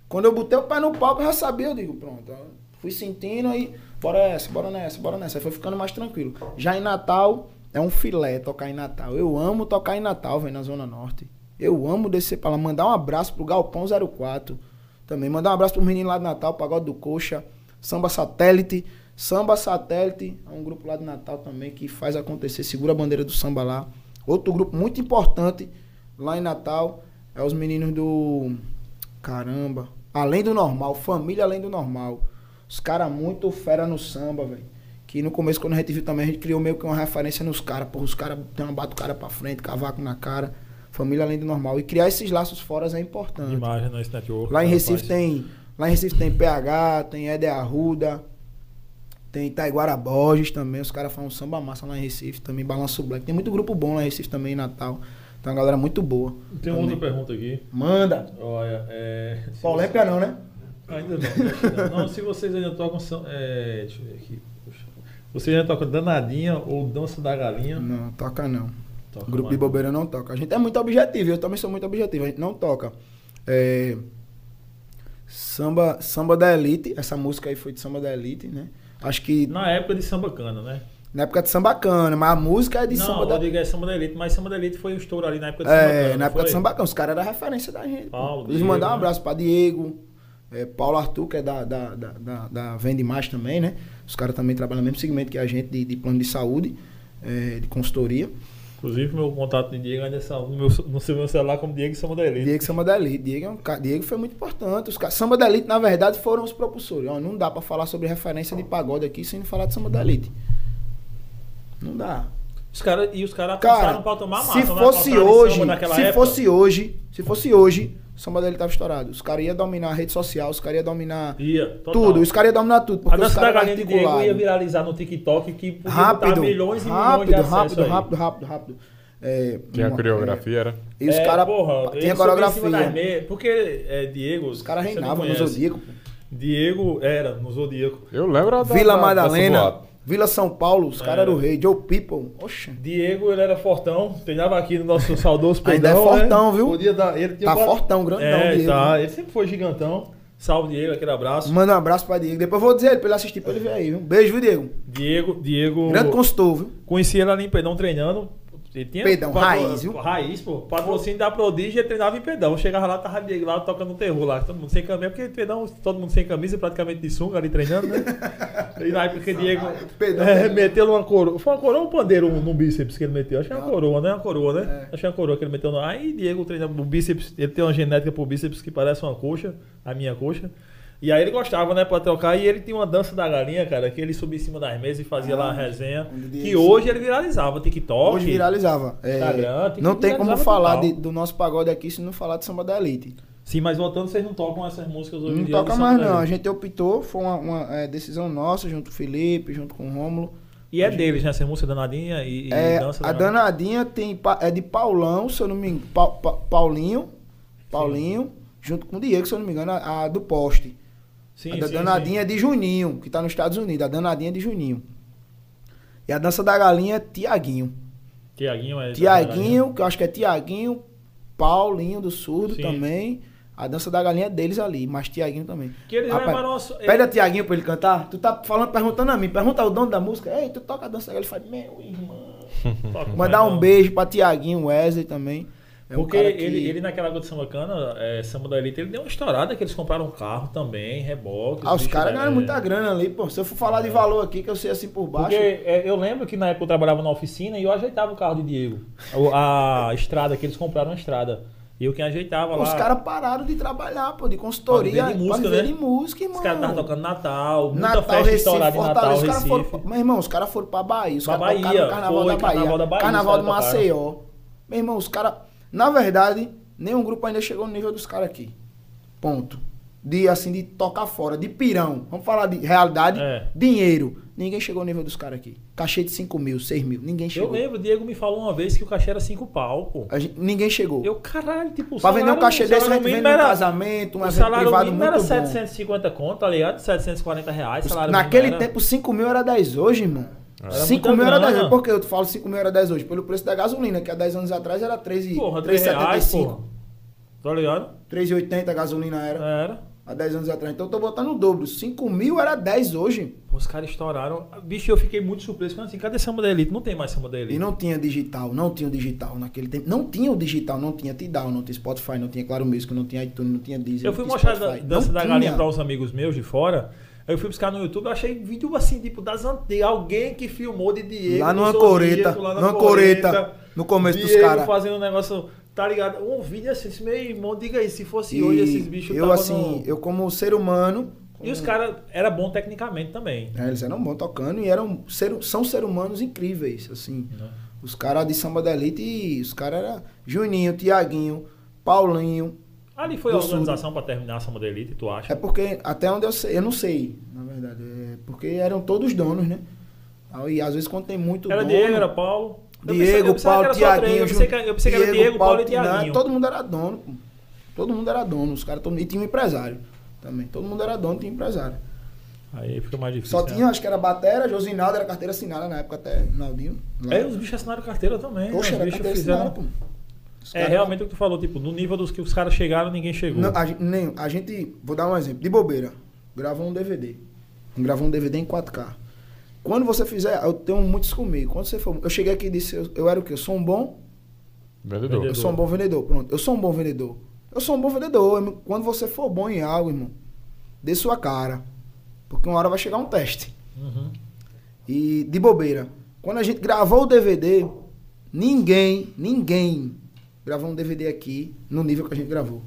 Quando eu botei o pé no palco, eu já sabia, eu digo, pronto. eu Fui sentindo aí, bora essa, bora nessa, bora nessa. Aí foi ficando mais tranquilo. Já em Natal, é um filé tocar em Natal. Eu amo tocar em Natal, velho, na Zona Norte. Eu amo descer pra lá. Mandar um abraço pro Galpão 04. Também mandar um abraço pro menino lá de Natal, Pagode do Coxa, Samba Satélite. Samba Satélite é um grupo lá de Natal também que faz acontecer, segura a bandeira do samba lá. Outro grupo muito importante lá em Natal é os meninos do. Caramba. Além do normal, família além do normal. Os caras muito fera no samba, velho. Que no começo, quando a gente viu também, a gente criou meio que uma referência nos caras. Porra, os caras tem uma bata o cara pra frente, cavaco na cara. Família além do normal. E criar esses laços fora é importante. Imagem nesse network. Lá em Recife faz. tem. Lá em Recife tem PH, tem Eder Arruda, tem Taiguara Borges também. Os caras um samba massa lá em Recife, também Balanço Black. Tem muito grupo bom lá em Recife também, em Natal. Tem uma galera muito boa. Tem também. outra pergunta aqui. Manda! Olha, é. Polêmica não, né? Ainda não. não. Não, se vocês ainda tocam. são- É, deixa eu ver aqui. Vocês ainda tocam Danadinha ou Dança da Galinha? Não, toca não. Toca Grupo de mais. bobeira não toca. A gente é muito objetivo, eu também sou muito objetivo. A gente não toca. É, Samba, samba da Elite, essa música aí foi de Samba da Elite, né? Acho que Na época de samba cana, né? na época de Samba Cana, mas a música é de não, Samba eu da digo é samba da elite, mas samba da elite foi o estouro ali na época de samba É, cana. na época de foi? Samba Cana, os caras eram referência da gente. Paulo, Inclusive, Diego, mandar um né? abraço pra Diego, é, Paulo Arthur, que é da, da, da, da, da Vende Mais também, né? Os caras também trabalham no mesmo segmento que a gente de, de plano de saúde, é, de consultoria. Inclusive, meu contato de Diego ainda é no meu, no meu celular como Diego Samba da Elite. Diego Samba da Elite. Diego, é um, Diego foi muito importante. Os ca- Samba da Elite, na verdade, foram os propulsores. Ó, não dá pra falar sobre referência de pagode aqui sem falar de Samba da Elite. Não dá. Os cara, e os caras Cara, passaram pra tomar massa. se né? fosse hoje, se época. fosse hoje, se fosse hoje, o Samba da Elite tava estourado. Os caras iam dominar a rede social, os caras iam dominar Ia, tudo. Os caras iam dominar tudo. A Porque os dança da galinha de Diego ia viralizar no TikTok que podia Rápido, botar milhões e milhões rápido, de acesso rápido, aí. rápido, rápido, rápido. É, Tinha a uma- coreografia, era. é, e os É, caras porra, tinha coreografia. meias, Porque, é, Diego... Os caras reinavam no. Zodíaco. Diego era no Zodíaco. Eu lembro da Vila da- Madalena, boate. Vila São Paulo, os caras Era. eram o rei. Joe People, oxe. Diego, ele era fortão, treinava aqui no nosso saudoso Ainda Pedrão, é fortão, né? viu? Podia dar, ele tinha Tá fortão, grandão, É, Diego. tá. Ele sempre foi gigantão. Salve, Diego, aquele abraço. Manda um abraço pra Diego. Depois eu vou dizer ele pra ele assistir pra ele ver aí, viu? Beijo, viu, Diego? Diego, Diego. Grande consultor, viu? Conheci ele ali em Pedão treinando. Ele tinha Pedão, raiz, viu? Raiz, pô. Patrocínio da Prodígio, ele treinava em Pedão. Chegava lá, tava Diego lá tocando terror lá. Todo mundo sem camisa, porque Pedão, todo mundo sem camisa, praticamente de sunga ali treinando, né? (laughs) e na época que Diego Pedão. é, meteu numa coroa. Foi uma coroa ou um pandeiro no bíceps que ele meteu? Acho que é uma coroa, né? Uma coroa, né? É. Acho que é uma coroa que ele meteu no. Aí Diego treinando o bíceps, ele tem uma genética pro bíceps que parece uma coxa, a minha coxa. E aí ele gostava, né, pra trocar. E ele tinha uma dança da galinha, cara, que ele subia em cima das mesas e fazia lá a resenha. onde Que hoje ele viralizava, TikTok. Hoje viralizava. É, Instagram, tem não tem como falar de- do nosso pagode aqui se não falar de samba da elite. Sim, mas voltando, vocês não tocam essas músicas hoje em Não dia. toca do mais não. A gente optou, foi uma, uma, é, decisão nossa, junto com o Felipe, junto com o Rômulo. E é deles, né? Essa música danadinha e, e É, dança a danadinha tem, é de Paulão, se eu não me engano. Pa- Pa- Paulinho, Paulinho, junto com o Diego, se eu não me engano, a, a do poste. Sim, a da sim, danadinha é de Juninho, que tá nos Estados Unidos. A danadinha é de Juninho. E a dança da galinha é Tiaguinho. sim. Tiaguinho é. Tiaguinho, que eu acho que é Tiaguinho, Paulinho do Surdo Sim. também. A dança da galinha é deles ali, mas Tiaguinho também. Que eles Rapaz, levaram. a- Pede a Tiaguinho pra ele cantar. Tu tá falando, perguntando a mim. Pergunta ao dono da música. Ei, tu toca a dança da galinha? Ele fala, meu irmão. (laughs) Mandar um beijo pra Tiaguinho, Wesley também. É um Porque cara que- ele, ele naquela água de Samba Cana, é, Samba da Elite, ele deu uma estourada que eles compraram um carro também, reboque. Ah, os caras né? ganham muita grana ali, pô. Se eu for falar de valor aqui, que eu sei assim por baixo. Porque é, eu lembro que na época eu trabalhava na oficina e eu ajeitava o carro de Diego. O- A, (laughs) estrada, que eles compraram uma estrada. E eu quem ajeitava lá. Os caras pararam de trabalhar, pô, de consultoria. Pra viver de música, viver né? de música, irmão. Os caras estavam tocando Natal, muita Natal, festa Recife, estourada em Natal. Os Recife. foram, meu irmão, os caras foram pra Bahia. Os caras tocaram Bahia, no Carnaval foi, da Bahia. Carnaval da Bahia, Carnaval do Maceió. Meu irmão, os caras... Na verdade, nenhum grupo ainda chegou no nível dos caras aqui. Ponto. De, assim, de tocar fora, de pirão. Vamos falar de realidade. É. Dinheiro. Ninguém chegou no nível dos caras aqui. Cachê de 5 mil, 6 mil. Ninguém Eu chegou. lembro, o Diego me falou uma vez que o cachê era 5 pau, pô. Gente- ninguém chegou. Eu, caralho, tipo, o pra vender um salário- cachê desse, a salário gente vende mínimo um era- casamento, um evento salário privado mínimo muito era bom. 750 conto, tá ligado? 740 reais, salário Naquele mínimo era- tempo, 5 mil era 10 hoje, irmão. Era 5 muita mil era grana. 10 hoje. Por que eu falo 5 mil era 10 hoje? Pelo preço da gasolina, que há 10 anos atrás era 3,75. Porra, 3 reais, porra. Tá ligado? 3,80 a gasolina era. Era. Há 10 anos atrás. Então eu tô botando o dobro. 5 mil era 10 hoje. Pô, Os caras estouraram. Bicho, eu fiquei muito surpreso. Falando assim, cadê Samba da Elite? Não tem mais Samba da Elite. E não tinha digital, não tinha o digital naquele tempo. Não tinha o digital, não tinha Tidal, não tinha Spotify, não tinha Claro Music, não tinha iTunes, não tinha Deezer. Eu não fui mostrar a dança Não da tinha. galinha para uns amigos meus de fora. Aí eu fui buscar no YouTube, eu achei vídeo assim, tipo, das antigas. Alguém que filmou de Diego. Lá numa coreta, lá numa coreta, no começo dos Diego caras. fazendo um negócio, tá ligado? Um vídeo assim, esse meu irmão, diga aí, se fosse E hoje esses bichos eu, assim, no- eu como ser humano. E os caras era bom tecnicamente também. É, eles eram bons tocando e eram ser, são seres humanos incríveis, assim. Né? Os caras de samba da elite, os caras eram Juninho, Tiaguinho, Paulinho. Ali foi a Do organização pra terminar a Samba da Elite, tu acha? É porque, até onde eu sei, eu não sei, na verdade. É porque eram todos donos, né? E às vezes quando tem muito Era dono... Diego, era Paulo. Eu Diego, Paulo, Tiaguinho. Eu pensei que, eu pensei que era Diego, Paulo e Tiaguinho. Todo mundo era dono, pô. Todo mundo era dono. Os caras, todo e tinha um empresário também. Todo mundo era dono, tinha empresário. Aí fica mais difícil. Só né? tinha, acho que era Batera, Josinaldo, era carteira assinada na época até, Naldinho. lá. É, os bichos assinaram carteira também. Poxa, né? era Os bichos fizeram. assinada, pô. Os É caras- realmente o que tu falou, tipo, no nível dos que os caras chegaram, ninguém chegou. Não, a, gente, nem, a gente, vou dar um exemplo, de bobeira, gravou um DVD. Gravou um DVD em 4K. Quando você fizer, eu tenho muitos comigo. Quando você for, eu cheguei aqui e disse, eu, eu era o quê? Eu sou um bom, Vendedor. Vendedor. eu sou um bom vendedor. Pronto, eu sou um bom vendedor. Eu sou um bom vendedor. Quando você for bom em algo, irmão, dê sua cara. Porque uma hora vai chegar um teste. Uhum. E de bobeira, quando a gente gravou o DVD, ninguém, ninguém gravou um DVD aqui no nível que a gente gravou.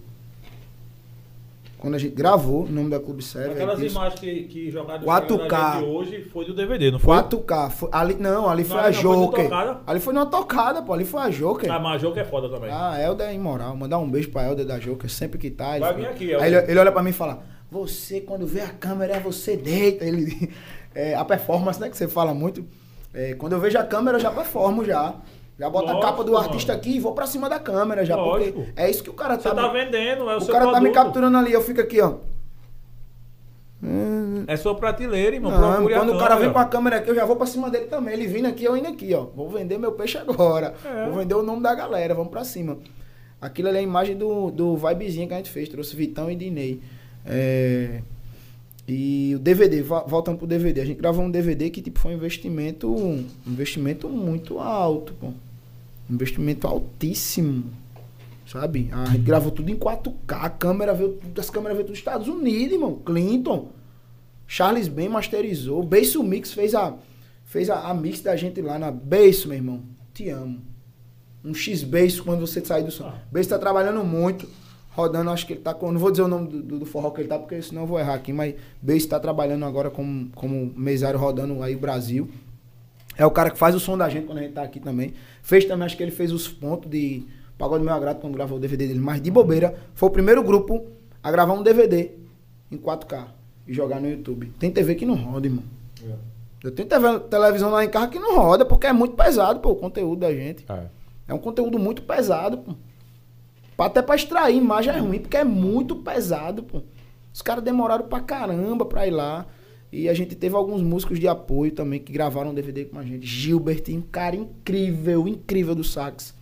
Quando a gente gravou, o nome da Clube Série. Aquelas é imagens que, que jogaram 4K. na gente hoje foi do DVD, não foi? 4K. Foi, ali, não, ali foi Não, a não, foi Joker. tocada. ali foi numa tocada, pô. Ali foi a Joker. Ah, mas a Joker é foda também. Ah, Helder é imoral. Mandar um beijo pra Helder da Joker, sempre que tá. Ele, Vai vir aqui, Aí Helder. ele, ele olha pra mim e fala: Você, quando vê a câmera, você deita. Ele, (laughs) é, a performance, né? Que você fala muito. É, quando eu vejo a câmera, eu já performo já. Já boto a Lógico, capa do artista mano. aqui e vou pra cima da câmera já. Lógico. Porque é isso que o cara Você tá. tá vendendo, é o, o seu cara tá me produto. capturando ali, eu fico aqui, ó. Hum, É sua prateleira, irmão. Não, a quando o cara vem com a câmera aqui, eu já vou pra cima dele também. Ele vindo aqui, eu indo aqui, ó. Vou vender meu peixe agora. É. Vou vender o nome da galera, vamos pra cima. Aquilo ali é a imagem do, do Vibezinho que a gente fez. Trouxe Vitão e Dinei. É, E o DVD, vo- voltando pro DVD. A gente gravou um DVD que tipo, foi um investimento, um investimento muito alto, pô. Investimento altíssimo. Sabe? A gente gravou tudo em 4K. A câmera veio, as câmeras veio dos Estados Unidos, irmão. Clinton. Charles Ben masterizou. Beiço Mix fez a fez a, a mix da gente lá na Beiço, meu irmão. Te amo. Um X Beiço quando você sair do som. Ah. Beiço tá trabalhando muito. Rodando, acho que ele tá com. Não vou dizer o nome do, do, forró que ele tá, porque senão eu vou errar aqui. Mas Beiço tá trabalhando agora como, como mesário rodando aí o Brasil. É o cara que faz o som da gente quando a gente tá aqui também. Fez também, acho que ele fez os pontos de Pagode Meu Agrado quando gravou o DVD dele. Mas de bobeira, foi o primeiro grupo a gravar um DVD em 4K e jogar no YouTube. Tem TV que não roda, irmão. É. Eu tenho TV televisão lá em casa que não roda, porque é muito pesado, pô, o conteúdo da gente. É. É um conteúdo muito pesado, pô. Até pra extrair imagem é ruim, porque é muito pesado, pô. Os caras demoraram pra caramba pra ir lá. E a gente teve alguns músicos de apoio também que gravaram um DVD com a gente. Gilbertinho, um cara incrível, incrível do sax.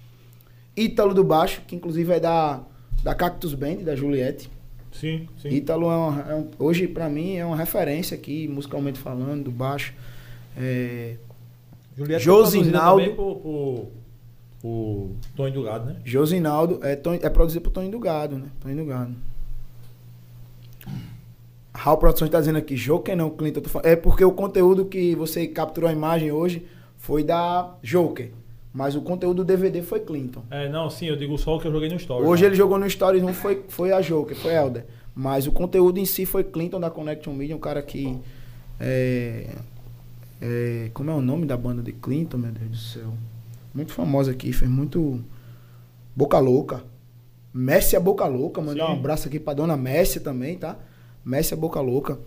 Ítalo do baixo, que inclusive é da, da Cactus Band, da Juliette. Sim, sim. Ítalo é, uma- é um- hoje pra mim é uma referência aqui, musicalmente falando, do baixo. É, Juliette Josinaldo. foi produzida também por, por, por Tony do Gado, né? Josinaldo é, Tony- é produzido por Tony do Gado, né? Tony do Gado. Raul Produções tá dizendo aqui, Joker não, Clinton. É porque o conteúdo que você capturou a imagem hoje foi da Joker. Mas o conteúdo do DVD foi Clinton. É, não, sim, eu digo só o que eu joguei no Story. Hoje né? ele jogou no Stories, não foi, foi a Joker, foi Elder. Mas o conteúdo em si foi Clinton da Connection Media, um cara que. É, é, como é o nome da banda de Clinton, meu Deus do céu? Muito famosa aqui, fez muito. Boca Louca. Messi a Boca Louca, mandar um abraço aqui pra dona Messi também, tá? Messi a Boca Louca.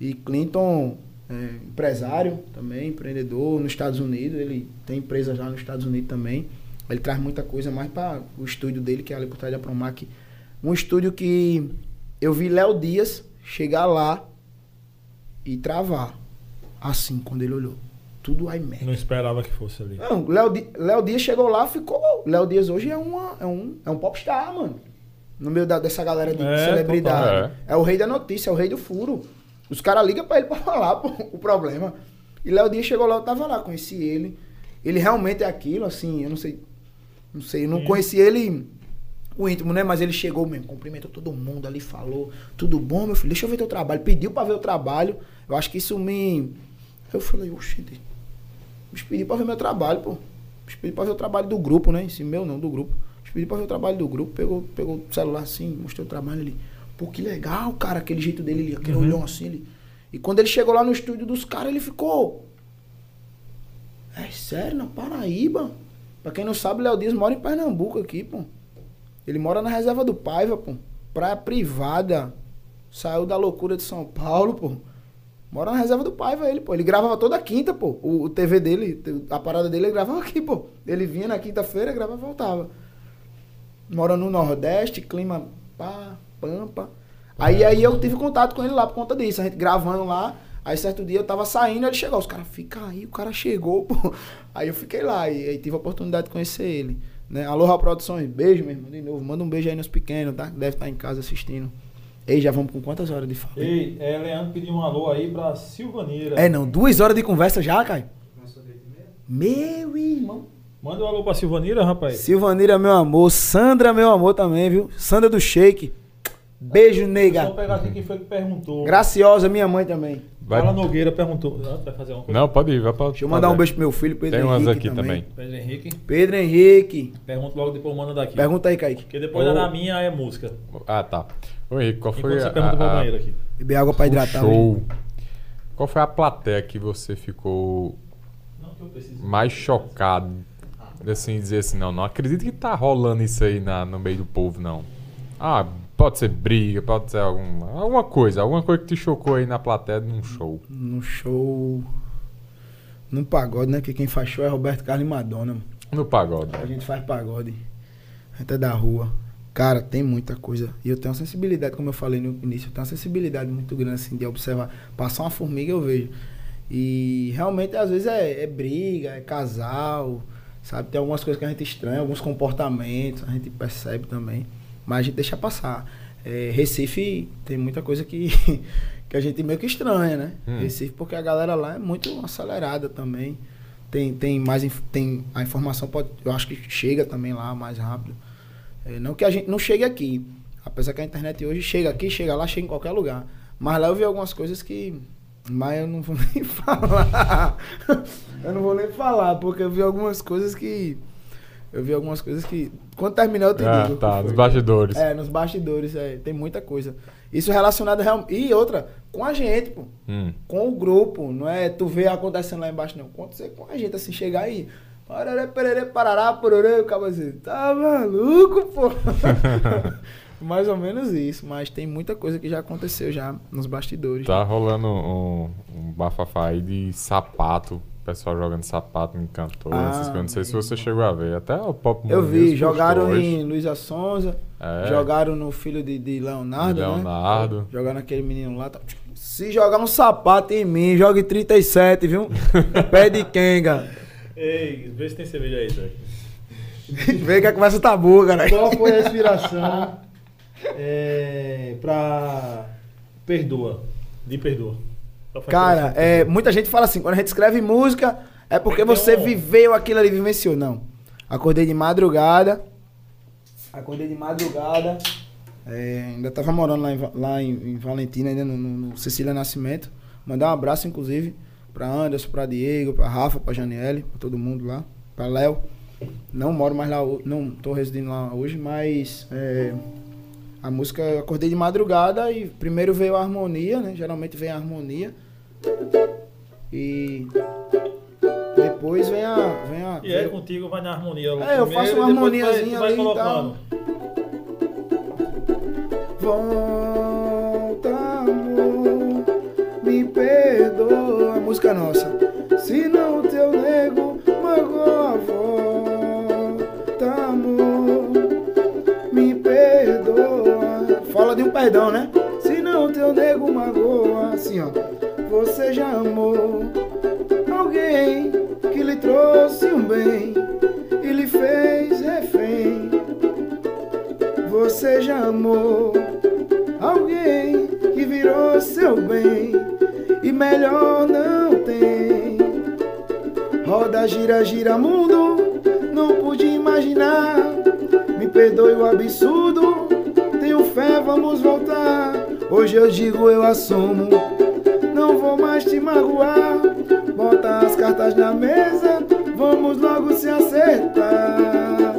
E Clinton, é, empresário também, empreendedor nos Estados Unidos, ele tem empresas lá nos Estados Unidos também. Ele traz muita coisa mais para o estúdio dele, que é ali por trás da Promac. Um estúdio que eu vi Léo Dias chegar lá e travar. Assim, quando ele olhou. Tudo iMac. Não esperava que fosse ali. Não, Léo Dias chegou lá ficou. Léo Dias hoje é, uma, é, um, é um popstar, mano. No meio da- dessa galera de É, celebridade. total. É. o rei da notícia, é o rei do furo. Os caras ligam pra ele pra (laughs) falar pô, o problema. E Léo Dias chegou lá, eu tava lá, conheci ele. Ele realmente é aquilo, assim, eu não sei. Não sei, eu não Sim. conheci ele o íntimo, né? Mas ele chegou mesmo, cumprimentou todo mundo ali, falou, tudo bom, meu filho, deixa eu ver teu trabalho. Pediu pra ver o trabalho. Eu acho que isso me. Eu falei, oxe, me pediu pra ver meu trabalho, pô. Me pediu pra ver o trabalho do grupo, né? Esse meu não, do grupo. Me pediu pra ver o trabalho do grupo. Pegou, pegou o celular assim, mostrou o trabalho ali. Pô, que legal, cara, aquele jeito dele ali, aquele Uhum. olhão assim. Ele... E quando ele chegou lá no estúdio dos caras, ele ficou. É sério, na Paraíba? Pra quem não sabe, Léo Dias mora em Pernambuco aqui, pô. Ele mora na reserva do Paiva, pô. Praia privada. Saiu da loucura de São Paulo, pô. Mora na reserva do Paiva ele, pô. Ele gravava toda quinta, pô. O, o TV dele, a parada dele, ele gravava aqui, pô. Ele vinha na quinta-feira, gravava e voltava. Mora no Nordeste, clima pá, pampa. Aí, aí eu tive contato com ele lá por conta disso. A gente gravando lá. Aí certo dia eu tava saindo, ele chegou. Os caras, fica aí, o cara chegou, (laughs) pô. Aí eu fiquei lá e aí tive a oportunidade de conhecer ele. Né? Aloha Produções, beijo, meu irmão, de novo. Manda um beijo aí nos pequenos, tá? Deve estar em casa assistindo. Ei, já vamos com quantas horas de fala? Ei, é, Leandro pediu um alô aí pra Silvaneira. É, não, duas horas de conversa já, Caio? Meu irmão. Manda um alô pra Silvaneira, rapaz. Silvanira, meu amor. Sandra, meu amor também, viu? Sandra do Shake. Beijo, Só nega. pegar aqui quem foi que perguntou. Graciosa, minha mãe também. Vai- Fala Nogueira perguntou. Ah, vai fazer uma coisa? Não, pode ir, vai pra. Deixa eu mandar um beijo pro meu filho, Pedro Tem umas Henrique aqui também. Pedro Henrique. Pedro Henrique. Pergunta logo depois manda daqui. Pergunta aí, Kaique. Porque depois Ô. da minha é música. Ah, tá. Ô Henrique, qual foi Enquanto você a, pergunta, a- banheiro aqui. Beber água pra hidratar. show? Qual foi a plateia que você ficou Não que eu precise. mais chocado? Assim, dizer assim, não, não acredito que tá rolando isso aí na, no meio do povo, não. Ah, pode ser briga, pode ser alguma, alguma coisa, alguma coisa que te chocou aí na plateia num show. No show. No pagode, né? Que quem faz show é Roberto Carlos e Madonna. mano. No pagode. A gente faz pagode. A gente é da rua. Cara, tem muita coisa. E eu tenho uma sensibilidade, como eu falei no início, eu tenho uma sensibilidade muito grande, assim, de observar. Passar uma formiga, eu vejo. E realmente, às vezes, é, é briga, é casal, sabe? Tem algumas coisas que a gente estranha, alguns comportamentos, a gente percebe também. Mas a gente deixa passar. É, Recife tem muita coisa que, (laughs) que a gente meio que estranha, né? Hum. Recife, porque a galera lá é muito acelerada também. Tem, tem mais tem a informação pode eu acho que chega também lá mais rápido É, não que a gente não chegue aqui apesar que a internet hoje chega aqui chega lá chega em qualquer lugar mas lá eu vi algumas coisas que mas eu não vou (laughs) nem falar eu não vou nem falar porque eu vi algumas coisas que eu vi algumas coisas que quando terminar eu te Ah, digo tá, nos bastidores. é nos bastidores é, tem muita coisa isso relacionado real... e outra com a gente pô Hum. com o grupo, não é tu ver acontecendo lá embaixo, não. Acontecer com a gente, assim, chegar aí. Pararé, pererê, parará, pororê, o cara assim, tá maluco, pô. (laughs) Mais ou menos isso, mas tem muita coisa que já aconteceu já nos bastidores. Tá rolando um, um bafafá aí de sapato. O pessoal jogando sapato em cantor, Ah, essas coisas. Não sei se você chegou a ver. Até o Pop Eu vi, jogaram em Luísa Sonza, É. jogaram no filho de, de Leonardo, De Leonardo. né? Jogaram naquele menino lá. tá- Se jogar um sapato em mim, jogue 37, viu? (laughs) Pé de Kenga. Ei, vê se tem cerveja aí, Zé. Vê que a conversa tá boa, cara. Qual foi a inspiração é, pra Perdoa? De Perdoa. Cara, inspiração? é, muita gente fala assim, quando a gente escreve música, é porque Então- você viveu aquilo ali, vivenciou. Não. Acordei de madrugada. Acordei de madrugada. é, ainda tava morando lá em, lá em, em Valentina, ainda no, no- no Cecília Nascimento. Mandar um abraço, inclusive, pra Anderson, pra Diego, pra Rafa, pra Janiele, pra todo mundo lá, pra Léo. Não moro mais lá, não tô residindo lá hoje, mas é, a música eu acordei de madrugada e primeiro veio a harmonia, né? Geralmente vem a harmonia. E depois vem a. Vem a E é contigo, vai na harmonia. logo É, eu faço uma e vai- harmoniazinha vai ali e colocando. Volta, amor, me perdoa. A música é nossa. Se não teu nego magoa, volta, Fala de um perdão, né? Se não teu nego magoa, assim ó. Você já amou alguém que lhe trouxe um bem e lhe fez refém. Você já amou alguém que virou seu bem e melhor não tem. Roda, gira, gira mundo, não pude imaginar. Me perdoe o absurdo, fé, vamos voltar. Hoje eu digo, eu assumo, não vou mais te magoar. Bota as cartas na mesa, vamos logo se acertar.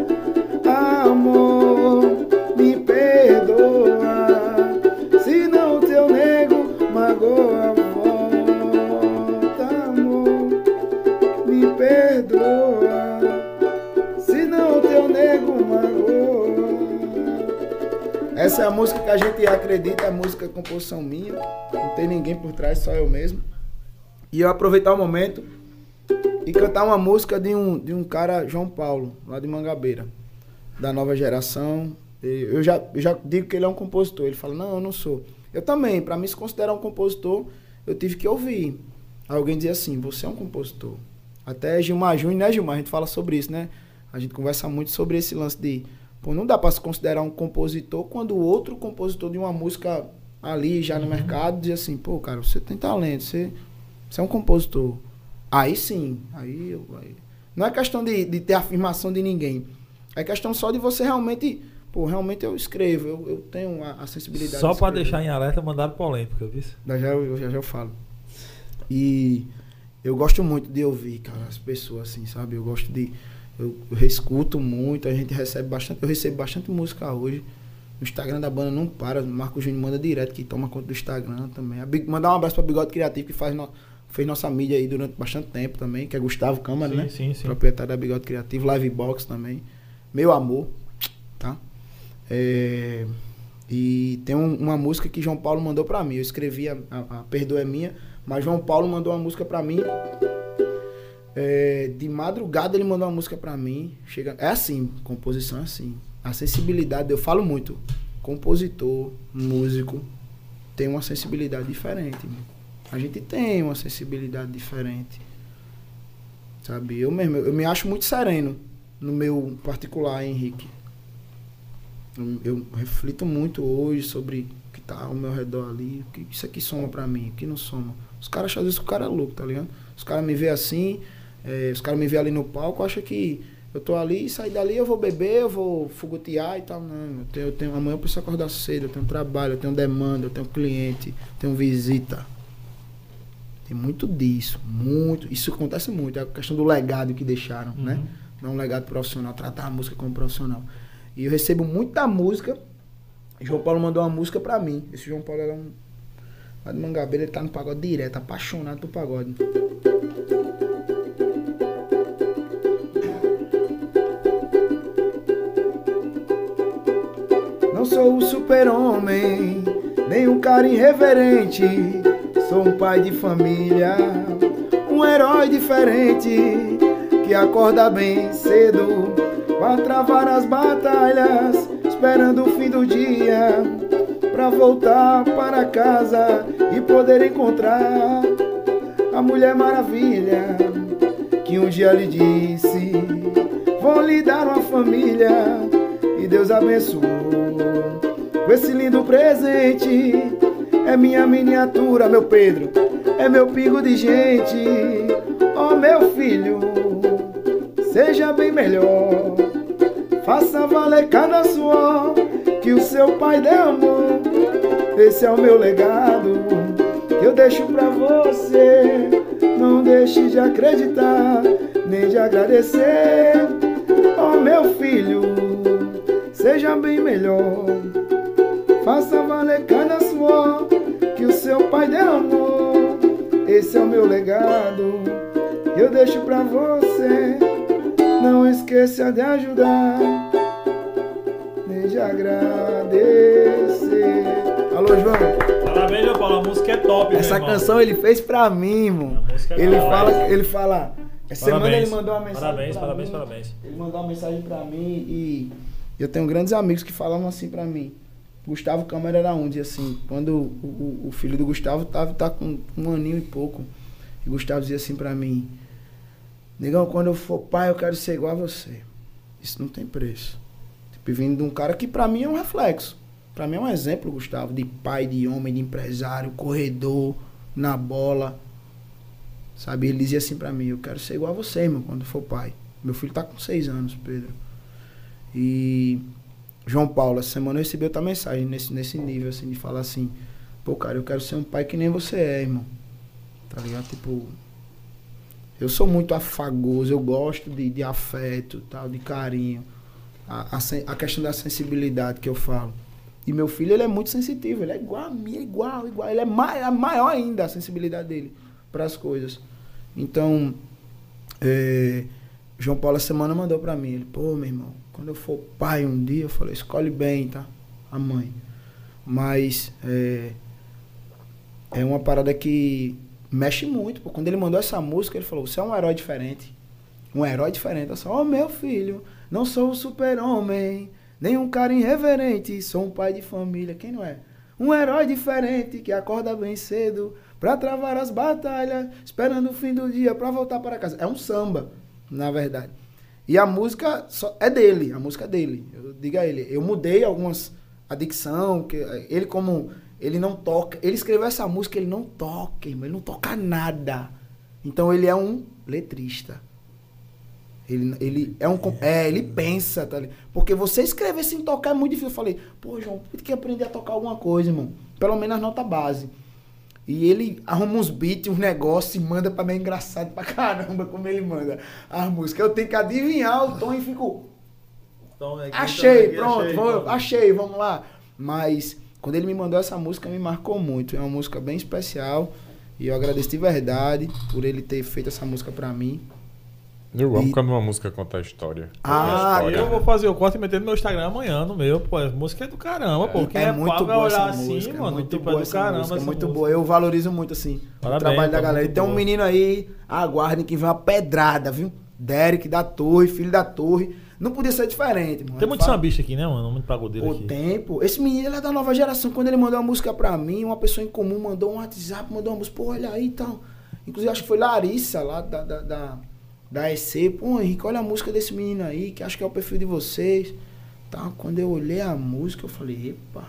Amor, me perdoa. Essa é a música que a gente acredita, é a música composição minha. Não tem ninguém por trás, só eu mesmo. E eu aproveitar o momento e cantar uma música de um, de um cara, João Paulo, lá de Mangabeira, da nova geração. Eu já, eu já digo que ele é um compositor. Ele fala, não, eu não sou. Eu também, para mim se considerar um compositor, eu tive que ouvir. Alguém dizer assim, você é um compositor. Até Gilmar Júnior, né, Gilmar? A gente fala sobre isso, né? A gente conversa muito sobre esse lance de, pô, não dá para se considerar um compositor quando o outro compositor de uma música ali já no mercado diz assim, pô, cara, você tem talento, você, você é um compositor. Aí sim, aí, eu- aí- não é questão de, de ter afirmação de ninguém. É questão só de você realmente, pô, realmente eu escrevo, eu, eu tenho a, a sensibilidade. Só de pra escrever. deixar em alerta, mandaram polêmica, viu? Já já, eu, já já eu falo. E eu gosto muito de ouvir, cara, as pessoas assim, sabe? Eu gosto de. Eu, eu reescuto muito, a gente recebe bastante. Eu recebo bastante música hoje. O Instagram da banda não para. O Marco Júnior manda direto, que toma conta do Instagram também. A Big- mandar um abraço pra Bigode Criativo, que faz no- fez nossa mídia aí durante bastante tempo também, que é Gustavo Câmara, Sim, né? sim, sim. Proprietário da Bigode Criativo, Livebox também. Meu amor, tá? É, e tem um- uma música que João Paulo mandou pra mim. Eu escrevi a, a, a Perdoa é Minha, mas João Paulo mandou uma música pra mim. É, de madrugada ele mandou uma música pra mim. Chega, é assim, composição é assim. A sensibilidade, eu falo muito, compositor, músico, tem uma sensibilidade diferente. A gente tem uma sensibilidade diferente. Sabe? Eu mesmo, eu me acho muito sereno no meu particular, Henrique. Eu, eu reflito muito hoje sobre o que tá ao meu redor ali, o que isso aqui soma pra mim, o que não soma. Os caras acham às vezes que o cara é louco, tá ligado? Os caras me vê assim, é, os caras me vê ali no palco, acham que eu tô ali, sair dali, eu vou beber, eu vou fugutear e tal. Não, eu tenho, eu tenho, amanhã eu preciso acordar cedo, eu tenho trabalho, eu tenho demanda, eu tenho cliente, eu tenho visita. Tem muito disso, muito. Isso acontece muito, é a questão do legado que deixaram, né? Uhum. Não é um legado profissional, tratar a música como profissional. E eu recebo muita música. João Paulo mandou uma música pra mim. Esse João Paulo era um. Lá de Mangabeira, ele tá no pagode direto, apaixonado por pagode. Sou o super-homem, nem um cara irreverente. Sou um pai de família, um herói diferente que acorda bem cedo pra travar as batalhas, esperando o fim do dia pra voltar para casa e poder encontrar a Mulher Maravilha que um dia lhe disse: Vou lhe dar uma família e Deus abençoou com esse lindo presente. É minha miniatura, meu Pedro, é meu pingo de gente. Oh, meu filho, seja bem melhor. Faça valer cada suor que o seu pai derramou. Esse é o meu legado que eu deixo pra você. Não deixe de acreditar, nem de agradecer. Oh, meu filho, seja bem melhor. Faça valer cada suor que o seu pai derramou. Esse é o meu legado que eu deixo pra você. Não esqueça de ajudar, nem de agradecer. Alô, João. Parabéns, João Paulo. A música é top, Essa canção ele fez pra mim, música é Ele fala, ele fala. Essa semana Parabéns. ele mandou uma mensagem. Parabéns, parabéns, mim. parabéns. Ele mandou uma mensagem pra mim e eu tenho grandes amigos que falavam assim pra mim. Gustavo Câmara era dizia assim, quando o, o- o filho do Gustavo tava, tá com um aninho e pouco. E Gustavo dizia assim pra mim, Negão, quando eu for pai, eu quero ser igual a você. Isso não tem preço. Tipo, vindo de um cara que pra mim é um reflexo. Pra mim é um exemplo, Gustavo, de pai, de homem, de empresário, corredor, na bola. Sabe? Ele dizia assim pra mim, eu quero ser igual a você, irmão, quando for pai. Meu filho tá com seis anos, Pedro. E João Paulo, essa semana eu recebi outra mensagem nesse, nesse nível, assim, de falar assim, pô, cara, eu quero ser um pai que nem você é, irmão. Tá ligado? Tipo, eu sou muito afagoso, eu gosto de, de afeto, tal, de carinho. A, a, a questão da sensibilidade que eu falo. E meu filho, ele é muito sensitivo, ele é igual a mim, é igual, igual. Ele é mai, é maior ainda a sensibilidade dele para as coisas. Então, é, João Paulo essa semana mandou pra mim, ele, pô, meu irmão, quando eu for pai um dia, eu falei, escolhe bem, tá? A mãe. Mas é, é uma parada que mexe muito. Pô. Quando ele mandou essa música, ele falou, você é um herói diferente. Um herói diferente. Eu só, oh meu filho, não sou um super-homem, nem um cara irreverente, sou um pai de família. Quem não é? Um herói diferente que acorda bem cedo pra travar as batalhas, esperando o fim do dia pra voltar para casa. É um samba, na verdade. E a música só é dele, a música é dele. Eu digo a ele, eu mudei algumas a que ele como ele não toca, ele escreveu essa música, ele não toca, irmão, ele não toca nada. Então ele é um letrista. Ele, ele é um. É, ele pensa, tá ligado? Porque você escrever sem tocar é muito difícil. Eu falei, pô, João, tem que aprender a tocar alguma coisa, irmão. Pelo menos as notas base. E ele arruma uns beats, uns negócios e manda pra mim. É engraçado pra caramba como ele manda as músicas. Eu tenho que adivinhar o tom e fico. Então, aqui, Achei, então, aqui, pronto, achei, vou- então. achei, vamos lá. Mas quando ele me mandou essa música, me marcou muito. É uma música bem especial. E eu agradeço de verdade por ele ter feito essa música pra mim. Eu amo E- quando uma música conta a história. Ah, a E eu vou fazer o corte e meter no meu Instagram amanhã, no meu. Pô, a música é do caramba, pô. Quem é, pau vai olhar assim, música, mano. muito tipo, é boa do essa caramba. música, é essa muito música. boa. Eu valorizo muito, assim, Parabéns, o trabalho da pô, galera. muito E tem um boa. menino aí, aguardem que vem uma pedrada, viu? Derek da Torre, filho da Torre. Não podia ser diferente, mano. Tem muito Fala- sambista aqui, né, mano? Muito pagodeiro o aqui. tempo. Esse menino ele é da nova geração. Quando ele mandou uma música pra mim, uma pessoa em comum mandou um WhatsApp, mandou uma música, pô, olha aí e tal. Inclusive, acho que foi Larissa, lá da, da, da, da EC. Pô, Henrique, olha a música desse menino aí, que acho que é o perfil de vocês. Tá, quando eu olhei a música, eu falei, epa.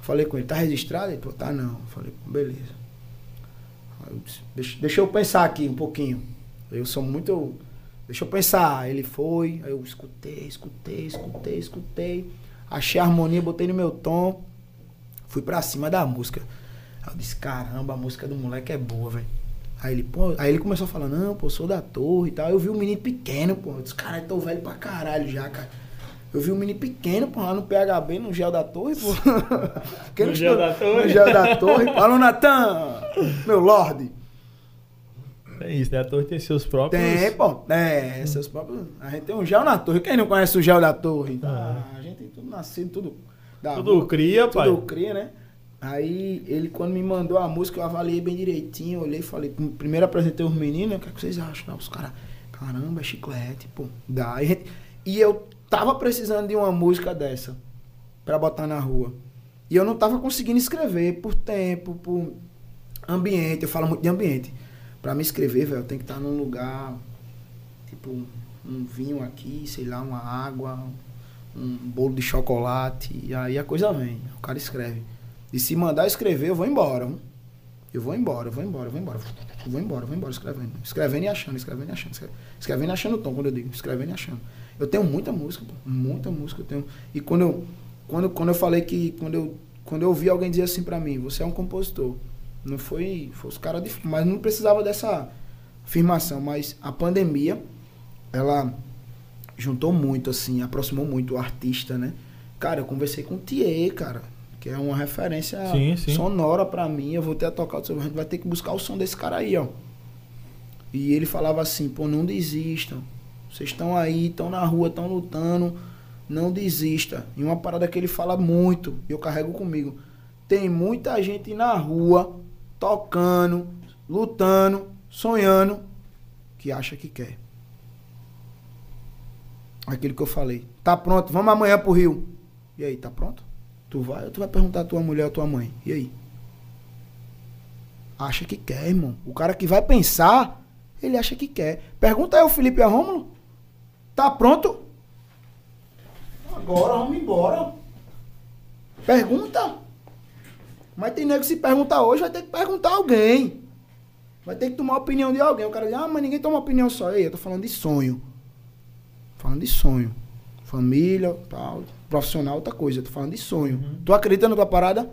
Falei com ele, tá registrado? Ele falou, tá não. Falei, beleza. Eu disse, deixa, deixa eu pensar aqui um pouquinho. Eu sou muito. Deixa eu pensar. Ele foi, aí eu escutei, escutei, escutei, escutei. Achei a harmonia, botei no meu tom. Fui pra cima da música. Aí eu disse, caramba, a música do moleque é boa, velho. Aí ele, pô, aí ele começou a falar, não, pô, sou da torre e tal. Eu vi um menino pequeno, pô. Eu disse, caralho, tô velho pra caralho já, cara. Eu vi um menino pequeno, pô, lá no PHB, no gel da torre, pô. (laughs) Quem No gel da torre. No gel da torre. (laughs) Alô, Natan! Meu lorde. É isso, né? A torre tem seus próprios. Tem, pô. É, seus próprios. A gente tem um gel na torre. Quem não conhece o gel da torre? Ah, a gente tem tudo nascido, tudo. Tudo rua, cria, pai. Tudo cria, né? Aí ele, quando me mandou a música, eu avaliei bem direitinho, olhei e falei, primeiro apresentei os meninos, o que, é que vocês acham? Os caras, caramba, é chiclete, pô. Dá. E, e eu tava precisando de uma música dessa pra botar na rua. E eu não tava conseguindo escrever por tempo, por ambiente. Eu falo muito de ambiente. Pra me escrever, velho, eu tenho que estar num lugar, tipo, um vinho aqui, sei lá, uma água, um bolo de chocolate, e aí a coisa vem. O cara escreve. E se mandar escrever, eu vou embora. Eu vou embora, eu vou embora, eu vou embora. Eu vou embora, eu vou embora escrevendo. Escrevendo e achando, escrevendo e achando. escre- Escrevendo e achando o tom, quando eu digo. Escrevendo e achando. Eu tenho muita música, pô. Muita música eu tenho. E quando eu, quando, quando eu falei que. Quando eu, quando eu ouvi alguém dizer assim pra mim, você é um compositor. Não foi. Foi os caras de. Mas não precisava dessa afirmação. Mas a pandemia, ela juntou muito, assim, aproximou muito o artista, né? Cara, eu conversei com o Thier, cara, que é uma referência Sim, sim. sonora pra mim. Eu vou ter a tocar, a gente vai ter que buscar o som desse cara aí, ó. E ele falava assim, pô, não desistam. Vocês estão aí, estão na rua, estão lutando, não desista. E uma parada que ele fala muito, e eu carrego comigo. Tem muita gente na rua, tocando, lutando, sonhando, que acha que quer. Aquilo que eu falei. Tá pronto, vamos amanhã pro Rio. E aí, tá pronto? Tu vai tu vai perguntar à tua mulher ou à tua mãe? E aí? Acha que quer, irmão. O cara que vai pensar, ele acha que quer. Pergunta aí ao Felipe e a Rômulo. Tá pronto? Agora vamos embora. Pergunta. Mas tem nego que se perguntar hoje, vai ter que perguntar a alguém. Vai ter que tomar a opinião de alguém. O cara diz, ah, mas ninguém toma opinião só. Ei, eu tô falando de sonho. Falando de sonho. Família, tal, profissional, outra coisa. Eu tô falando de sonho. Uhum. Tu acredita na tua parada?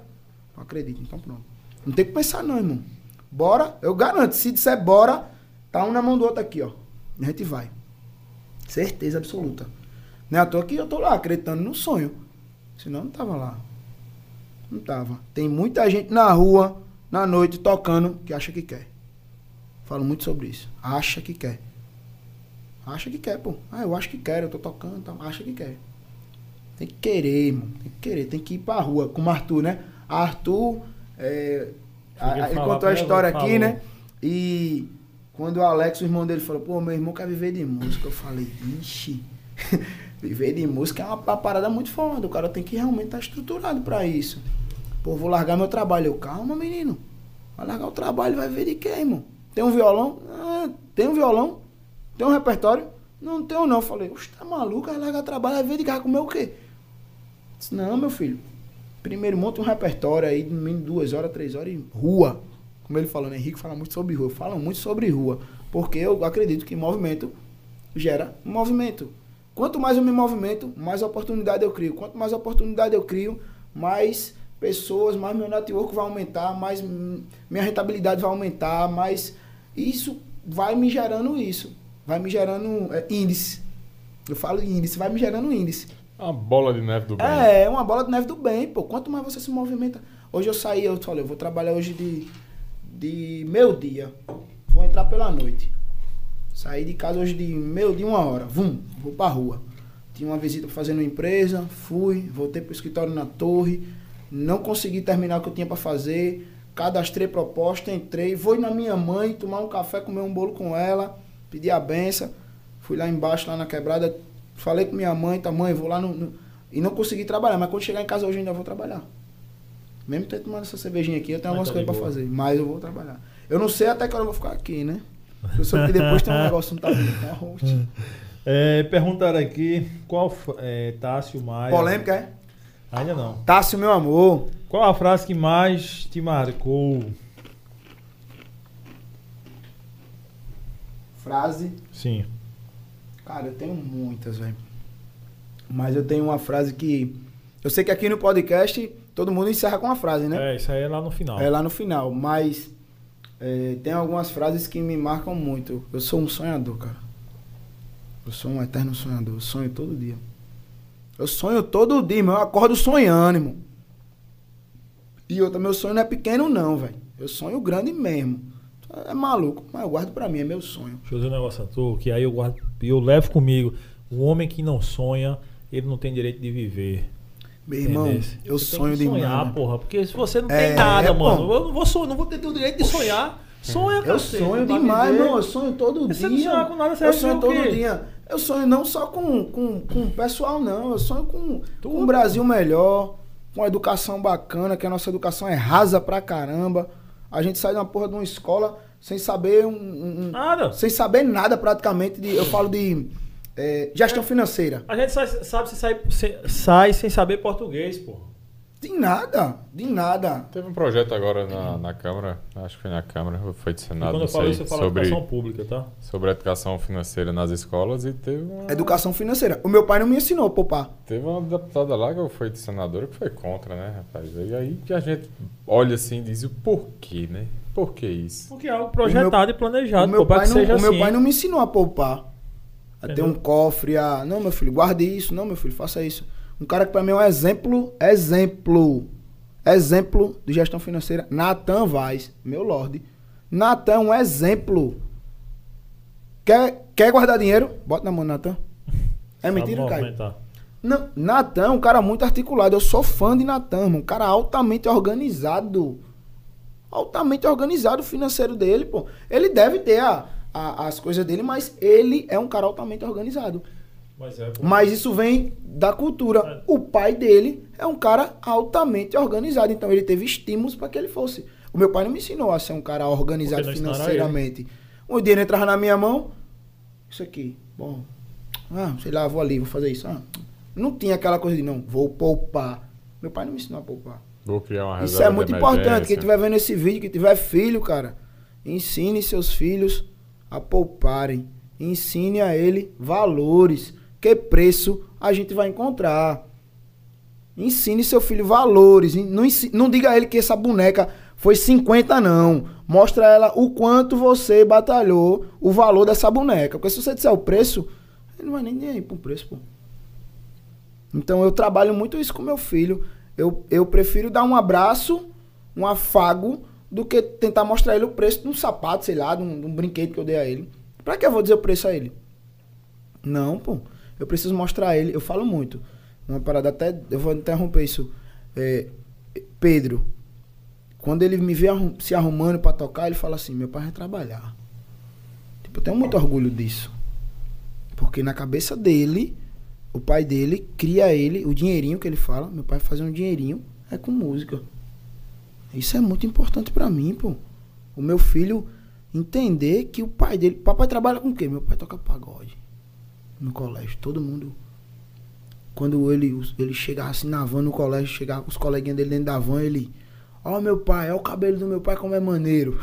Não acredito, então pronto. Não tem que pensar não, irmão. Bora, eu garanto. Se disser bora, tá um na mão do outro aqui, ó. A gente vai. Certeza absoluta. Não é à toa que eu tô lá acreditando no sonho. Senão não tava lá. Não tava. Tem muita gente na rua, na noite, tocando, que acha que quer. Falo muito sobre isso. Acha que quer. Acha que quer, pô. Ah, eu acho que quero, eu tô tocando, tá? acha que quer. Tem que querer, irmão. Tem que querer, tem que ir pra rua. Como Arthur, né? Arthur, é, a- ele contou a história aqui, falou. né? E quando o Alex, o irmão dele, falou, pô, meu irmão quer viver de música. Eu falei, ixi, (laughs) viver de música é uma, uma parada muito foda. O cara tem que realmente estar estruturado pra isso. Pô, vou largar meu trabalho. Eu, calma, menino. Vai largar o trabalho, vai ver de quê, irmão? Tem um violão? Ah, tem um violão? Tem um repertório? Não tenho não. Eu falei, oxe, tá maluco? Vai largar trabalho, vai ver de cá comer o quê? Disse, não, meu filho. Primeiro monta um repertório aí, no mínimo duas horas, três horas, e rua. Como ele falou, né? Henrique fala muito sobre rua. Fala muito sobre rua. Porque eu acredito que movimento gera movimento. Quanto mais eu me movimento, mais oportunidade eu crio. Quanto mais oportunidade eu crio, mais pessoas, mais meu network vai aumentar, mais minha rentabilidade vai aumentar, mais isso vai me gerando isso. Vai me gerando é, índice. Eu falo índice, vai me gerando índice. Uma bola de neve do bem. É, uma bola de neve do bem, pô. Quanto mais você se movimenta. Hoje eu saí, eu falei, eu vou trabalhar hoje de, de meio dia. Vou entrar pela noite. Saí de casa hoje de meio dia, uma hora. Vum, vou pra rua. Tinha uma visita pra fazer numa empresa, fui, voltei pro escritório na torre. Não consegui terminar o que eu tinha pra fazer. Cadastrei proposta, entrei, vou na minha mãe, tomar um café, comer um bolo com ela, pedir a benção. Fui lá embaixo, lá na quebrada, Falei com minha mãe, tá, mãe, vou lá no, no- E não consegui trabalhar, mas quando chegar em casa hoje eu ainda vou trabalhar. Mesmo ter tomado essa cervejinha aqui, eu tenho Mas algumas tá coisas boa. fazer. Mas eu vou trabalhar. Eu não sei até que hora eu vou ficar aqui, né? Eu soube que depois tem um negócio tapete. Tá, host. (laughs) É, perguntaram aqui qual é, Tássio Maia. Polêmica, é? Ainda não. Tássio, meu amor. Qual a frase que mais te marcou? Frase. Sim. Cara, eu tenho muitas, velho. Mas eu tenho uma frase que. Eu sei que aqui no podcast todo mundo encerra com uma frase, né? É, isso aí é lá no final. É lá no final. Mas é, tem algumas frases que me marcam muito. Eu sou um sonhador, cara. Eu sou um eterno sonhador. Eu sonho todo dia. Eu sonho todo dia, meu. Eu acordo sonhando, irmão. E outra, meu sonho não é pequeno, não, velho. Eu sonho grande mesmo. É maluco, mas eu guardo pra mim, é meu sonho. Deixa eu dizer um negócio a tu, que aí eu guardo, eu levo comigo. O homem que não sonha, ele não tem direito de viver. Meu irmão, Entendesse? eu Você sonho tem que demais. sonhar, né? porra. Porque se você não É, tem nada, é, mano, pô. eu não vou sonhar, não vou ter o direito de sonhar. Sonha, Eu cacete, sonho demais, irmão. Eu sonho todo Você dia. não sonha com nada, você eu sonho todo dia. Eu sonho não só com, com, com o pessoal, não. Eu sonho com, Tudo. com um Brasil melhor, com uma educação bacana, que a nossa educação é rasa pra caramba. A gente sai de uma porra de uma escola sem saber um, um- Nada. sem saber nada praticamente. De, eu falo de é, gestão financeira. A gente sai- sabe se sai, se- sai sem saber português, porra. De nada, de nada. Teve um projeto agora na, na Câmara, acho que foi na Câmara, foi de E Senado, quando não eu falo sei, isso, eu falo sobre, educação pública, tá? sobre a educação financeira nas escolas e teve uma, Educação financeira. O meu pai não me ensinou a poupar. teve uma deputada lá que foi de senadora que foi contra, né, rapaz? E aí que a gente olha assim e diz o porquê, né? Por que isso? Porque é algo projetado e planejado, o meu, pai que não, seja o meu assim. pai não me ensinou a poupar. A ter Entendeu? um cofre, a. Não, meu filho, guarde isso. Não, meu filho, faça isso. Um cara que pra mim é um exemplo, exemplo, exemplo de gestão financeira. Natan Vaz, meu lorde. Natan é um exemplo. Quer, quer guardar dinheiro? Bota na mão, Natan. É mentira, Caio? movimentar. Não, Natan é um cara muito articulado. Eu sou fã de Natan. Um cara altamente organizado. Altamente organizado o financeiro dele, pô. Ele deve ter a, a- as coisas dele, mas ele é um cara altamente organizado. Mas é. Mas isso vem da cultura. O pai dele é um cara altamente organizado. Então ele teve estímulos para que ele fosse. O meu pai não me ensinou a ser um cara organizado financeiramente. Um dinheiro entrava na minha mão. Isso aqui. Bom. Ah, sei lá, vou ali, vou fazer isso. Ah, não tinha aquela coisa de não, vou poupar. Meu pai não me ensinou a poupar. Vou criar uma Isso é de muito importante. Quem estiver vendo esse vídeo, que tiver filho, cara, ensine seus filhos a pouparem. Ensine a ele valores. Que preço a gente vai encontrar. Ensine seu filho valores. Não, ensi- não diga a ele que essa boneca foi 50, não. Mostra a ela o quanto você batalhou o valor dessa boneca. Porque se você disser o preço, ele não vai nem, nem aí pro preço, pô. Então eu trabalho muito isso com meu filho. Eu, eu prefiro dar um abraço, um afago, do que tentar mostrar ele o preço de um sapato, sei lá, de um, de um brinquedo que eu dei a ele. Pra que eu vou dizer o preço a ele? Não, pô. Eu preciso mostrar ele. Eu falo muito. Uma parada até. Eu vou interromper isso. É, Pedro, quando ele me vê arrum- se arrumando pra tocar, ele fala assim: meu pai vai trabalhar. Tipo, eu tenho muito orgulho disso. Porque na cabeça dele, o pai dele cria ele, o dinheirinho que ele fala, meu pai fazer um dinheirinho, é com música. Isso é muito importante pra mim, pô. O meu filho entender que o pai dele. Papai trabalha com o quê? Meu pai toca pagode. No colégio. Todo mundo. Quando ele, ele chegava assim na van no colégio, chegava os coleguinhas dele dentro da van, ele. Ó, meu pai, ó o cabelo do meu pai como é maneiro.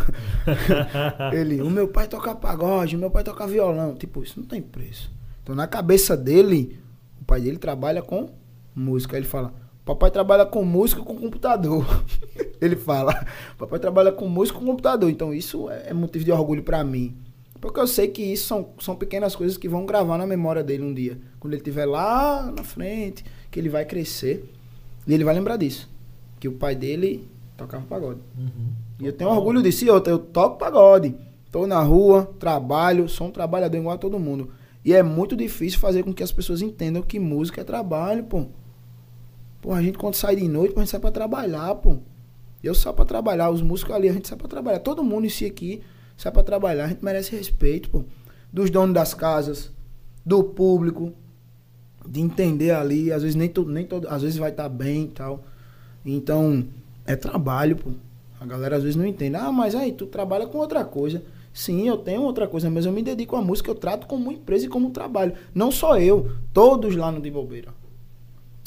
(laughs) ele, o meu pai toca pagode, o meu pai toca violão. Tipo, isso não tem preço. Então, na cabeça dele, o pai dele trabalha com música. Ele fala, papai trabalha com música com computador. (laughs) ele fala, papai trabalha com música com computador. Então, isso é é motivo de orgulho pra mim. Porque eu sei que isso são, são pequenas coisas que vão gravar na memória dele um dia. Quando ele estiver lá na frente, que ele vai crescer. E ele vai lembrar disso. Que o pai dele tocava pagode. Uhum. E eu tenho orgulho disso. E outra, eu toco pagode. Tô na rua, trabalho, sou um trabalhador igual a todo mundo. E é muito difícil fazer com que as pessoas entendam que música é trabalho, pô. Pô, a gente quando sai de noite, pô, a gente sai pra trabalhar, pô. Eu saio pra trabalhar, os músicos ali, a gente sai pra trabalhar. Todo mundo em si aqui sai pra trabalhar, a gente merece respeito, pô. Dos donos das casas, do público. de entender ali, às vezes nem nem todo, às vezes vai estar bem e tal. Então, é trabalho, pô. A galera às vezes não entende. Ah, mas aí tu trabalha com outra coisa. Sim, eu tenho outra coisa, mas eu me dedico à música, eu trato como empresa e como trabalho. Não só eu, todos lá no De Bobeira.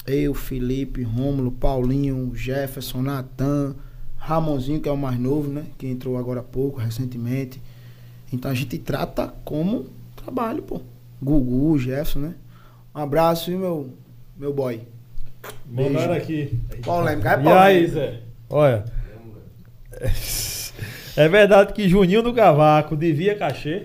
Eu, Felipe, Rômulo, Paulinho, Jefferson, Natan, Ramonzinho, que é o mais novo, né? Que entrou agora há pouco, recentemente. Então a gente trata como trabalho, pô. Gugu, Jefferson, né? Um abraço, viu, meu, meu boy. Mandaram aqui. Polêmica, é E polêmica. aí, Zé? Olha. (laughs) É verdade que Juninho do Cavaco devia cachê?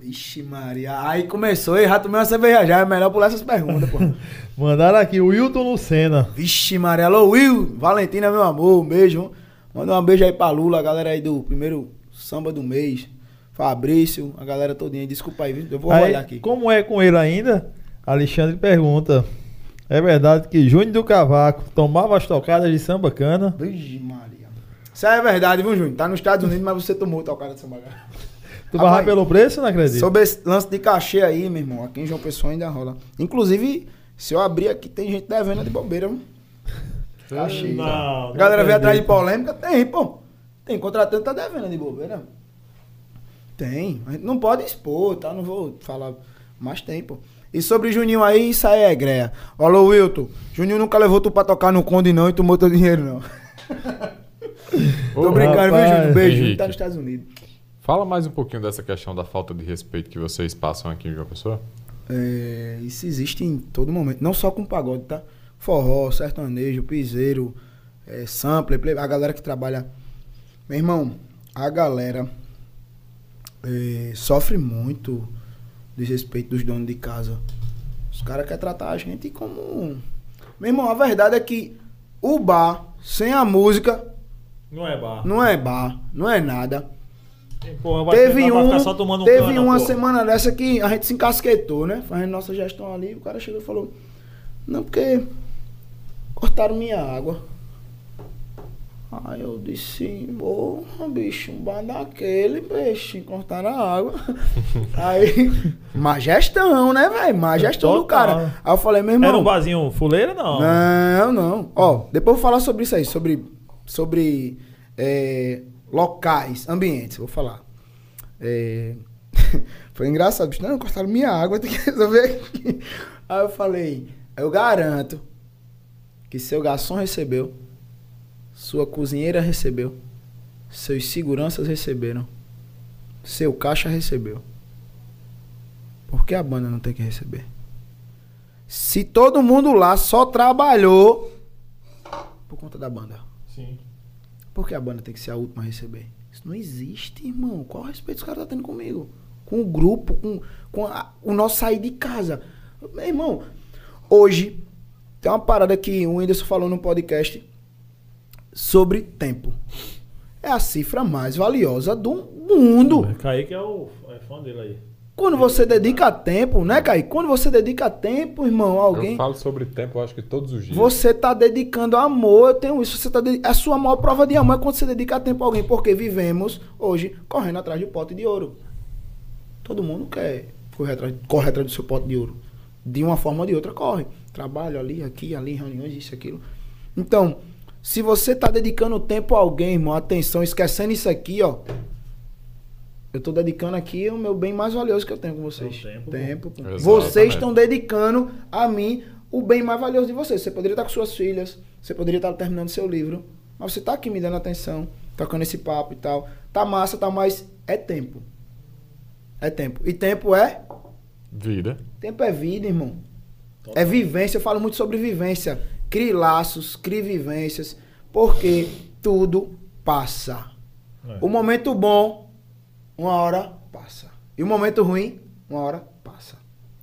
Vixe, Maria. Aí começou, e já tomei uma cerveja já. É melhor pular essas perguntas, pô. (laughs) Mandaram aqui o Wilton Lucena. Vixe, Maria. Alô, Will. Valentina, meu amor. Um beijo. Manda um beijo aí pra Lula, a galera aí do primeiro samba do mês. Fabrício, a galera todinha. Desculpa aí? Eu vou Aí, olhar aqui. Como é com ele ainda? Alexandre pergunta. É verdade que Júnior do Cavaco tomava as tocadas de samba cana? Vixe, Maria. Isso é verdade, viu, Júnior? Tá nos Estados Unidos, mas você tomou o cara de samba. Tu barra Rapaz, pelo preço, não acredito? Sobre esse lance de cachê aí, meu irmão, aqui em João Pessoa ainda rola. Inclusive, se eu abrir aqui, tem gente devendo de bobeira, viu? (laughs) Cachê. Não, A não galera vem atrás de polêmica? Tem, pô. Tem contratante tá devendo de bobeira. Tem. A gente não pode expor, tá? Não vou falar. Mas tem, pô. E sobre Juninho aí, isso aí é greia. Alô, Wilton. Juninho nunca levou tu pra tocar no Conde, não, e tomou teu dinheiro, não. (laughs) Tô brincando, viu, rapaz. Júnior? Beijo. Henrique. Tá nos Estados Unidos. Fala mais um pouquinho dessa questão da falta de respeito que vocês passam aqui em João Pessoa. É, isso existe em todo momento, não só com pagode, tá? Forró, sertanejo, piseiro, é, sampler, play, a galera que trabalha. Meu irmão, a galera é, sofre muito desrespeito dos donos de casa. Os caras querem tratar a gente como. Meu irmão, a verdade é que o bar, sem a música, Não é bar. não é bar, não é nada. Vai Teve um, ficar só tomando um teve cana, uma pô. semana dessa que a gente se encasquetou, né? Fazendo nossa gestão ali, o cara chegou e falou: Não, porque cortaram minha água. Aí eu disse, porra, bicho, um bar daquele, peixe, cortaram a água. (laughs) Aí, má gestão, né, velho? Má gestão do cara. Aí eu falei, meu irmão. Era um barzinho fuleira, não? Não, não. Ó, depois eu vou falar sobre isso aí, sobre, sobre é, locais, ambientes, vou falar. É, (laughs) foi engraçado, bicho, não, cortaram minha água, tem que (laughs) resolver aqui. Aí eu falei, eu garanto que seu garçom recebeu, sua cozinheira recebeu, seus seguranças receberam, seu caixa recebeu. Por que a banda não tem que receber? Se todo mundo lá só trabalhou por conta da banda, Sim. Por que a banda tem que ser a última a receber? Isso não existe, irmão. Qual o respeito os caras estão tendo comigo? Com o grupo, com, com a- o nosso sair de casa. Meu irmão, hoje tem uma parada que o Whindersson falou no podcast sobre tempo. É a cifra mais valiosa do mundo. Kaique é o é fã dele aí. Quando você dedica tempo, né, Kaique? Quando você dedica tempo, irmão, alguém. Eu falo sobre tempo, eu acho que todos os dias. Você tá dedicando amor, eu tenho isso. Você tá dedi- A sua maior prova de amor é quando você dedica tempo a alguém, porque vivemos hoje correndo atrás de pote de ouro. Todo mundo quer correr atrás, corre atrás do seu pote de ouro. De uma forma ou de outra, corre. Trabalho ali, aqui, ali, reuniões, isso, aquilo. Então, se você tá dedicando tempo a alguém, irmão, atenção, esquecendo isso aqui, ó. Eu tô dedicando aqui o meu bem mais valioso que eu tenho com vocês. É o tempo, tempo. Vocês estão dedicando a mim o bem mais valioso de vocês. Você poderia estar com suas filhas, você poderia estar terminando seu livro, mas você tá aqui me dando atenção, tocando esse papo e tal. Tá massa, tá, mas é tempo. É tempo. E tempo é? Vida. Tempo é vida, irmão. É vivência, eu falo muito sobre vivência. Crie laços, crie vivências, porque tudo passa. É. O momento bom, uma hora passa. E o momento ruim, uma hora passa.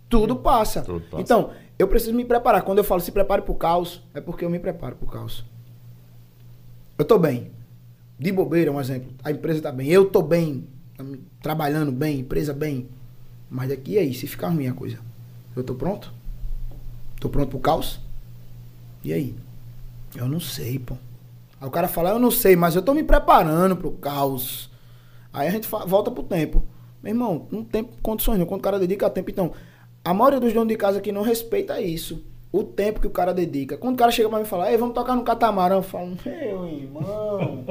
Tudo passa. Tudo passa. Então, eu preciso me preparar. Quando eu falo se prepare pro caos, é porque eu me preparo pro caos. Eu tô bem. De bobeira, um exemplo. A empresa tá bem. Eu tô bem. tam- Trabalhando bem, empresa bem. Mas daqui aí, se ficar ruim a coisa. Eu tô pronto? Tô pronto pro caos? E aí? Eu não sei, pô. Aí o cara fala, eu não sei, mas eu tô me preparando pro caos. Aí a gente volta pro tempo. Meu irmão, não tem condições não. Quando o cara dedica tempo, então, A maioria dos donos de casa aqui não respeita isso. O tempo que o cara dedica. Quando o cara chega pra mim e fala, ei, vamos tocar no catamarã, eu falo, meu irmão.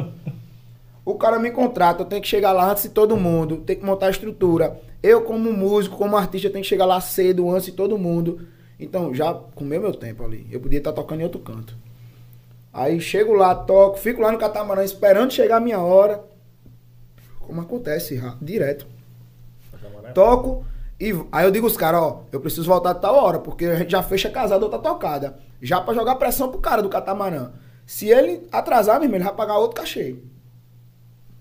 o cara me contrata, eu tenho que chegar lá antes de todo mundo, tenho que montar a estrutura. Eu, como músico, como artista, tenho que chegar lá cedo, antes de todo mundo. Então, já comeu meu tempo ali. Eu podia estar tocando em outro canto. Aí chego lá, toco, fico lá no catamarã esperando chegar a minha hora. Como acontece, direto. Toco, e aí eu digo os caras, ó, eu preciso voltar a tal hora, porque a gente já fecha casado outra tocada. Já pra jogar pressão pro cara do catamarã. Se ele atrasar, mesmo, ele vai pagar outro cachê.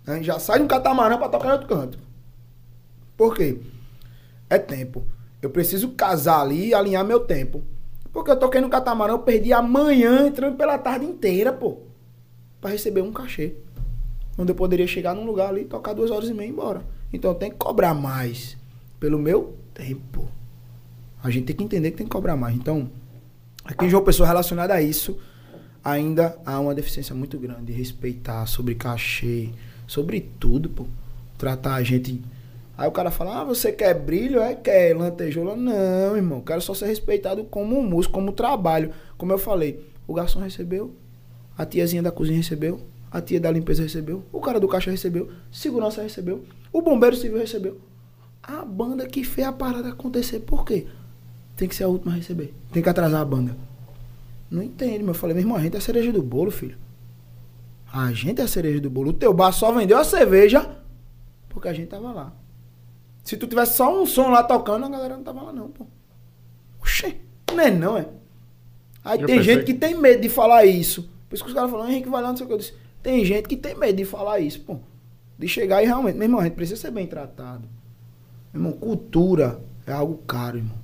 A gente já sai de um catamarã pra tocar em outro canto. Por quê? É tempo. Eu preciso casar ali e alinhar meu tempo. Porque eu toquei no catamarã, eu perdi a manhã entrando pela tarde inteira, pô. Pra receber um cachê. Onde eu poderia chegar num lugar ali, tocar duas horas e meia e ir embora. Então eu tenho que cobrar mais pelo meu tempo. A gente tem que entender que tem que cobrar mais. Então, aqui em João Pessoa relacionada a isso, ainda há uma deficiência muito grande de respeitar sobre cachê, sobre tudo, pô. Tratar a gente. Aí o cara fala, ah, você quer brilho? É, quer lantejoula? Não, irmão. Quero só ser respeitado como músico, como trabalho. Como eu falei, o garçom recebeu, a tiazinha da cozinha recebeu, a tia da limpeza recebeu, o cara do caixa recebeu, segurança recebeu, o bombeiro civil recebeu a banda que fez a parada acontecer. Por quê? Tem que ser a última a receber. Tem que atrasar a banda. Não entende, meu. Eu falei, meu irmão, a gente é a cereja do bolo, filho. A gente é a cereja do bolo. O teu bar só vendeu a cerveja porque a gente tava lá. Se tu tivesse só um som lá tocando, a galera não tava lá, não, pô. Oxê, não é não, é. Aí eu tem gente que... que tem medo de falar isso. Por isso que os caras falam, Henrique, vai lá, não sei o que eu disse. Tem gente que tem medo de falar isso, pô. De chegar e realmente, meu irmão, a gente precisa ser bem tratado. Irmão, cultura é algo caro, irmão.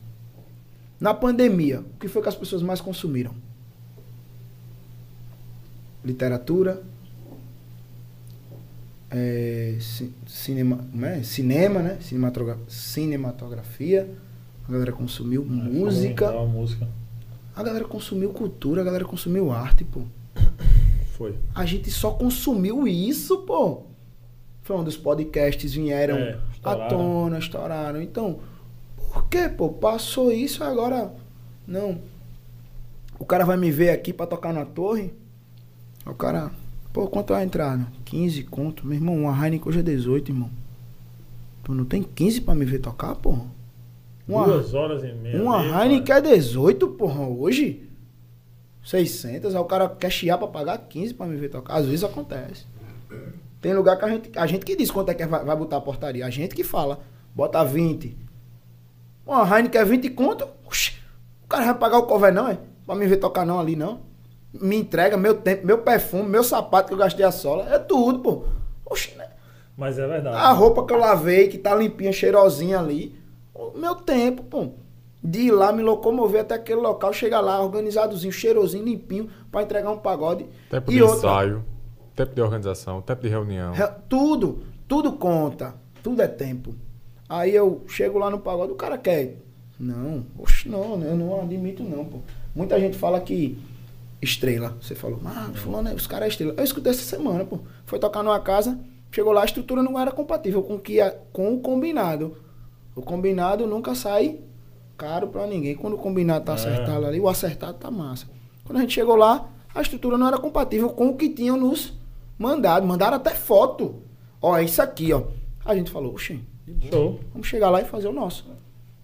Na pandemia, o que foi que as pessoas mais consumiram? Literatura, é, cinema, é? cinema, né? Cinematografia, cinematografia. A galera consumiu ah, música. música. A galera consumiu cultura, a galera consumiu arte, pô. Foi. A gente só consumiu isso, pô. Foi onde os podcasts vieram é, à tona, estouraram. Então, por que, pô? Passou isso agora. Não. O cara vai me ver aqui pra tocar na torre. O cara. Pô, quanto vai entrar? 15 conto. Meu irmão, uma Heineken hoje é 18, irmão. Tu não tem 15 pra me ver tocar, porra? Uma, Duas horas e meia. Uma Heineken é 18, porra, hoje. 600, aí o cara quer chiar pra pagar 15 pra me ver tocar. Às vezes acontece. Tem lugar que a gente, a gente que diz quanto é que vai, vai botar a portaria. A gente que fala. Bota 20. Uma Heineken é 20 conto. Oxi, o cara vai pagar o cover não, é? Pra me ver tocar não ali, não. Me entrega meu tempo, meu perfume, meu sapato que eu gastei a sola. É tudo, pô. Oxi, né? Mas é verdade. A roupa que eu lavei, que tá limpinha, cheirosinha ali. Meu tempo, pô. De ir lá, me locomover até aquele local, chegar lá, organizadozinho, cheirosinho, limpinho, para entregar um pagode. Tempo e de outra, ensaio. Tempo de organização, tempo de reunião. Tudo, tudo conta. Tudo é tempo. Aí eu chego lá no pagode, o cara quer. Não, oxe, não, eu não admito não, pô. Muita gente fala que estrela. Você falou, ah, fulano, é, os caras é estrela. Eu escutei essa semana, pô. Foi tocar numa casa, chegou lá, a estrutura não era compatível com, que, com o combinado. O combinado nunca sai caro pra ninguém. Quando o combinado tá é. acertado ali, o acertado tá massa. Quando a gente chegou lá, a estrutura não era compatível com o que tinham nos Mandaram, mandaram até foto. Ó, é isso aqui, ó. A gente falou, oxi, show. Vamos chegar lá e fazer o nosso.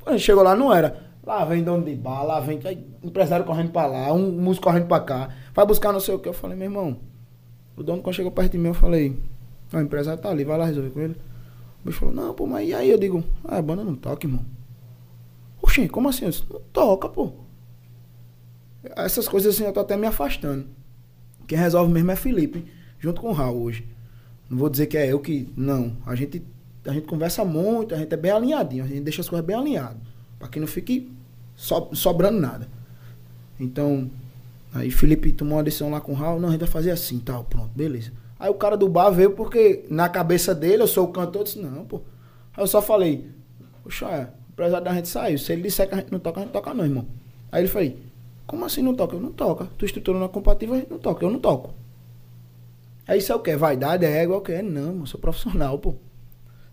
Quando a gente chegou lá, não era. Lá vem dono de bar, lá vem empresário correndo pra lá, um músico correndo pra cá. Vai buscar não sei o que. Eu falei, meu irmão, o dono quando chegou perto de mim, eu falei, o empresário tá ali, vai lá resolver com ele. O bicho falou, não, pô, mas e aí? Eu digo, ah, a banda não toca, irmão. Oxi, como assim? Eu disse, não toca, pô. Essas coisas assim eu tô até me afastando. Quem resolve mesmo é Felipe junto com o Raul hoje. Não vou dizer que é eu que. Não. A gente, a gente conversa muito, a gente é bem alinhadinho, a gente deixa as coisas bem alinhadas. Para que não fique so, sobrando nada. Então, aí Felipe tomou uma decisão lá com o Raul, não, a gente vai fazer assim, tal, pronto, beleza. Aí o cara do bar veio porque na cabeça dele, eu sou o cantor, disse, não, pô. Aí eu só falei, poxa, é, empresário da gente saiu. Se ele disser que a gente não toca, a gente toca não, irmão. Aí ele falou, como assim não toca? Eu não toca. Tu estrutura não é compatível, a gente não toca, eu não toco. Aí isso é o quê? Vaidade, é igual o quê? Não, eu sou profissional, pô.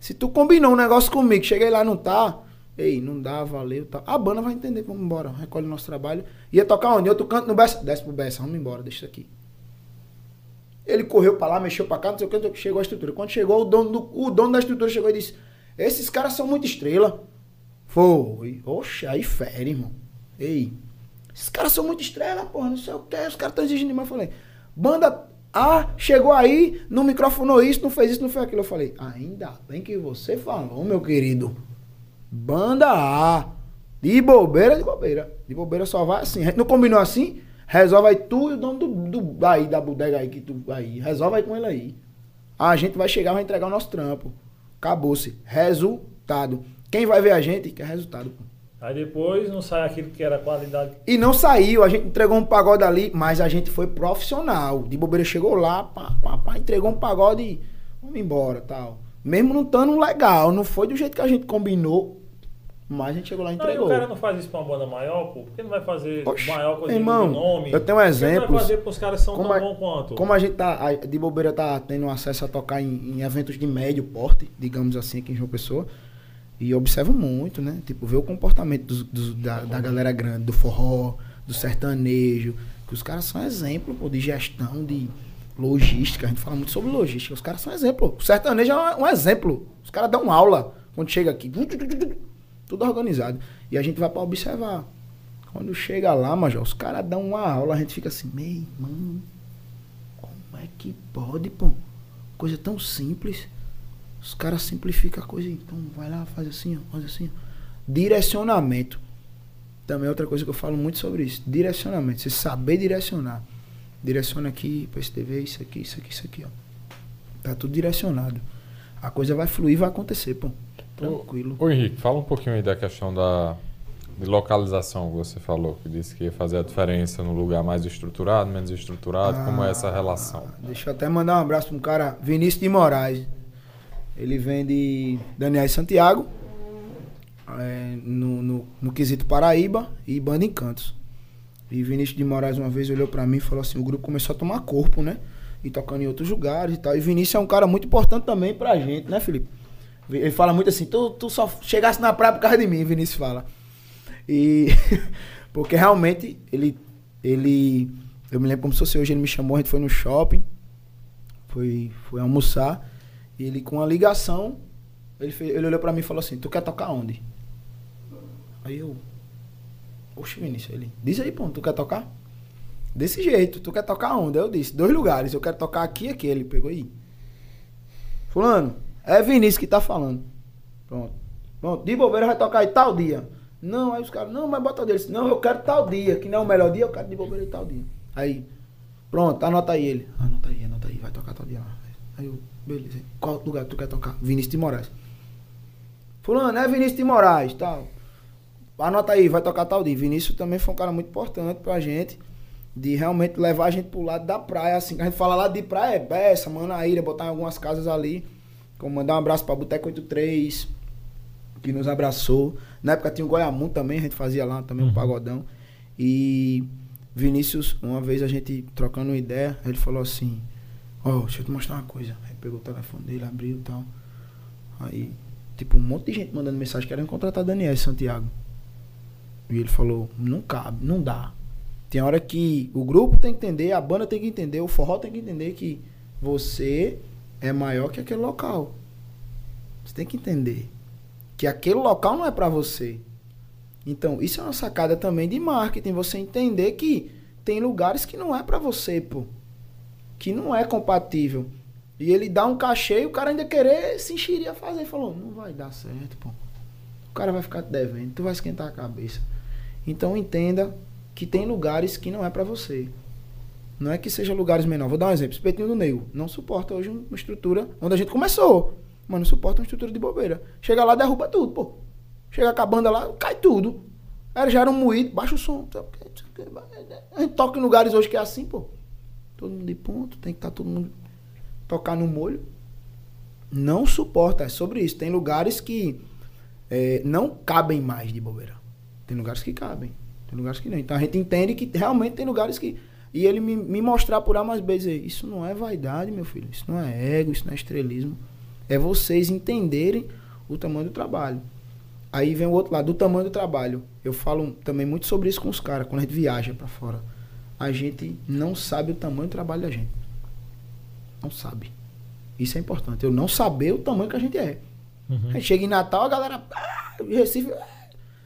Se tu combinou um negócio comigo, cheguei lá não tá, Ei, não dá, valeu, tal. A banda vai entender, vamos embora, recolhe o nosso trabalho. Ia tocar onde? Outro canto no Bessa. Desce pro Bessa, vamos embora, deixa isso aqui. Ele correu pra lá, mexeu pra cá, não sei o que, chegou a estrutura. Quando chegou, o dono, do, o dono da estrutura chegou e disse: Esses caras são muito estrela. Foi. Oxe, aí fere, irmão. Ei, esses caras são muito estrela, porra, não sei o que, os caras estão exigindo demais. Eu falei, banda A chegou aí, não microfonou isso, não fez isso, não fez aquilo. Eu falei, ainda bem que você falou, meu querido. Banda A. De bobeira, de bobeira. De bobeira só vai assim. Não combinou assim? Resolve aí tu e o dono do, do aí, da bodega aí que tu aí. Resolve aí com ele aí. A gente vai chegar, vai entregar o nosso trampo. Acabou-se. Resultado. Quem vai ver a gente quer resultado. Pô. Aí depois não sai aquilo que era qualidade. E não saiu, a gente entregou um pagode ali, mas a gente foi profissional. De bobeira chegou lá, pá, pá, pá, entregou um pagode e vamos embora tal. Mesmo não estando legal, não foi do jeito que a gente combinou, mas a gente chegou lá e Não, e entregou. o cara não faz isso pra uma banda maior, pô? Por que não vai fazer maior coisa irmão, do nome? eu tenho Por que exemplos. não vai fazer pros caras que são Como tão a- bons quanto? Como a gente tá, a- de bobeira tá tendo acesso a tocar em, em eventos de médio porte, digamos assim, aqui em João Pessoa, e observo muito, né? Tipo, ver o comportamento dos- dos- da, da galera grande, do forró, do sertanejo, que os caras são exemplo, pô, de gestão, de logística. A gente fala muito sobre logística. Os caras são exemplo. O sertanejo é um, exemplo. Os caras dão aula quando chega aqui. Tudo organizado. E a gente vai pra observar. Quando chega lá, Major, os caras dão uma aula, a gente fica assim, meu irmão, como é que pode, pô? Coisa tão simples. Os caras simplificam a coisa, então vai lá, faz assim, faz assim. Direcionamento. Também é outra coisa que eu falo muito sobre isso. Direcionamento. Você saber direcionar. Direciona aqui, pra esse TV, isso aqui, isso aqui, isso aqui, ó. Tá tudo direcionado. A coisa vai fluir, vai acontecer, pô. Tranquilo. Ô Henrique, fala um pouquinho aí da questão da de localização que você falou, que disse que ia fazer a diferença no lugar mais estruturado, menos estruturado, como é essa relação? Ah, Deixa eu até mandar um abraço pra um cara, Vinícius de Moraes. Ele vem de Daniel Santiago, é, no, no, no quesito Paraíba e Banda Encantos. E Vinícius de Moraes uma vez olhou pra mim e falou assim, o grupo começou a tomar corpo, né? E tocando em outros lugares e tal. E Vinícius é um cara muito importante também pra gente, né, Felipe? Ele fala muito assim, tu, tu só chegasse na praia por causa de mim, Vinícius fala. E (laughs) porque realmente ele ele eu me lembro como se fosse hoje, ele me chamou, a gente foi no shopping, foi foi almoçar, e ele com uma ligação, ele fez, ele olhou pra mim e falou assim: "Tu quer tocar onde?" Aí eu Oxe, Vinícius, ele, diz aí, pô, tu quer tocar? Desse jeito, tu quer tocar onde? Eu disse, dois lugares, eu quero tocar aqui e aqui. Ele pegou aí. Fulano, é Vinícius que tá falando. Pronto. Pronto, de bobeira vai tocar aí tal dia. Não, aí os caras, não, mas bota o dele. Não, eu quero tal dia, que não é o melhor dia, eu quero de bobeira aí tal dia. Aí, pronto, anota aí ele. Anota aí, anota aí, vai tocar tal dia lá. Aí eu, beleza. Qual lugar tu quer tocar? Vinícius de Moraes. Fulano, é Vinícius de Moraes, tal. Anota aí, vai tocar tal dia. Vinícius também foi um cara muito importante pra gente. De realmente levar a gente pro lado da praia, assim. A gente fala lá de praia, é Bessa, Manaíra, botar em algumas casas ali. Como mandar um abraço pra Boteco 83, que nos abraçou. Na época tinha o Goiamu também, a gente fazia lá também um Uhum. pagodão. E Vinícius, uma vez a gente trocando ideia, ele falou assim: Ó, deixa eu te mostrar uma coisa. Pegou o telefone dele, abriu e tal. Aí, tipo, um monte de gente mandando mensagem querendo contratar Daniel Santiago. E ele falou: não cabe, não dá. Tem hora que o grupo tem que entender, a banda tem que entender, o forró tem que entender que você é maior que aquele local. Você tem que entender que aquele local não é pra você. Então, isso é uma sacada também de marketing, você entender que tem lugares que não é pra você, pô. Que não é compatível. E ele dá um cachê e o cara ainda querer se enxerir a fazer. Ele falou, não vai dar certo, pô. O cara vai ficar te devendo, tu vai esquentar a cabeça. Então entenda que tem lugares que não é pra você. Não é que seja lugares menores. Vou dar um exemplo. Espetinho do Nego. Não suporta hoje uma estrutura onde a gente começou. Mas não suporta uma estrutura de bobeira. Chega lá, derruba tudo, pô. Chega com a banda lá, cai tudo. Aí já era um moído, baixa o som. A gente toca em lugares hoje que é assim, pô. Todo mundo de ponto, tem que estar todo mundo tocar no molho. Não suporta, é sobre isso. Tem lugares que é, não cabem mais de bobeira. Tem lugares que cabem, tem lugares que não. Então a gente entende que realmente tem lugares que. E ele me, me mostrar por A mais B dizer, isso não é vaidade, meu filho, isso não é ego, isso não é estrelismo. É vocês entenderem o tamanho do trabalho. Aí vem o outro lado, do tamanho do trabalho. Eu falo também muito sobre isso com os caras, quando a gente viaja pra fora. A gente não sabe o tamanho do trabalho da gente. Não sabe. Isso é importante. Eu não saber o tamanho que a gente é. Uhum. Aí chega em Natal, a galera. Ah, Recife. ah,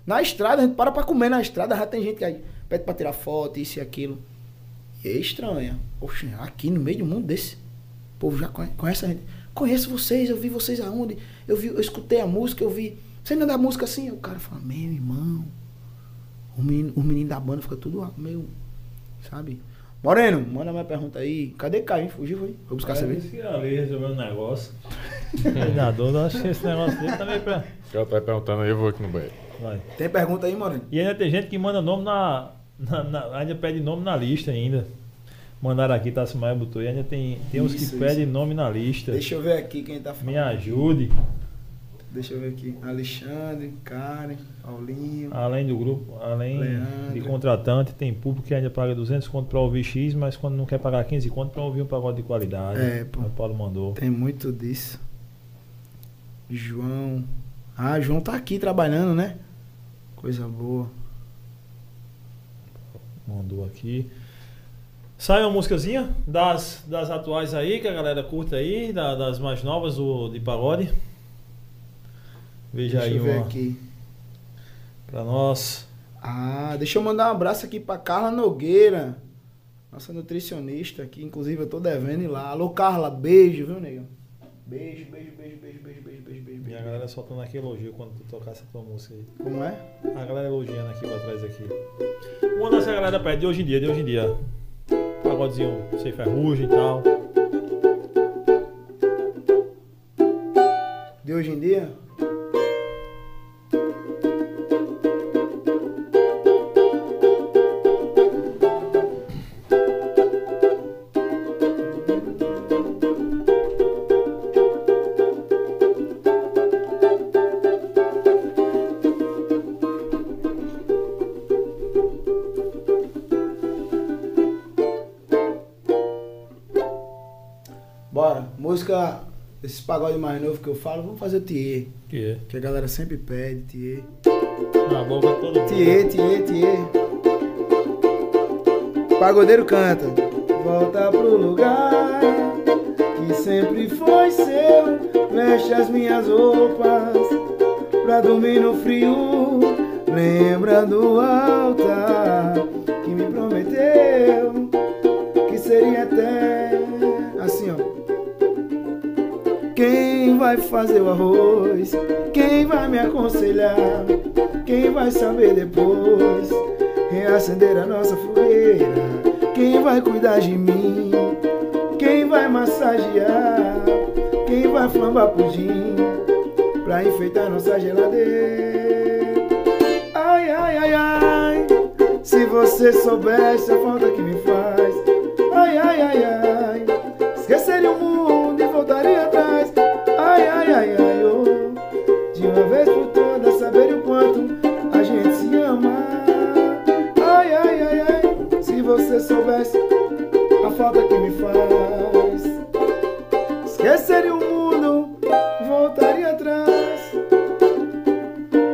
Na estrada, a gente para pra comer na estrada, já tem gente que aí pede pra tirar foto, isso e aquilo. E é estranha. Poxa, aqui no meio de um mundo desse, o povo já conhe- conhece a gente. Conheço vocês, eu vi vocês aonde? Eu vi, eu escutei a música, eu vi. Você não da música assim? O cara fala, meu irmão. O menino, o menino da banda fica tudo meio. Sabe? Moreno, manda mais pergunta aí. Cadê Caim? Fugiu, foi? Foi buscar cerveja? Disse que ali resolveu um negócio. Treinador, eu acho que esse negócio dele também pra. O cara tá perguntando aí, eu vou aqui no banheiro. Vai. Tem pergunta aí, Moreno? E ainda tem gente que manda nome na. na- na- ainda pede nome na lista ainda. Mandaram aqui, Tassi Maia botou aí. Ainda tem, tem uns Isso, que isso. pedem nome na lista. Deixa eu ver aqui quem tá falando. Me ajude. Deixa eu ver aqui. Alexandre, Karen, Paulinho. Além do grupo, além Leandro. de contratante, tem público que ainda paga 200 conto pra ouvir X, mas quando não quer pagar 15 conto pra ouvir um pagode de qualidade. É, pô. O Paulo mandou. Tem muito disso. João. Ah, João tá aqui trabalhando, né? Coisa boa. Mandou aqui. Sai uma músicazinha das, das atuais aí, que a galera curte aí, da- das mais novas do, de pagode. Veja Deixa aí eu ver uma aqui. pra nós. Ah, deixa eu mandar um abraço aqui pra Carla Nogueira. Nossa nutricionista aqui. Inclusive eu tô devendo ir lá. Alô, Carla, beijo, viu, negão? Beijo, beijo, beijo, beijo, beijo, beijo, beijo, beijo, E a galera soltando aqui elogio quando tu tocar essa tua música aí. Como é? A galera elogiando aqui pra trás aqui. Uma dessa galera pede de hoje em dia, de hoje em dia. Pagodezinho sem ferrugem e tal. De hoje em dia? Esse pagode mais novo que eu falo, vamos fazer o Thier. Que é. Que a galera sempre pede, Thier. Na boca de todo mundo. Thier, Thier, Thier. Pagodeiro canta. Volta pro lugar que sempre foi seu. Veste as minhas roupas pra dormir no frio. Lembra do altar que me prometeu que seria eterno. Quem vai fazer o arroz? Quem vai me aconselhar? Quem vai saber depois reacender a nossa fogueira? Quem vai cuidar de mim? Quem vai massagear? Quem vai flambar pudim pra enfeitar nossa geladeira? Ai, ai, ai, ai. Se você soubesse a falta que me faz. Ai, ai, ai, ai. Esqueceria o soubesse a falta que me faz. Esqueceria o mundo, voltaria atrás.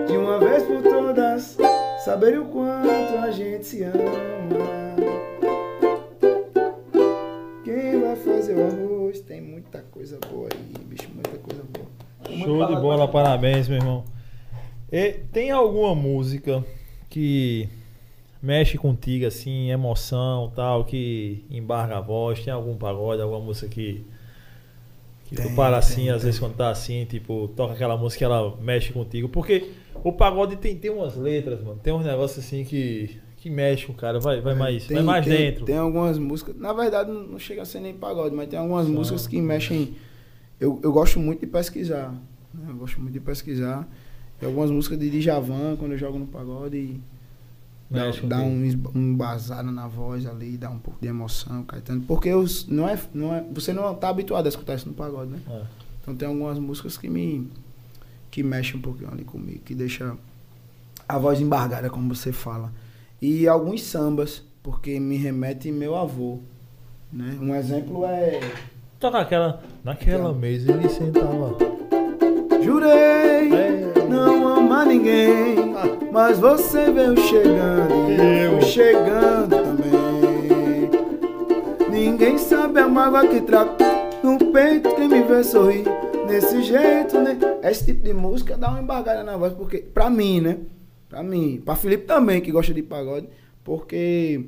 De uma vez por todas, saber o quanto a gente se ama. Quem vai fazer o arroz? Tem muita coisa boa aí, bicho, muita coisa boa. Show de bola, parabéns, meu irmão. E tem alguma música que mexe contigo, assim, emoção tal, que embarga a voz? Tem algum pagode, alguma música que, que tu Tem, para assim, tem, às tem. vezes quando tá assim, tipo, toca aquela música que ela mexe contigo? Porque o pagode tem, tem umas letras, mano, tem uns negócios assim que, que mexe com o cara, vai, vai mais, vai mais dentro. Tem algumas músicas, na verdade não não chega a ser nem pagode, mas tem algumas São. músicas que mexem. Eu, eu gosto muito de pesquisar. né? Eu gosto muito de pesquisar. Tem algumas músicas de Djavan, quando eu jogo no pagode, e dá, dá um, um embasado na voz ali, dá um pouco de emoção, Caetano. Porque os, não é, não é, você não tá habituado a escutar isso no pagode, né? É. Então tem algumas músicas que me que mexem um pouquinho ali comigo, que deixa a voz embargada, como você fala. E alguns sambas, porque me remete meu avô, né? Um exemplo é Toca aquela. Naquela Então. mesa ele sentava. Jurei É. não pra ninguém. Mas você veio chegando e eu chegando também. Ninguém sabe a mágoa que trago no peito quem me vê sorrir. Desse jeito, né? Esse tipo de música dá uma embargada na voz, porque, pra mim, né? Pra mim, pra Felipe também, que gosta de pagode, porque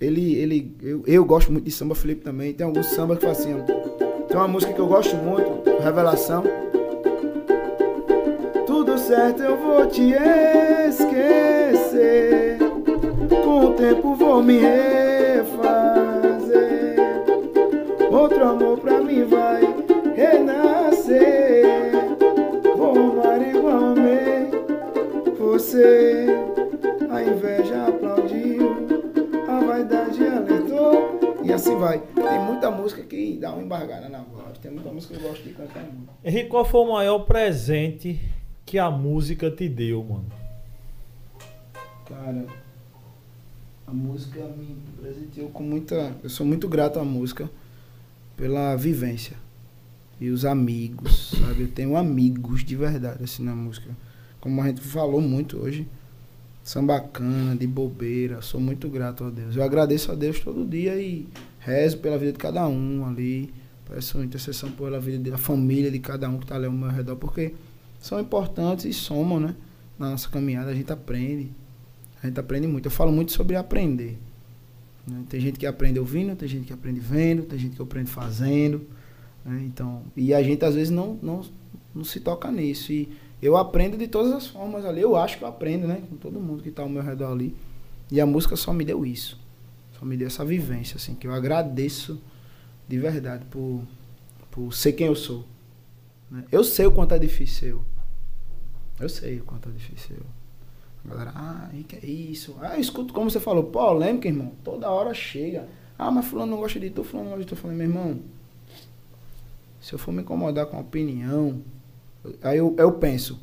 ele, ele, eu, eu gosto muito de samba, Felipe também. Tem alguns sambas que fazem assim, ó. Tem uma música que eu gosto muito, Revelação. Certo, eu vou te esquecer. Com o tempo vou me refazer. Outro amor pra mim vai renascer. Vou amar igual você. A inveja aplaudiu, a vaidade alertou. E assim vai. Tem muita música que dá uma embargada na voz. Tem muita música que eu gosto de cantar muito. Henrique, qual foi o maior presente que a música te deu, mano? Cara, a música me presenteou com muita. Eu sou muito grato à música pela vivência. E os amigos, sabe? Eu tenho amigos de verdade, assim, na música. Como a gente falou muito hoje. Sambacana, de bobeira. Sou muito grato a Deus. Eu agradeço a Deus todo dia e rezo pela vida de cada um ali. Peço intercessão pela vida da família de cada um que está ali ao meu redor, porque são importantes e somam, né? Na nossa caminhada, a gente aprende. A gente aprende muito. Eu falo muito sobre aprender. né? Tem gente que aprende ouvindo, tem gente que aprende vendo, tem gente que aprende fazendo. né? Então, e a gente às vezes não, não, não se toca nisso. E eu aprendo de todas as formas ali. Eu acho que eu aprendo, né? Com todo mundo que está ao meu redor ali. E a música só me deu isso. Só me deu essa vivência, assim, que eu agradeço de verdade por, por ser quem eu sou. Né? Eu sei o quanto é difícil eu. Sei o quanto é difícil. A galera, ah, que é isso? Ah, eu escuto como você falou, polêmica, irmão. Toda hora chega. Ah, mas fulano não gosta de tu, fulano não gosta de tu. Falei, meu irmão, se eu for me incomodar com a opinião, aí eu, eu penso,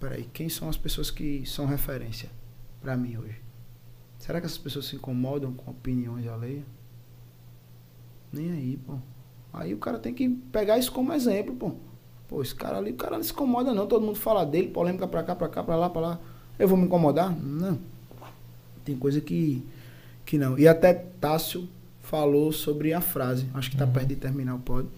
peraí, quem são as pessoas que são referência pra mim hoje? Será que essas pessoas se incomodam com opiniões alheias? Nem aí, pô. Aí o cara tem que pegar isso como exemplo, pô. Pô, esse cara ali, o cara não se incomoda não. Todo mundo fala dele, polêmica pra cá, pra cá, pra lá, pra lá. Eu vou me incomodar? Não. Tem coisa que, que não. E até Tássio falou sobre a frase. Acho que tá Uhum. perto de terminar o pod.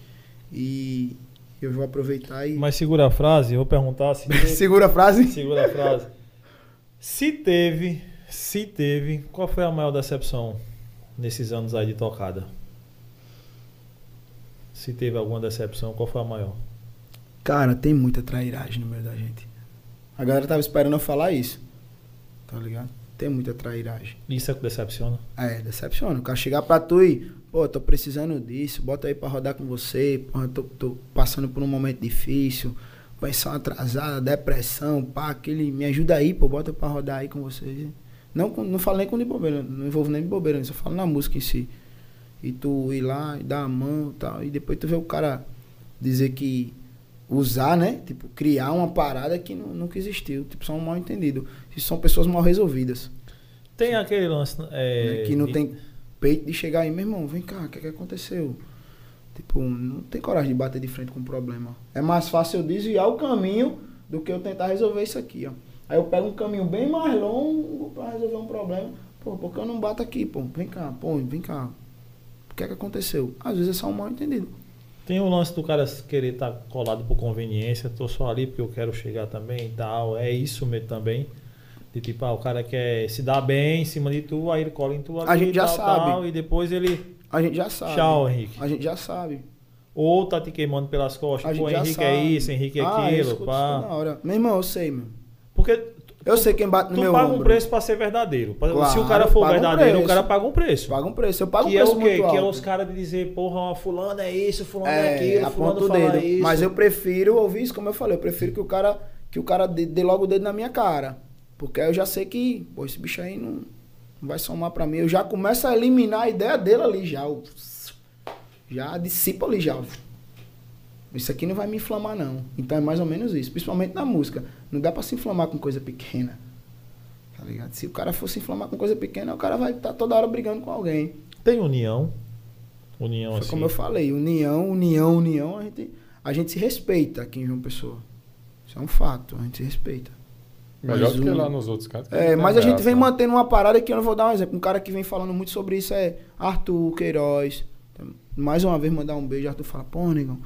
E eu vou aproveitar e... Mas segura a frase, eu vou perguntar se (laughs) Segura a frase. segura a frase. Se teve, se teve, qual foi a maior decepção nesses anos aí de tocada? Se teve alguma decepção, qual foi a maior? Cara, tem muita trairagem no meio da gente. A galera tava esperando eu falar isso. Tá ligado? Tem muita trairagem. Isso é que decepciona? É, decepciona. O cara chegar pra tu e, pô, tô precisando disso, bota aí pra rodar com você, pô, tô, tô passando por um momento difícil, pensão atrasada, depressão, pá, aquele, me ajuda aí, pô, bota pra rodar aí com você. Não, não falo nem com de bobeira, não envolvo nem de bobeira, eu só falo na música em si. E tu ir lá e dar a mão e tal, e depois tu vê o cara dizer que usar, né? Tipo, criar uma parada que nu- nunca existiu. Tipo, um mal entendido. Isso são pessoas mal resolvidas. Tem aquele lance. É, né, que não tem peito de chegar aí, meu irmão, vem cá, o que, é que aconteceu? Tipo, não tem coragem de bater de frente com o problema. É mais fácil eu desviar o caminho do que eu tentar resolver isso aqui, ó. Aí eu pego um caminho bem mais longo pra resolver um problema. Pô, por que eu não bato aqui, pô? Vem cá, pô, vem cá. O que é que aconteceu? Às vezes é só um mal entendido. Tem o lance do cara querer estar colado por conveniência, tô só ali porque eu quero chegar também e tal. É isso mesmo também. De tipo, ah, o cara quer se dar bem em cima de tu, aí ele cola em tu ali, A gente já tal, sabe. tal, e depois ele. A gente já sabe. Tchau, Henrique. A gente já sabe. Ou tá te queimando pelas costas. A Pô, Henrique é isso, Henrique é ah, aquilo, pá. hora. Meu irmão, eu sei, meu. Porque Eu sei quem bate no tu meu paga um preço pra ser verdadeiro. Pra- Se Claro, o cara for paga um verdadeiro, o cara paga um preço. Paga um preço. Eu pago que um é preço o quê? Que é os caras de dizer, porra, fulano é isso, fulano é, É, aquilo, fulano fala dedo. isso. Mas eu prefiro ouvir isso, como eu falei, eu prefiro que o cara, que o cara dê, dê logo o dedo na minha cara. Porque aí eu já sei que, pô, esse bicho aí não, não vai somar pra mim. Eu já começo a eliminar a ideia dele ali já. já dissipa ali já. Isso aqui não vai me inflamar, não. Então é mais ou menos isso. Principalmente na música. Não dá pra se inflamar com coisa pequena. Tá ligado? Se o cara for se inflamar com coisa pequena, o cara vai estar toda hora brigando com alguém. Tem união. União Foi assim. como eu falei, união, união, união, a gente, a gente se respeita aqui em João Pessoa. Isso é um fato, a gente se respeita. Melhor Mas do que um- lá nos outros cantos. que É, mas a gente graça, vem né? mantendo uma parada que eu não vou dar um exemplo. Um cara que vem falando muito sobre isso é Arthur Queiroz. Mais uma vez mandar um beijo. Arthur fala, pô, negão,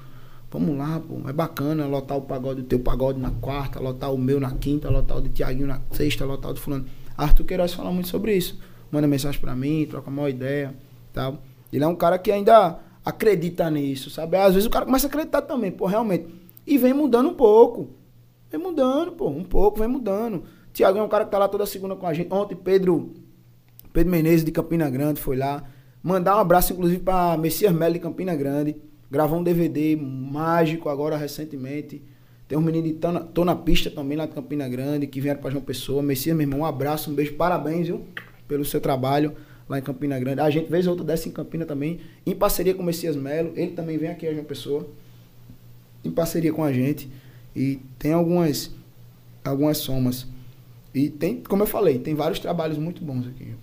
vamos lá, pô. É bacana lotar o pagode, o teu pagode na quarta, lotar o meu na quinta, lotar o de Tiaguinho na sexta, lotar o de fulano. Arthur Queiroz fala muito sobre isso. Manda mensagem pra mim, troca uma ideia, tal. Ele é um cara que ainda acredita nisso, sabe? Às vezes o cara começa a acreditar também, pô, realmente. E vem mudando um pouco. Vem mudando, pô, um pouco, vem mudando. Tiago é um cara que tá lá toda segunda com a gente. Ontem, Pedro, Pedro Menezes de Campina Grande foi lá. Mandar um abraço, inclusive, pra Messias Melo de Campina Grande. Gravou um DVD mágico agora recentemente. Tem um menino de Tô na, Tô na Pista também lá de Campina Grande, que vieram pra João Pessoa. Messias, meu irmão, um abraço, um beijo, parabéns, viu? Pelo seu trabalho lá em Campina Grande. A gente, vez ou outra, desce em Campina também, em parceria com o Messias Melo. Ele também vem aqui a João Pessoa, em parceria com a gente. E tem algumas, algumas somas. E tem, como eu falei, tem vários trabalhos muito bons aqui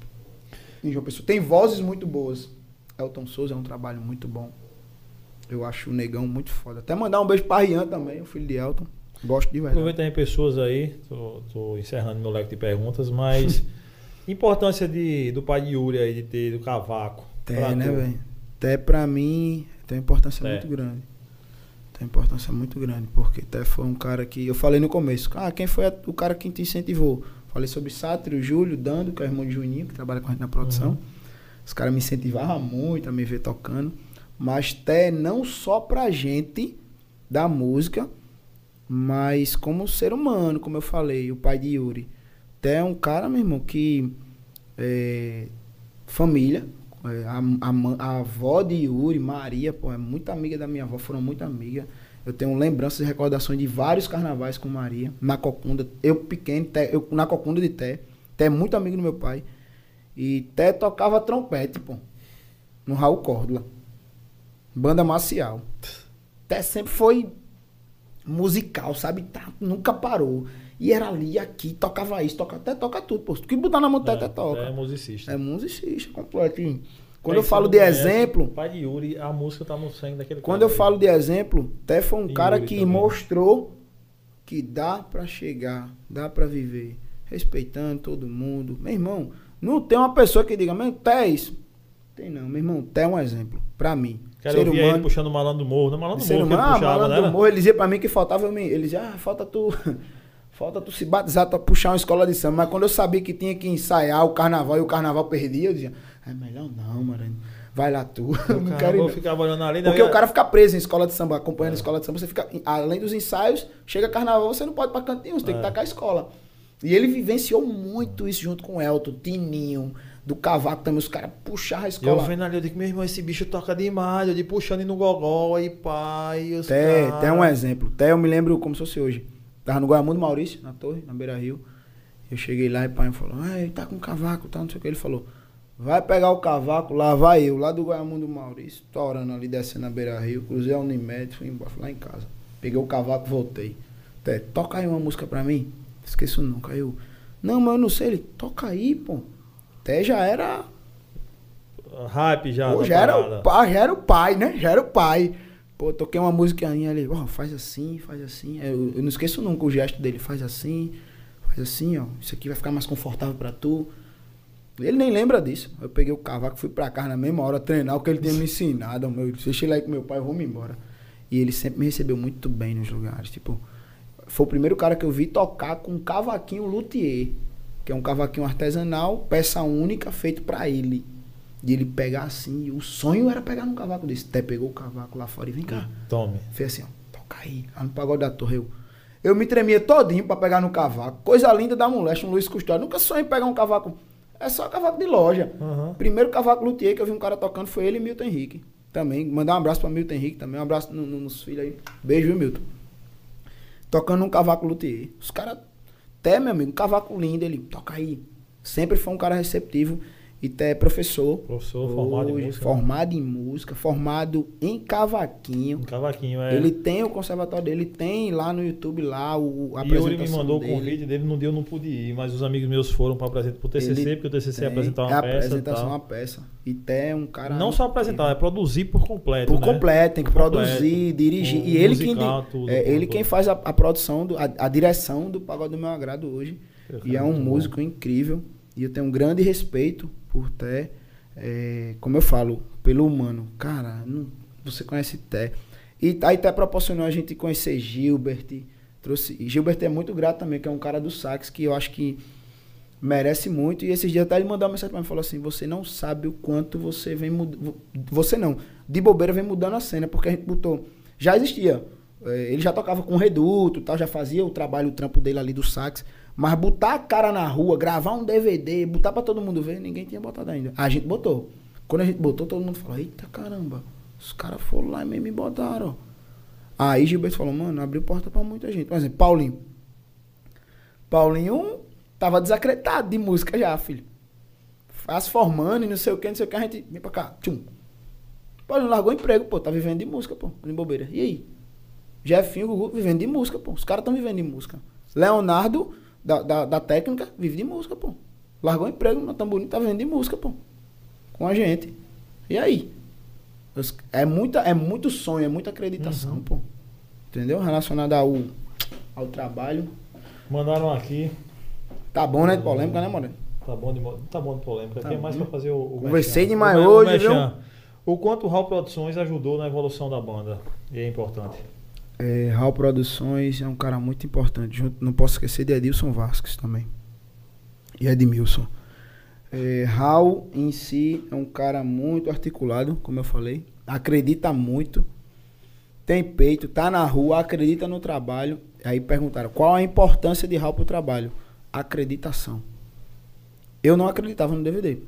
em João Pessoa. Tem vozes muito boas. Elton Souza é um trabalho muito bom. Eu acho o negão muito foda. Até mandar um beijo pra Rian também, o filho de Elton. Gosto de verdade. Aproveita aí pessoas aí, tô, tô encerrando meu leque de perguntas, mas (laughs) importância de, do pai de Yuri aí, de ter do cavaco. Tem, pra né, velho? Até pra mim tem uma importância É. muito grande. Tem uma importância muito grande, porque até foi um cara que. Eu falei no começo, ah, quem foi a- o cara que te incentivou? Falei sobre Sátiro, Júlio, Dando, que é o irmão de Juninho, que trabalha com a gente na produção. Uhum. Os caras me incentivavam muito a me ver tocando. Mas até não só pra gente da música, mas como ser humano, como eu falei, o pai de Yuri. Até é um cara, meu irmão, que. É, família. é, a, a, a avó de Yuri, Maria, pô, é muito amiga da minha avó, foram muito amigas. Eu tenho lembranças e recordações de vários carnavais com Maria, na Cocunda. Eu pequeno, eu, na Cocunda de Té. Té é muito amigo do meu pai. E Té tocava trompete, pô. No Raul Córdoba. Banda marcial. Té sempre foi musical, sabe? Tá, nunca parou. E era ali, aqui, tocava isso, toca, até toca tudo, pô. Que botar na mão, Té, É, até toca. É musicista. É musicista completo. Quando Aí, eu falo de conhece, exemplo, Pai de Yuri, a música tá no sangue daquele quando cara eu aí. falo de exemplo, Té foi um E cara Yuri que também. mostrou que dá pra chegar, dá pra viver, respeitando todo mundo. Meu irmão, não tem uma pessoa que diga, meu, Té é isso. Tem não, meu irmão, Té é um exemplo, pra mim. Quero ouvir ele puxando o malandro do morro. Não, malandro do ser morro que ele humano, puxava, malandro né? do morro, ele dizia pra mim que faltava eu me. Ele dizia, ah, falta tu. (laughs) Falta tu se batizar pra puxar uma escola de samba. Mas quando eu sabia que tinha que ensaiar o carnaval e o carnaval perdia, eu dizia, é melhor não, mano. Vai lá tu. (laughs) Eu não quero ir, ficava olhando ali. né? Porque Eu- o cara fica preso em escola de samba, É. acompanhando a escola de samba, você fica. Além dos ensaios, chega carnaval, você não pode ir pra cantinho, você tem que É. tacar a escola. E ele vivenciou muito isso junto com o Elton, Tininho, do Cavaco também, os caras puxaram a E eu escola. vendo ali, eu digo, meu irmão, esse bicho toca demais. Eu de puxando no gogó aí, pai. Os Té, cara... Té é um exemplo. Té eu me lembro como se fosse hoje. Tava no Guamundo Maurício, na torre, na Beira Rio. Eu cheguei lá e o pai me falou, ah, ele tá com cavaco, tá, não sei o que. Ele falou, vai pegar o cavaco, lá vai eu, lá do Guamundo Maurício, torando ali, descendo na Beira Rio, cruzei a Unimed, fui embora, fui lá em casa. Peguei o cavaco, voltei. Té, toca aí uma música pra mim. Esqueço nunca. Aí eu, não, mas eu não sei. Ele, toca aí, pô. Té já era Hype já. Pô, já era, o pai, já era o pai, né? Já era o pai. Pô, toquei uma musiquinha ali, ó, faz assim, faz assim. Eu, eu não esqueço nunca o gesto dele, faz assim, faz assim, ó. Isso aqui vai ficar mais confortável pra tu. Ele nem lembra disso. Eu peguei o cavaco, fui pra casa na mesma hora treinar o que ele tinha me ensinado. Meu, deixei lá com meu pai, vamos embora. E ele sempre me recebeu muito bem nos lugares. Tipo, foi o primeiro cara que eu vi tocar com um cavaquinho luthier, que é um cavaquinho artesanal, peça única, feito pra ele. De ele pegar assim, e o sonho era pegar num cavaco desse. Até pegou o cavaco lá fora e vem cá. Tome. Fez assim, ó, toca aí, lá no pagode da torre. Eu, eu me tremia todinho pra pegar no cavaco. Coisa linda da moleste, um Luiz Custódio. Nunca sonhei em pegar um cavaco. É só cavaco de loja. Aham. Primeiro cavaco luthier que eu vi um cara tocando foi ele e Milton Henrique. Também. Mandar um abraço pra Milton Henrique também. Um abraço no- no- nos filhos aí. Beijo, viu, Milton? Tocando um cavaco luthier. Os caras, até, meu amigo, cavaco lindo. Ele, toca aí. Sempre foi um cara receptivo. Ité é professor. Professor formado em hoje, música. Formado em música, formado em cavaquinho. Um cavaquinho, é. Ele tem o conservatório dele, tem lá no YouTube lá o a E apresentação me mandou dele. o convite dele, num dia eu não pude ir, mas os amigos meus foram para apresentar pro TCC, Ele porque o TCC Tem apresentar uma a peça apresentação uma peça. Ité é um cara Não só apresentar, é produzir por completo, por né? completo, tem que Por completo. produzir, dirigir. O E ele quem, musical, di- tudo, é, ele tudo. quem faz a, a produção, do, a, a direção do Pagode do Meu Agrado hoje. E é um Muito bom. músico incrível. E eu tenho um grande respeito por Té. É, como eu falo, pelo humano. Cara, não- você conhece Té. E aí Té proporcionou a gente conhecer Gilbert. Trouxe, e Gilbert é muito grato também, que é um cara do sax que eu acho que merece muito. E esses dias até ele mandou uma mensagem pra mim falou assim: Você não sabe o quanto você vem mudando. Você não, de bobeira vem mudando a cena, porque a gente botou. Já existia. eh, Ele já tocava com reduto, tal, já fazia o trabalho, o trampo dele ali do sax. Mas botar a cara na rua, gravar um DVD, botar pra todo mundo ver, ninguém tinha botado ainda. A gente botou. Quando a gente botou, todo mundo falou: Eita caramba, os caras foram lá e me botaram. Aí Gilberto falou: Mano, abriu porta pra muita gente. Por exemplo, Paulinho. Paulinho tava desacreditado de música já, filho. Faz formando e não sei o que, não sei o que, a gente vem pra cá. Tchum. Paulinho largou emprego, pô, tá vivendo de música, pô, de bobeira. E aí? Jefinho, Gugu, vivendo de música, pô. Os caras tão vivendo de música. Leonardo, da, da, da técnica, vive de música, pô. Largou emprego, não tão bonito, tá vivendo de música, pô. Com a gente. E aí? É, muita, é muito sonho, é muita acreditação, Uhum. pô. Entendeu? Relacionado ao, ao trabalho. Mandaram aqui. Tá bom, né? De polêmica, né, Moreno? Tá bom de, tá bom de polêmica. Tá é mais pra fazer o. o Conversei demais O o hoje, viu? O quanto o Raul Produções ajudou na evolução da banda. E é importante. É, Raul Produções é um cara muito importante. Junto, não posso esquecer de Edilson Vasques também. E Edmilson. É, Raul em si é um cara muito articulado, como eu falei. Acredita muito. Tem peito, tá na rua, acredita no trabalho. Aí perguntaram qual a importância de Raul pro trabalho. Acreditação. Eu não acreditava no DVD.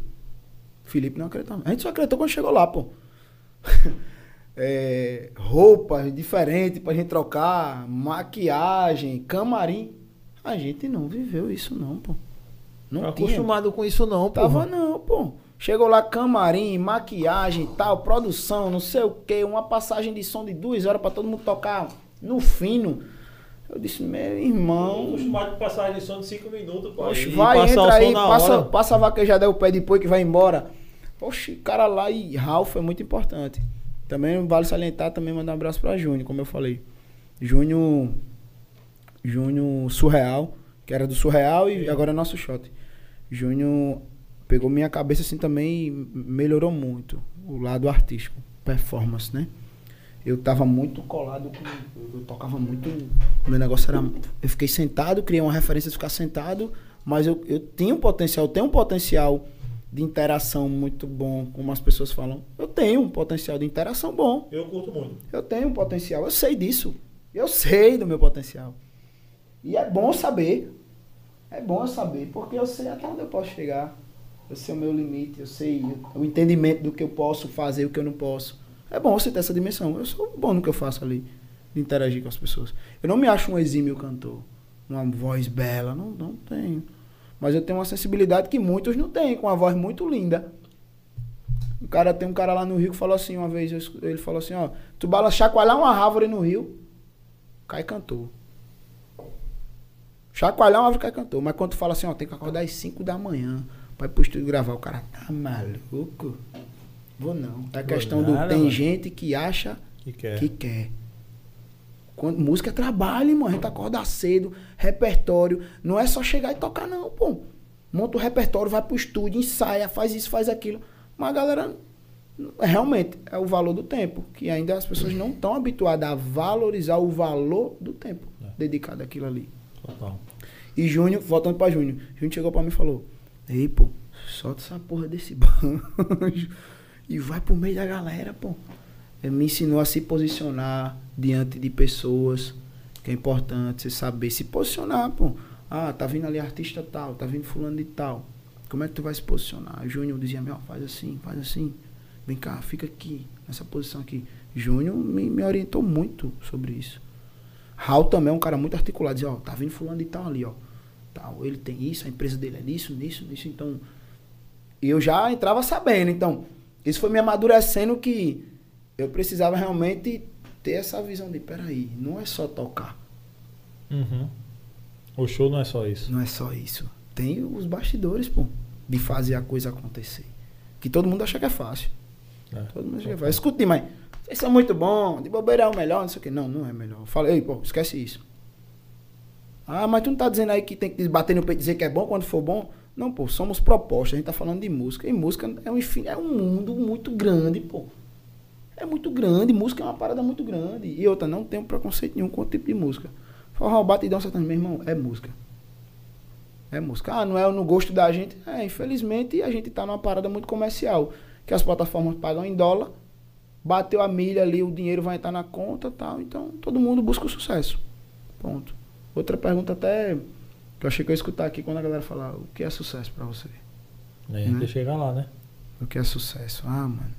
Felipe não acreditava. A gente só acreditou quando chegou lá, pô. (laughs) É, roupas diferentes pra gente trocar, maquiagem, camarim. A gente não viveu isso não, pô. Não Tá tinha. acostumado com isso, não, pô. Tava não, pô. Chegou lá camarim, maquiagem e tal, produção, não sei o que, uma passagem de som de duas horas pra todo mundo tocar no fino. Eu disse, meu irmão, acostumado com passagem de som de 5 minutos, pô. Poxa, vai, entra aí, passa, passa a vaquejada o pé depois que vai embora. Poxa, cara lá e Ralph é muito importante. Também vale salientar, também mandar um abraço pra Júnior, como eu falei. Júnior, Júnior Surreal, que era do Surreal e agora é nosso shot. Júnior pegou minha cabeça assim também e melhorou muito o lado artístico, performance, né? Eu tava muito colado com. Eu, eu tocava muito. Meu negócio era. Eu fiquei sentado, criei uma referência de ficar sentado, mas eu, eu tinha um potencial, eu tenho um potencial de interação muito bom, como as pessoas falam. Eu tenho um potencial de interação bom. Eu curto muito. Eu tenho um potencial, eu sei disso. Eu sei do meu potencial. E é bom saber. É bom eu saber, porque eu sei até onde eu posso chegar. Eu sei o meu limite, eu sei o entendimento do que eu posso fazer e o que eu não posso. É bom você ter essa dimensão. Eu sou bom no que eu faço ali, de interagir com as pessoas. Eu não me acho um exímio cantor, uma voz bela, não, não tenho. Mas eu tenho uma sensibilidade que muitos não têm, com uma voz muito linda. Um cara, tem um cara lá no Rio que falou assim uma vez, ele falou assim, ó, tu bala chacoalhar uma árvore no Rio, cai cantor. Chacoalhar uma árvore cai cantor. Mas quando tu fala assim, ó, tem que acordar às 5 da manhã pra ir pro estúdio gravar, o cara tá maluco? Vou não. É Vou questão do. nada, Tem mano. gente que acha Que quer. que quer. Quando, música é trabalho, irmão. A gente acorda cedo, repertório. Não é só chegar e tocar, não, pô. Monta o repertório, vai pro estúdio, ensaia, faz isso, faz aquilo. Mas a galera, realmente, é o valor do tempo. Que ainda as pessoas não estão habituadas a valorizar o valor do tempo É. dedicado àquilo ali. Total. E Júnior, voltando pra Júnior, Júnior chegou pra mim e falou: Ei, pô, solta essa porra desse (laughs) banjo e vai pro meio da galera, pô. Me ensinou a se posicionar diante de pessoas, que é importante você saber se posicionar, pô. Ah, tá vindo ali artista tal, tá vindo fulano de tal. Como é que tu vai se posicionar? Júnior dizia, meu, faz assim, faz assim. Vem cá, fica aqui, nessa posição aqui. Júnior me, me orientou muito sobre isso. Raul também é um cara muito articulado. Dizia, ó, tá vindo fulano de tal ali, ó. Tal, ele tem isso, a empresa dele é nisso, nisso, nisso. Então, E eu já entrava sabendo. Então, isso foi me amadurecendo que eu precisava realmente ter essa visão de, peraí, não é só tocar. Uhum. O show não é só isso. Não é só isso. Tem os bastidores, pô, de fazer a coisa acontecer. Que todo mundo acha que é fácil. É. Todo mundo acha que é fácil. Escute, mas vocês são muito bons, de bobeira é o melhor, não sei o quê. Não, não é melhor. Eu falei, ei, pô, esquece isso. Ah, mas tu não tá dizendo aí que tem que bater no peito e dizer que é bom quando for bom? Não, pô, somos propostas, a gente tá falando de música. E música é um, é um mundo muito grande, pô. É muito grande, música é uma parada muito grande. E outra, não tenho preconceito nenhum com o tipo de música. Forró, batidão, sertanejo, meu irmão, é música. É música. Ah, não é no gosto da gente? É, infelizmente a gente tá numa parada muito comercial. Que as plataformas pagam em dólar, bateu a milha ali, o dinheiro vai entrar na conta tal. Então todo mundo busca o sucesso. Ponto. Outra pergunta até que eu achei que eu ia escutar aqui quando a galera falar, o que é sucesso pra você? É, a gente Né? chegar lá, né? O que é sucesso? Ah, mano.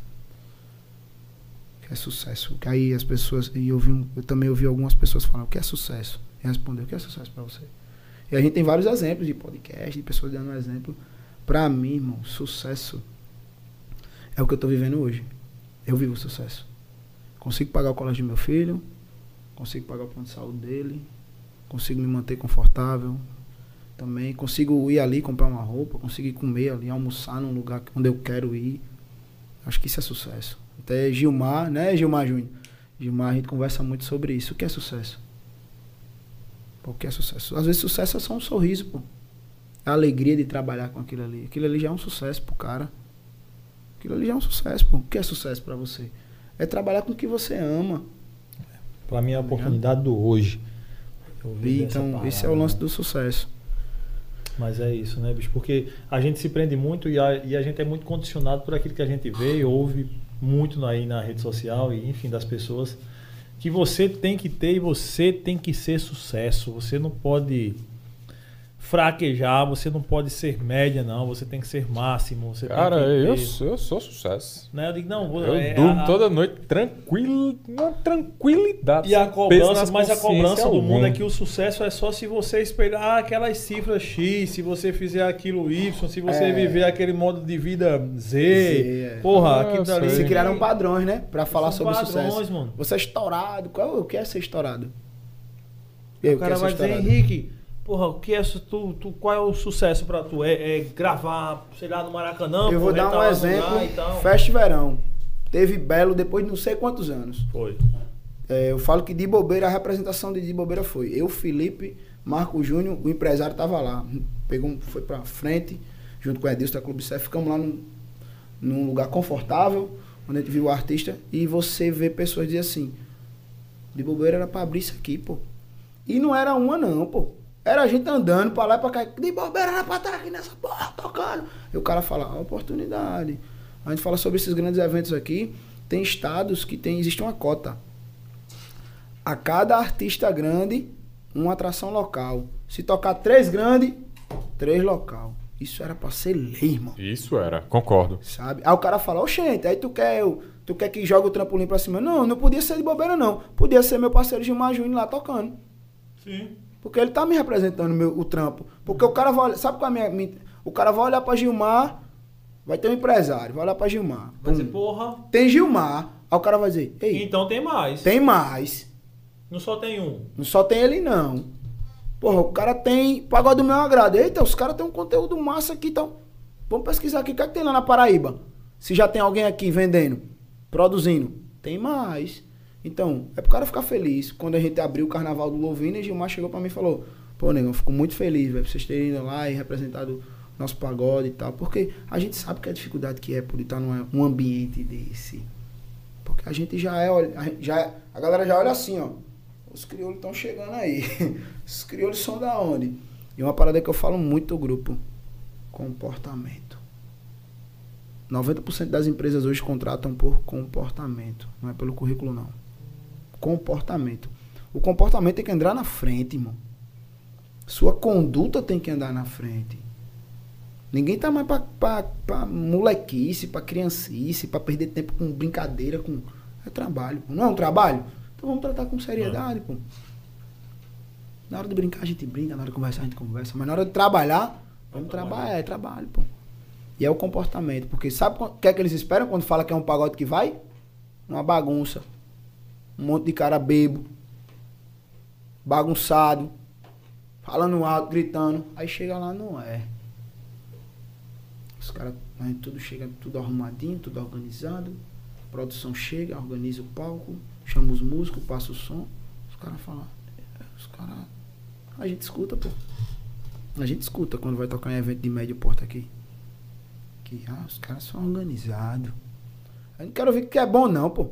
Que é sucesso? Que aí as pessoas. E eu, vi eu também ouvi algumas pessoas falar, o que é sucesso? E responder, o que é sucesso pra você? E a gente tem vários exemplos de podcast, de pessoas dando um exemplo. Pra mim, irmão, sucesso é o que eu tô vivendo hoje. Eu vivo sucesso. Consigo pagar o colégio do meu filho, consigo pagar o plano de saúde dele, consigo me manter confortável. Também consigo ir ali comprar uma roupa, consigo comer ali, almoçar num lugar onde eu quero ir. Acho que isso é sucesso. Até Gilmar, né, Gilmar Júnior? Gilmar, a gente conversa muito sobre isso. O que é sucesso? Pô, o que é sucesso? Às vezes sucesso é só um sorriso, pô. É a alegria de trabalhar com aquilo ali. Aquilo ali já é um sucesso pro cara. Aquilo ali já é um sucesso, pô. O que é sucesso pra você? É trabalhar com o que você ama. Pra mim é a oportunidade do hoje. Eu E, então, parada, esse é o lance né? do sucesso. Mas é isso, né, bicho? Porque a gente se prende muito e a, e a gente é muito condicionado por aquilo que a gente vê e ouve muito aí na rede social e, enfim, das pessoas. Que você tem que ter e você tem que ser sucesso. Você não pode fraquejar, você não pode ser média, não. Você tem que ser máximo. Você Cara, tem que eu, ter- sou- eu sou sucesso. Né? Eu digo, não, vou, Eu é, durmo a- toda noite tranquilo, uma tranquilidade. E a cobrança, mas a cobrança do mundo é que o sucesso é só se você esperar aquelas cifras X, se você fizer aquilo Y, se você É. viver aquele modo de vida Z. Z, é. Porra, Ah, aquilo eu. Se criaram padrões, né? Pra falar São sobre padrões, sucesso. mano. Você é estourado. Qual, o que é ser estourado? E aí, O cara é vai ser dizer? Henrique, porra, o que é tu, tu, qual é o sucesso pra tu? É, é gravar, sei lá, no Maracanã? Eu vou porra, dar tá um exemplo. tal. Festa Verão. Teve Belo depois de não sei quantos anos. Foi. É, eu falo que de bobeira, a representação de de bobeira foi eu, Felipe, Marco Júnior, o empresário tava lá. Pegou, foi pra frente, junto com o Edilson da Clube Cef, ficamos lá num, num lugar confortável, onde a gente viu o artista, e você vê pessoas dizer assim, de bobeira era pra abrir isso aqui, pô. E não era uma não, pô. Era a gente andando pra lá e pra cá, de bobeira era pra estar aqui nessa porra, tocando. E o cara fala, a oportunidade. A gente fala sobre esses grandes eventos aqui, tem estados que tem, existe uma cota a cada artista grande uma atração local. Se tocar três grandes, três local. Isso era pra ser lei, irmão. Isso era, concordo. Sabe? Aí o cara fala, oxente, aí tu quer, eu- tu quer que jogue o trampolim pra cima? Não, não podia ser de bobeira, não. Podia ser meu parceiro Gilmar Júnior lá tocando. Sim. Porque ele tá me representando meu, o trampo. Porque o cara vai olhar, sabe qual é a minha, O cara vai olhar pra Gilmar, vai ter um empresário, vai olhar pra Gilmar. Vai dizer, Pum. porra, Tem Gilmar. Aí o cara vai dizer, ei, então tem mais. tem mais. Não só tem um. Não só tem ele, não. Porra, o cara tem pagode do meu agrado. Eita, os caras têm um conteúdo massa aqui, então. Vamos pesquisar aqui. O que é que tem lá na Paraíba? Se já tem alguém aqui vendendo, produzindo. Tem mais. Então, é pro cara ficar feliz. Quando a gente abriu o carnaval do Louvina, Gilmar chegou pra mim e falou: Pô, nego, eu fico muito feliz, velho, vocês terem ido lá e representado nosso pagode e tal. Porque a gente sabe que a dificuldade que é por estar num ambiente desse. Porque a gente já é, já a galera já olha assim, ó. Os crioulos estão chegando aí. (laughs) Os crioulos são da onde? E uma parada que eu falo muito do grupo: comportamento. 90% das empresas hoje contratam por comportamento, não é pelo currículo não. Comportamento. O comportamento tem que andar na frente, irmão. Sua conduta tem que andar na frente. Ninguém tá mais pra, pra, pra molequice, pra criancice, pra perder tempo com brincadeira, com. É trabalho, pô. Não é um trabalho? Então vamos tratar com seriedade, pô. Na hora de brincar a gente brinca, na hora de conversar a gente conversa, mas na hora de trabalhar, vamos trabalhar, é trabalho, pô. E é o comportamento. Porque sabe o que é que eles esperam quando fala que é um pagode que vai? Uma bagunça. Um monte de cara bebo. Bagunçado. Falando alto, gritando. Aí chega lá, não é. Os caras, tudo chega tudo arrumadinho, tudo organizado. A produção chega, organiza o palco, chama os músicos, passa o som. Os caras falam. Os caras. A gente escuta, pô. A gente escuta quando vai tocar em evento de médio porta aqui. Que ah, os caras são organizados. Eu não quero ver que é bom, não, pô.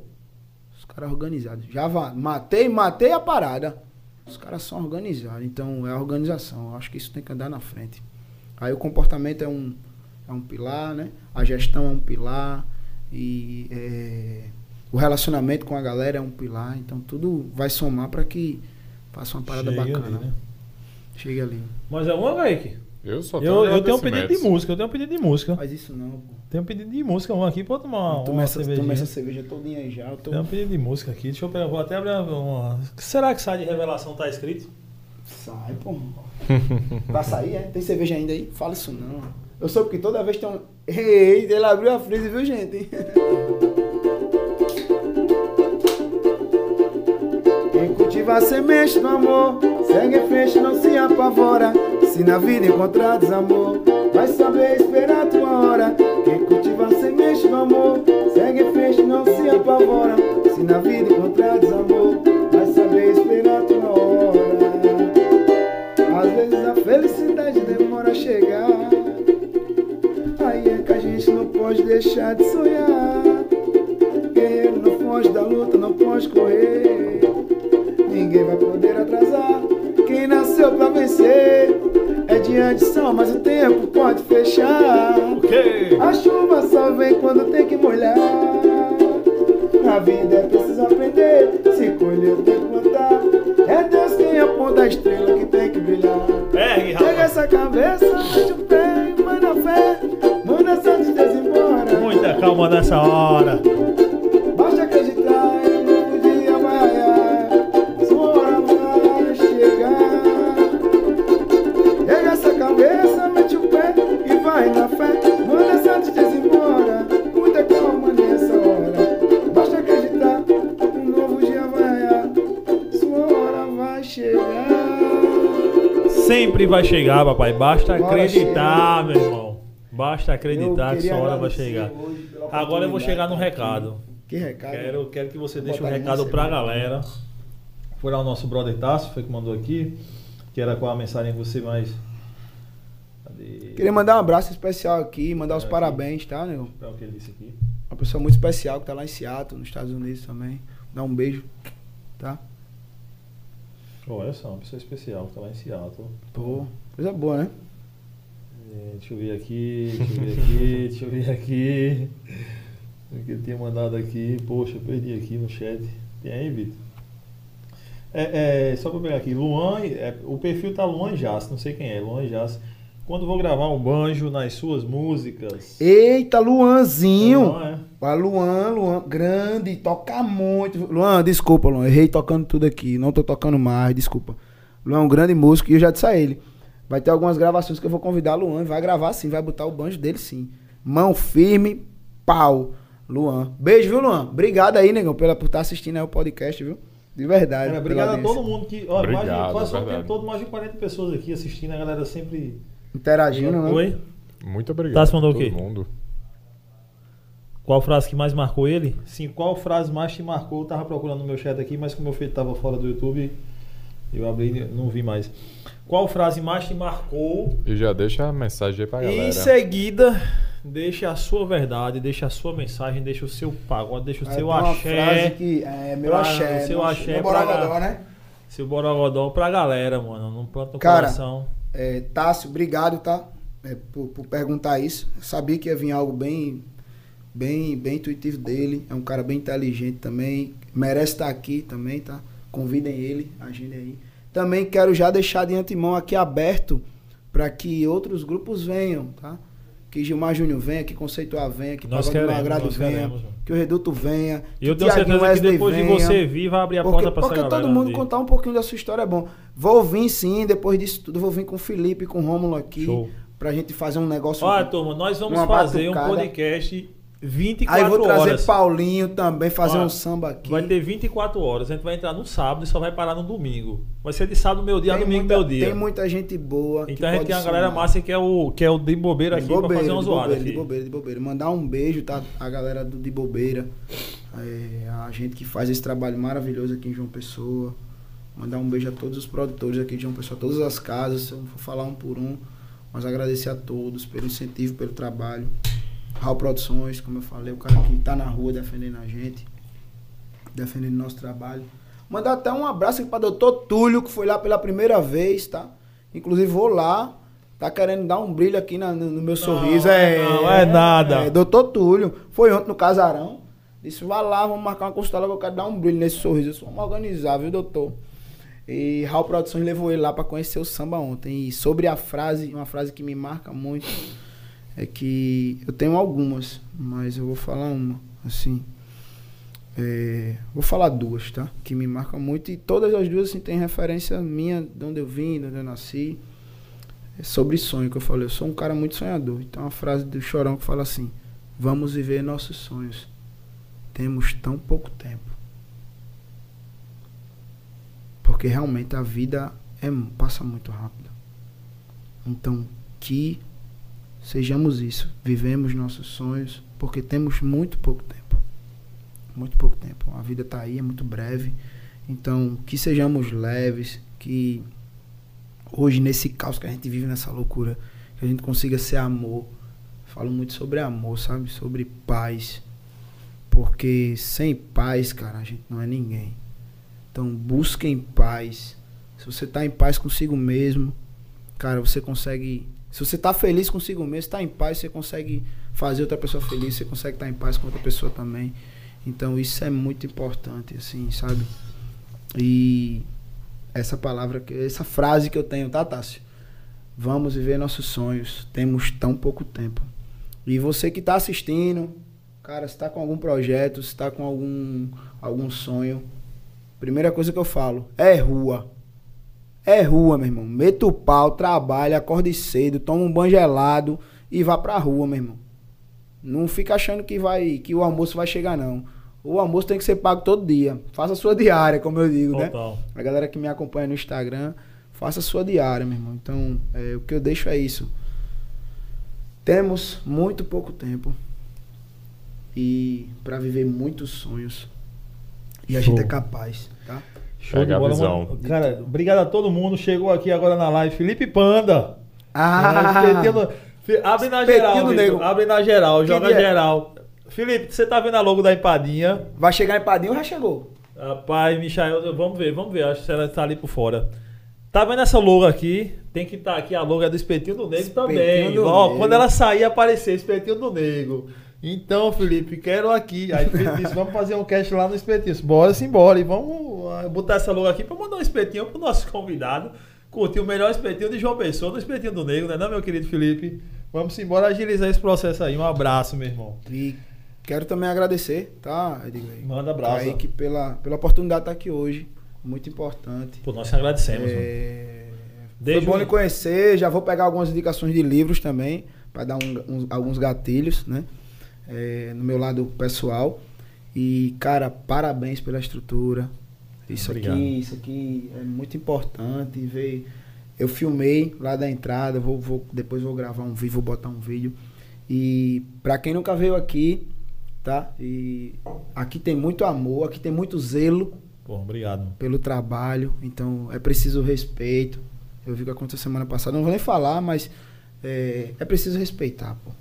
Os caras organizados. Já vá, matei, matei a parada. Os caras são organizados. Então é a organização. Eu acho que isso tem que andar na frente. Aí o comportamento é um, é um pilar, né? A gestão é um pilar. E é, o relacionamento com a galera é um pilar. Então tudo vai somar para que faça uma parada Chega bacana. ali, né? Chega ali. Mas é uma, Kaique. Eu só tenho Eu, eu tenho um pedido de música, eu tenho um pedido de música. Faz isso não, pô. Tenho um pedido de música, um aqui pra tomar Toma uma essa, toma essa cerveja todinha aí já. Tô... Tem um pedido de música aqui. Deixa eu pegar, vou até abrir uma. Será que sai de revelação tá escrito? Sai, pô. Vai sair, é? Tem cerveja ainda aí? Fala isso não. Eu soube que toda vez tem um. Ei, ele abriu a freezer, viu, gente? Quem cultiva a semente do amor, segue em frente, não se apavora. Se na vida encontrar desamor, vai saber esperar a tua hora. Quem cultiva semente do amor, segue em frente, não se apavora. Se na vida encontrar desamor, vai saber esperar a tua hora. Às vezes a felicidade demora a chegar. Aí é que a gente não pode deixar de sonhar. Guerreiro não foge da luta, não pode correr. Ninguém vai poder atrasar. Nasceu pra vencer é diante só, mas o tempo pode fechar. Ok. A chuva só vem quando tem que molhar. Na vida é preciso aprender. Se colher, tem que plantar. É Deus quem aponta a estrela que tem que brilhar. Pega essa cabeça, mete o pé, na fé. Manda essa tristeza embora. Muita calma nessa hora. Sempre vai chegar, papai. Basta Bora acreditar, meu irmão. Basta acreditar que sua hora vai chegar. Agora eu vou chegar no recado. Que recado? Quero, quero que você deixe um recado pra galera. Foi lá o nosso brother Tássio, foi que mandou aqui. Que era qual a mensagem que você mais. Cadê? Queria mandar um abraço especial aqui, mandar os parabéns, tá, nego? Pra o que ele disse aqui. Uma pessoa muito especial que tá lá em Seattle, nos Estados Unidos também. Dá um beijo, tá? Olha só, uma pessoa especial que tá lá em Seattle. Pô, coisa boa, né? É, deixa eu ver aqui, deixa eu ver aqui, (laughs) deixa eu ver aqui. O que ele tinha mandado aqui. Poxa, eu perdi aqui no chat. Tem aí, Vitor? É, é, só pra pegar aqui, Luan, é, o perfil tá Luan Jass, não sei quem é, Luan Jass. Quando vou gravar um banjo nas suas músicas. Eita, Luanzinho! Luan, é? A Luan, Luan, grande, toca muito. Luan, desculpa, Luan, errei tocando tudo aqui. Não tô tocando mais, desculpa. Luan é um grande músico e eu já disse a ele. Vai ter algumas gravações que eu vou convidar Luan. e Vai gravar sim, vai botar o banjo dele sim. Mão firme, pau. Luan. Beijo, viu, Luan? Obrigado aí, negão, pela, por estar assistindo aí o podcast, viu? De verdade. Cara, obrigado a todo mundo que. Ó, mais de, Obrigado, quase só tempo todo, mais de 40 pessoas aqui assistindo, a galera sempre. Interagindo, né? Oi? Muito obrigado. Tassi mandou o todo quê? mundo. Qual frase que mais marcou ele? Sim, qual frase mais te marcou? Eu tava procurando no meu chat aqui, mas como meu filho tava fora do YouTube, eu abri e não vi mais. Qual frase mais te marcou? E já deixa a mensagem aí pra galera. em seguida, deixa a sua verdade, deixa a sua mensagem, deixa o seu pagode, deixa o Aí seu tem uma frase axé, que é meu pra- axé. seu meu axé meu pra- borogodó, né? seu borogodó pra galera, mano. Não planta no Cara, coração. É, Tássio, obrigado, tá? É, por, por perguntar isso. Eu sabia que ia vir algo bem, bem, bem intuitivo dele. É um cara bem inteligente também. Merece estar aqui também, tá? Convidem ele, agendem aí. Também quero já deixar de antemão aqui aberto para que outros grupos venham, tá? Que Gilmar Júnior venha, que Conceituar venha, que Nós Pagode Agrado venha, queremos, que o Reduto venha. E eu que tenho certeza que Wesley depois de venha. você vir, vai abrir a Porque, porta pra porque todo mundo vir. contar um pouquinho da sua história é bom. Vou vir sim, depois disso tudo, vou vir com o Felipe, com o Rômulo aqui. Show. pra gente fazer um negócio. Olha, turma, nós vamos fazer um batucada. podcast 24 Aí vou trazer horas. Paulinho também, fazer Ó, um samba aqui. Vai ter 24 horas. A gente vai entrar no sábado e só vai parar no domingo. Vai ser de sábado meu dia a tem domingo muita, meu dia. Tem muita gente boa. que Então a gente tem uma galera massa que é o, que é o de bobeira aqui De pra bobeira, fazer uma de zoada bobeira, aqui. de bobeira, de bobeira. Mandar um beijo, tá? A galera do De Bobeira. É, a gente que faz esse trabalho maravilhoso aqui em João Pessoa. Mandar um beijo a todos os produtores aqui de João Pessoa, todas as casas. Se eu não for falar um por um, mas agradecer a todos pelo incentivo, pelo trabalho. Raul Produções, como eu falei, o cara que tá na rua defendendo a gente, defendendo nosso trabalho. Mandar até um abraço aqui pra doutor Túlio, que foi lá pela primeira vez, tá? Inclusive vou lá, tá querendo dar um brilho aqui na- no, meu sorriso. É, não, é nada. É, doutor Túlio, foi ontem no casarão. Disse, vá lá, vamos marcar uma consulta que eu quero dar um brilho nesse sorriso. Eu disse, vamos organizar, viu, doutor? E Raul Produções levou ele lá pra conhecer o samba ontem. E sobre a frase, uma frase que me marca muito, é que eu tenho algumas, mas eu vou falar uma, assim. É, vou falar duas, tá? Que me marcam muito. E todas as duas, assim, tem referência minha, de onde eu vim, de onde eu nasci. É sobre sonho que eu falei. Eu sou um cara muito sonhador. Então, a frase do Chorão que fala assim: Vamos viver nossos sonhos. Temos tão pouco tempo. Porque realmente a vida é, passa muito rápido. Então, que sejamos isso. Vivemos nossos sonhos, porque temos muito pouco tempo. Muito pouco tempo. A vida está aí, é muito breve. Então, que sejamos leves, que hoje, nesse caos que a gente vive, nessa loucura, que a gente consiga ser amor. Falo muito sobre amor, sabe? Sobre paz. Porque sem paz, cara, a gente não é ninguém. Então, busquem paz. Se você está em paz consigo mesmo, cara, você consegue. Se você está feliz consigo mesmo, está em paz, você consegue fazer outra pessoa feliz, você consegue estar em paz com outra pessoa também. Então, isso é muito importante, assim, sabe? E essa palavra, essa frase que eu tenho, tá, Tássio? Vamos viver nossos sonhos. Temos tão pouco tempo. E você que está assistindo, cara, se está com algum projeto, se está com algum, algum sonho, primeira coisa que eu falo é rua. É rua, meu irmão. Meta o pau, trabalha, acorde cedo, toma um banho gelado e vá pra rua, meu irmão. Não fica achando que vai que o almoço vai chegar, não. O almoço tem que ser pago todo dia. Faça a sua diária, como eu digo, né? Total. A galera que me acompanha no Instagram, faça a sua diária, meu irmão. Então, é, o que eu deixo é isso. Temos muito pouco tempo e para viver muitos sonhos. E a Show. gente é capaz, tá? Show Pega de a bola, visão. mano. Cara, obrigado a todo mundo. Chegou aqui agora na live. Felipe Panda. Ah, É, Abre na geral, Vitor. Abre na geral, Que joga dia? geral. Felipe, você tá vendo a logo da empadinha? vai chegar em Padinho, já chegou. Rapaz, Michael, vamos ver, vamos ver. Acho que ela tá ali por fora. Tá vendo essa logo aqui? Tem que estar aqui a logo é do Espetinho do Negro Espetinho também. do Ó, Negro. quando ela sair, aparecer Espetinho do Negro. Então, Felipe, quero aqui. Aí Felipe disse, vamos fazer um cast lá no Espetinho. Bora simbora. E vamos ah, botar essa logo aqui pra mandar um espetinho pro nosso convidado. Curtir o melhor espetinho de João Pessoa no Espetinho do Negro, né não, meu querido Felipe? Vamos embora agilizar esse processo aí. Um abraço, meu irmão. E quero também agradecer, tá, Edgley? Manda abraço. Kaique, pela, pela oportunidade de estar aqui hoje. Muito importante. Pô, nós te agradecemos, mano. É, Desde Foi bom lhe conhecer. Já vou pegar algumas indicações de livros também, para dar um- uns- alguns gatilhos, né? É, no meu lado pessoal. E, cara, parabéns pela estrutura. Isso Obrigado. aqui, isso aqui é muito importante. Ver. Eu filmei lá da entrada, vou, vou, depois vou gravar um vídeo, vou botar um vídeo. E pra quem nunca veio aqui, tá? E aqui tem muito amor, aqui tem muito zelo Pô, obrigado. pelo trabalho, então é preciso respeito. Eu vi o que aconteceu semana passada, não vou nem falar, mas é, é preciso respeitar, pô.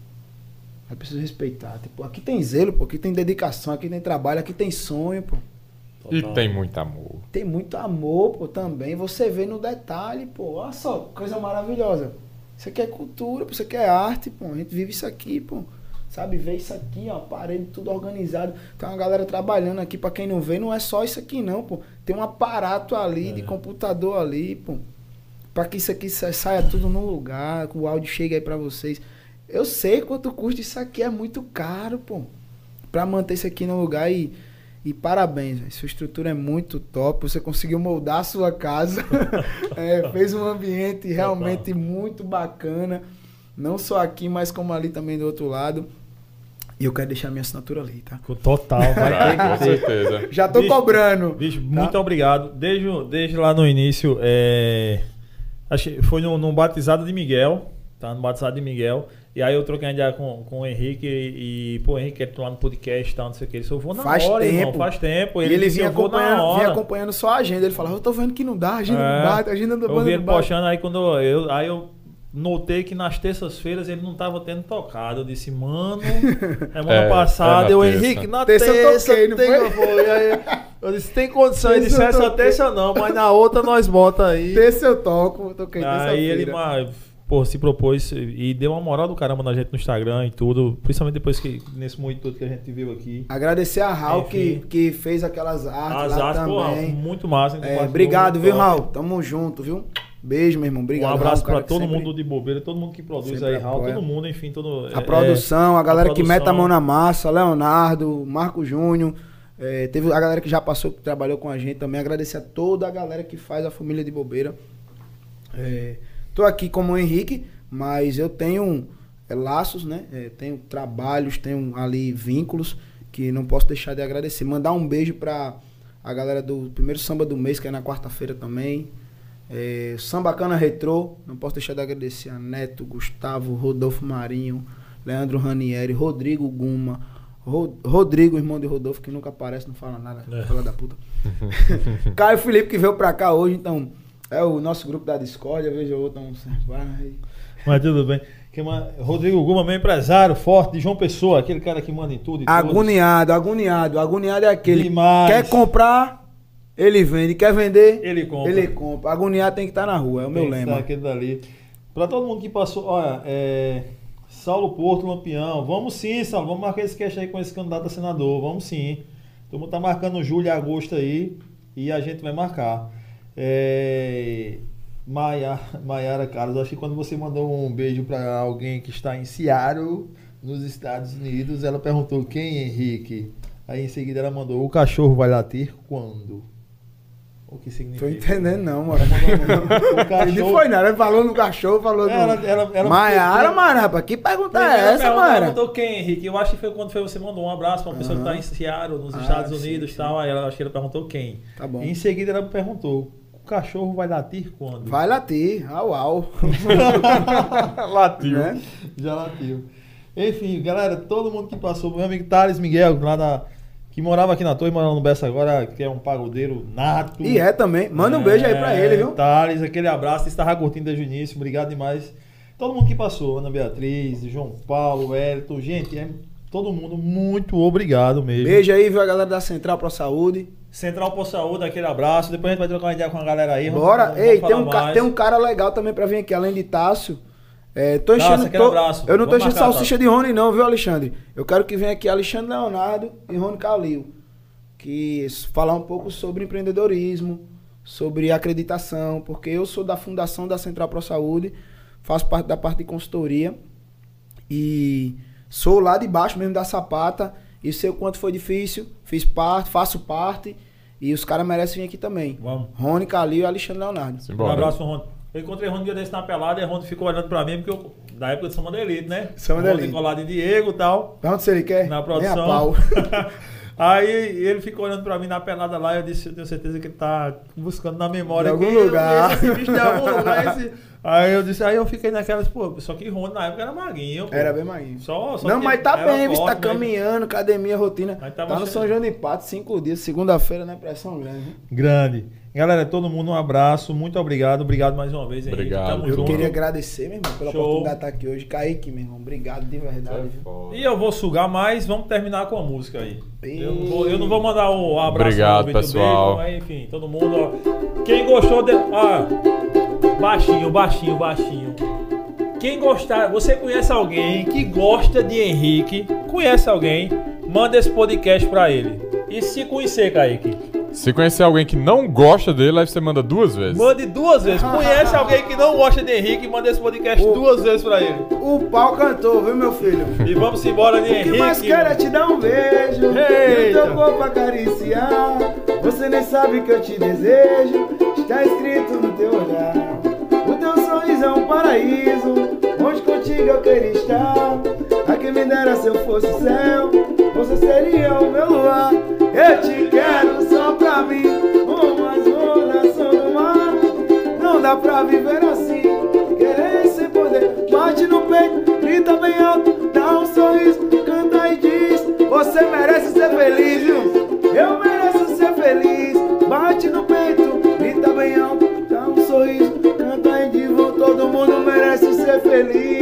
É preciso respeitar. Tipo, aqui tem zelo, pô, aqui tem dedicação, aqui tem trabalho, aqui tem sonho, pô. E tem muito amor. Tem muito amor, pô, também. Você vê no detalhe, pô. Olha só, coisa maravilhosa. Isso aqui é cultura, pô, isso aqui é arte, pô. A gente vive isso aqui, pô. Sabe, vê isso aqui, ó, parede tudo organizado. Tem uma galera trabalhando aqui, pra quem não vê, não é só isso aqui não, pô. Tem um aparato ali, É. de computador ali, pô. Pra que isso aqui sa- saia tudo no lugar, que o áudio chegue aí pra vocês. Eu sei quanto custa isso aqui, é muito caro, pô. Pra manter isso aqui no lugar e, e parabéns, véio. sua estrutura é muito top. Você conseguiu moldar a sua casa, (laughs) É, fez um ambiente realmente muito bacana, Não só aqui, mas como ali também do outro lado. E eu quero deixar minha assinatura ali, tá? Total, vai Ah, ter com certeza. Já tô Bicho, cobrando. Bicho, muito obrigado. Desde, desde lá no início, é, acho que foi no, no batizado de Miguel, tá? No batizado de Miguel. E aí eu troquei uma ideia com, com o Henrique e, e, pô, Henrique, quer lá no podcast e tal, não sei o que. Ele só vou na Faz hora, irmão, tempo. faz tempo. E ele disse, vinha acompanhando, vinha acompanhando só a agenda. Ele falava, eu tô vendo que não dá, a agenda É. não bate, a agenda do Eu vi ele postando, aí quando eu, aí eu notei que nas terças-feiras ele não tava tendo tocado. Eu disse, mano, (laughs) semana É, passada, é eu, terça. Henrique, na Terça terça, eu toquei, não tem, foi? Aí, eu disse, tem condição. Ele Terça disse, essa terça não, mas na outra nós bota aí. Terça eu toco, toquei Aí ele, mas, pô, se propôs e deu uma moral do caramba na gente no Instagram e tudo. Principalmente depois que, nesse muito todo que a gente viu aqui. Agradecer a Raul que, que fez aquelas artes As lá artes, pô, também. muito massa. É, obrigado, viu. Raul? Tamo junto, viu? Beijo, meu irmão. Obrigado. um abraço que todo sempre- mundo de bobeira, todo mundo que produz sempre aí, Raul, todo mundo, enfim, todo. A é, produção, a galera a que mete a produção. mão na massa, Leonardo, Marco Júnior. é, teve a galera que já passou, que trabalhou com a gente também. Agradecer a toda a galera que faz a família de bobeira. É, tô aqui como o Henrique, mas eu tenho é, laços, né? É, tenho trabalhos, tenho ali vínculos que não posso deixar de agradecer. Mandar um beijo pra a galera do primeiro samba do mês, que é na quarta-feira também. É, Sambacana Retrô, não posso deixar de agradecer a Neto, Gustavo, Rodolfo Marinho, Leandro Ranieri, Rodrigo Guma, Ro- Rodrigo, irmão de Rodolfo, que nunca aparece, não fala nada, É. fala da puta. (laughs) Caio Felipe, que veio pra cá hoje, então, é o nosso grupo da Discord, eu vejo outro, um, vai. Mas tudo bem. Rodrigo Guma, meu empresário forte de João Pessoa, aquele cara que manda em tudo. Agoniado, agoniado, agoniado é aquele, Demais. quer comprar, ele vende, quer vender, Ele compra. ele compra. Agoniado tem que estar na rua, é o meu Tem que lema. Aquele dali. Pra todo mundo que passou, olha, é, Saulo Porto, Lampião, vamos sim, Saulo, vamos marcar esse cash aí com esse candidato a senador, vamos sim. Todo mundo tá marcando julho e agosto aí e a gente vai marcar. É, Maia, Maiara Carlos, acho que quando você mandou um beijo pra alguém que está em Seattle, nos Estados Unidos, ela perguntou quem, Henrique? Aí em seguida ela mandou, o cachorro vai latir quando? O que significa? Tô entendendo não, mano. O (laughs) Ele cachorro- foi nada, ele falou no cachorro, falou Ela- no... ela- ela- Maiara, mano, rapaz, que pergunta é Ela essa, mano? perguntou quem, Henrique? Eu acho que foi quando foi você mandou um abraço pra uma pessoa que tá em Seattle, nos Ah, Estados sim, Unidos e tal. Aí ela, acho que ela perguntou quem. Tá bom. Em seguida ela perguntou: cachorro vai latir quando? Vai latir, au, au. (laughs) latiu. Né? Já latiu. Enfim, galera, todo mundo que passou, meu amigo Thales Miguel, lá da, que morava aqui na torre, morando no Bessa agora, que é um pagodeiro nato. E é também. Manda um beijo aí pra ele, viu? Thales, aquele abraço, estava curtindo desde o início, obrigado demais. Todo mundo que passou, Ana Beatriz, João Paulo, Elton, gente, é todo mundo muito obrigado mesmo. Beijo aí, viu, a galera da Central Pro Saúde. Central por Saúde, aquele abraço. Depois a gente vai trocar uma ideia com a galera aí. vamos- Bora. vamos Ei, tem falar um, ca- tem um cara legal também pra vir aqui, além de Tássio. É, tô Tássio, enchendo. aquele tô- abraço. Eu não tô Vamos enchendo marcar, salsicha de Rony, não, viu, Alexandre? Eu quero que venha aqui Alexandre Leonardo e Rony Calil. Que falar um pouco sobre empreendedorismo, sobre acreditação, porque eu sou da fundação da Central Pro Saúde, faço parte da parte de consultoria e sou lá de baixo mesmo da sapata e sei o quanto foi difícil, fiz parte, faço parte e os caras merecem vir aqui também. Vamos. Rony Calil e Alexandre Leonardo. Um abraço Rony. Eu encontrei Rony um dia desse na pelada e Rony ficou olhando pra mim, porque eu, da época de Samba da Elite, né? Samba Elite. colado em Diego e tal. Pergunta se ele quer. na Nem a produção. pau. (laughs) Aí ele ficou olhando pra mim na pelada lá eu disse, eu tenho certeza que ele tá buscando na memória De algum aqui, eu lugar. Esse bicho de algum (laughs) lugar. esse- Aí eu disse, aí eu fiquei naquelas, pô, só que Rony na época era maguinho. pô. Era bem magrinho. Só, só Não, que mas tá bem, tá forte, né? caminhando, academia, rotina. Tá no cheio. São João de Pato, cinco dias, segunda-feira, né? Pressão grande. Grande. Galera, todo mundo um abraço, muito obrigado, obrigado mais uma vez, Henrique. Obrigado. Tamo Eu junto. queria agradecer, meu irmão, pela Show. oportunidade de estar aqui hoje. Kaique, meu irmão, obrigado de verdade. Foda. E eu vou sugar mais, vamos terminar com a música aí. Eu não vou, eu não vou mandar um abraço Obrigado, Vitor, pessoal. beijo, mas enfim, todo mundo, ó. Quem gostou de. Ó, baixinho, baixinho, baixinho. Quem gostar, você conhece alguém que gosta de Henrique, conhece alguém, manda esse podcast pra ele. E se conhecer, Kaique, Se conhecer alguém que não gosta dele, aí você manda duas vezes. mande duas vezes. Conhece alguém que não gosta de Henrique, manda esse podcast Ô. duas vezes pra ele. O pau cantou, viu, meu filho? E vamos embora de O que Henrique. mais quero é te dar um beijo E o Eita. teu corpo acariciar Você nem sabe que eu te desejo Está escrito no teu olhar O teu sorriso é um paraíso onde contigo eu queria estar. A quem me dera se eu fosse o céu, você seria o meu luar. Eu te quero só pra mim, uma ondas no mar. Não dá pra viver assim, querer sem poder. Bate no peito, grita bem alto, dá um sorriso, canta e diz: Você merece ser feliz, viu? Eu mereço ser feliz. Bate no peito, grita bem alto, dá um sorriso, Todo mundo merece ser feliz.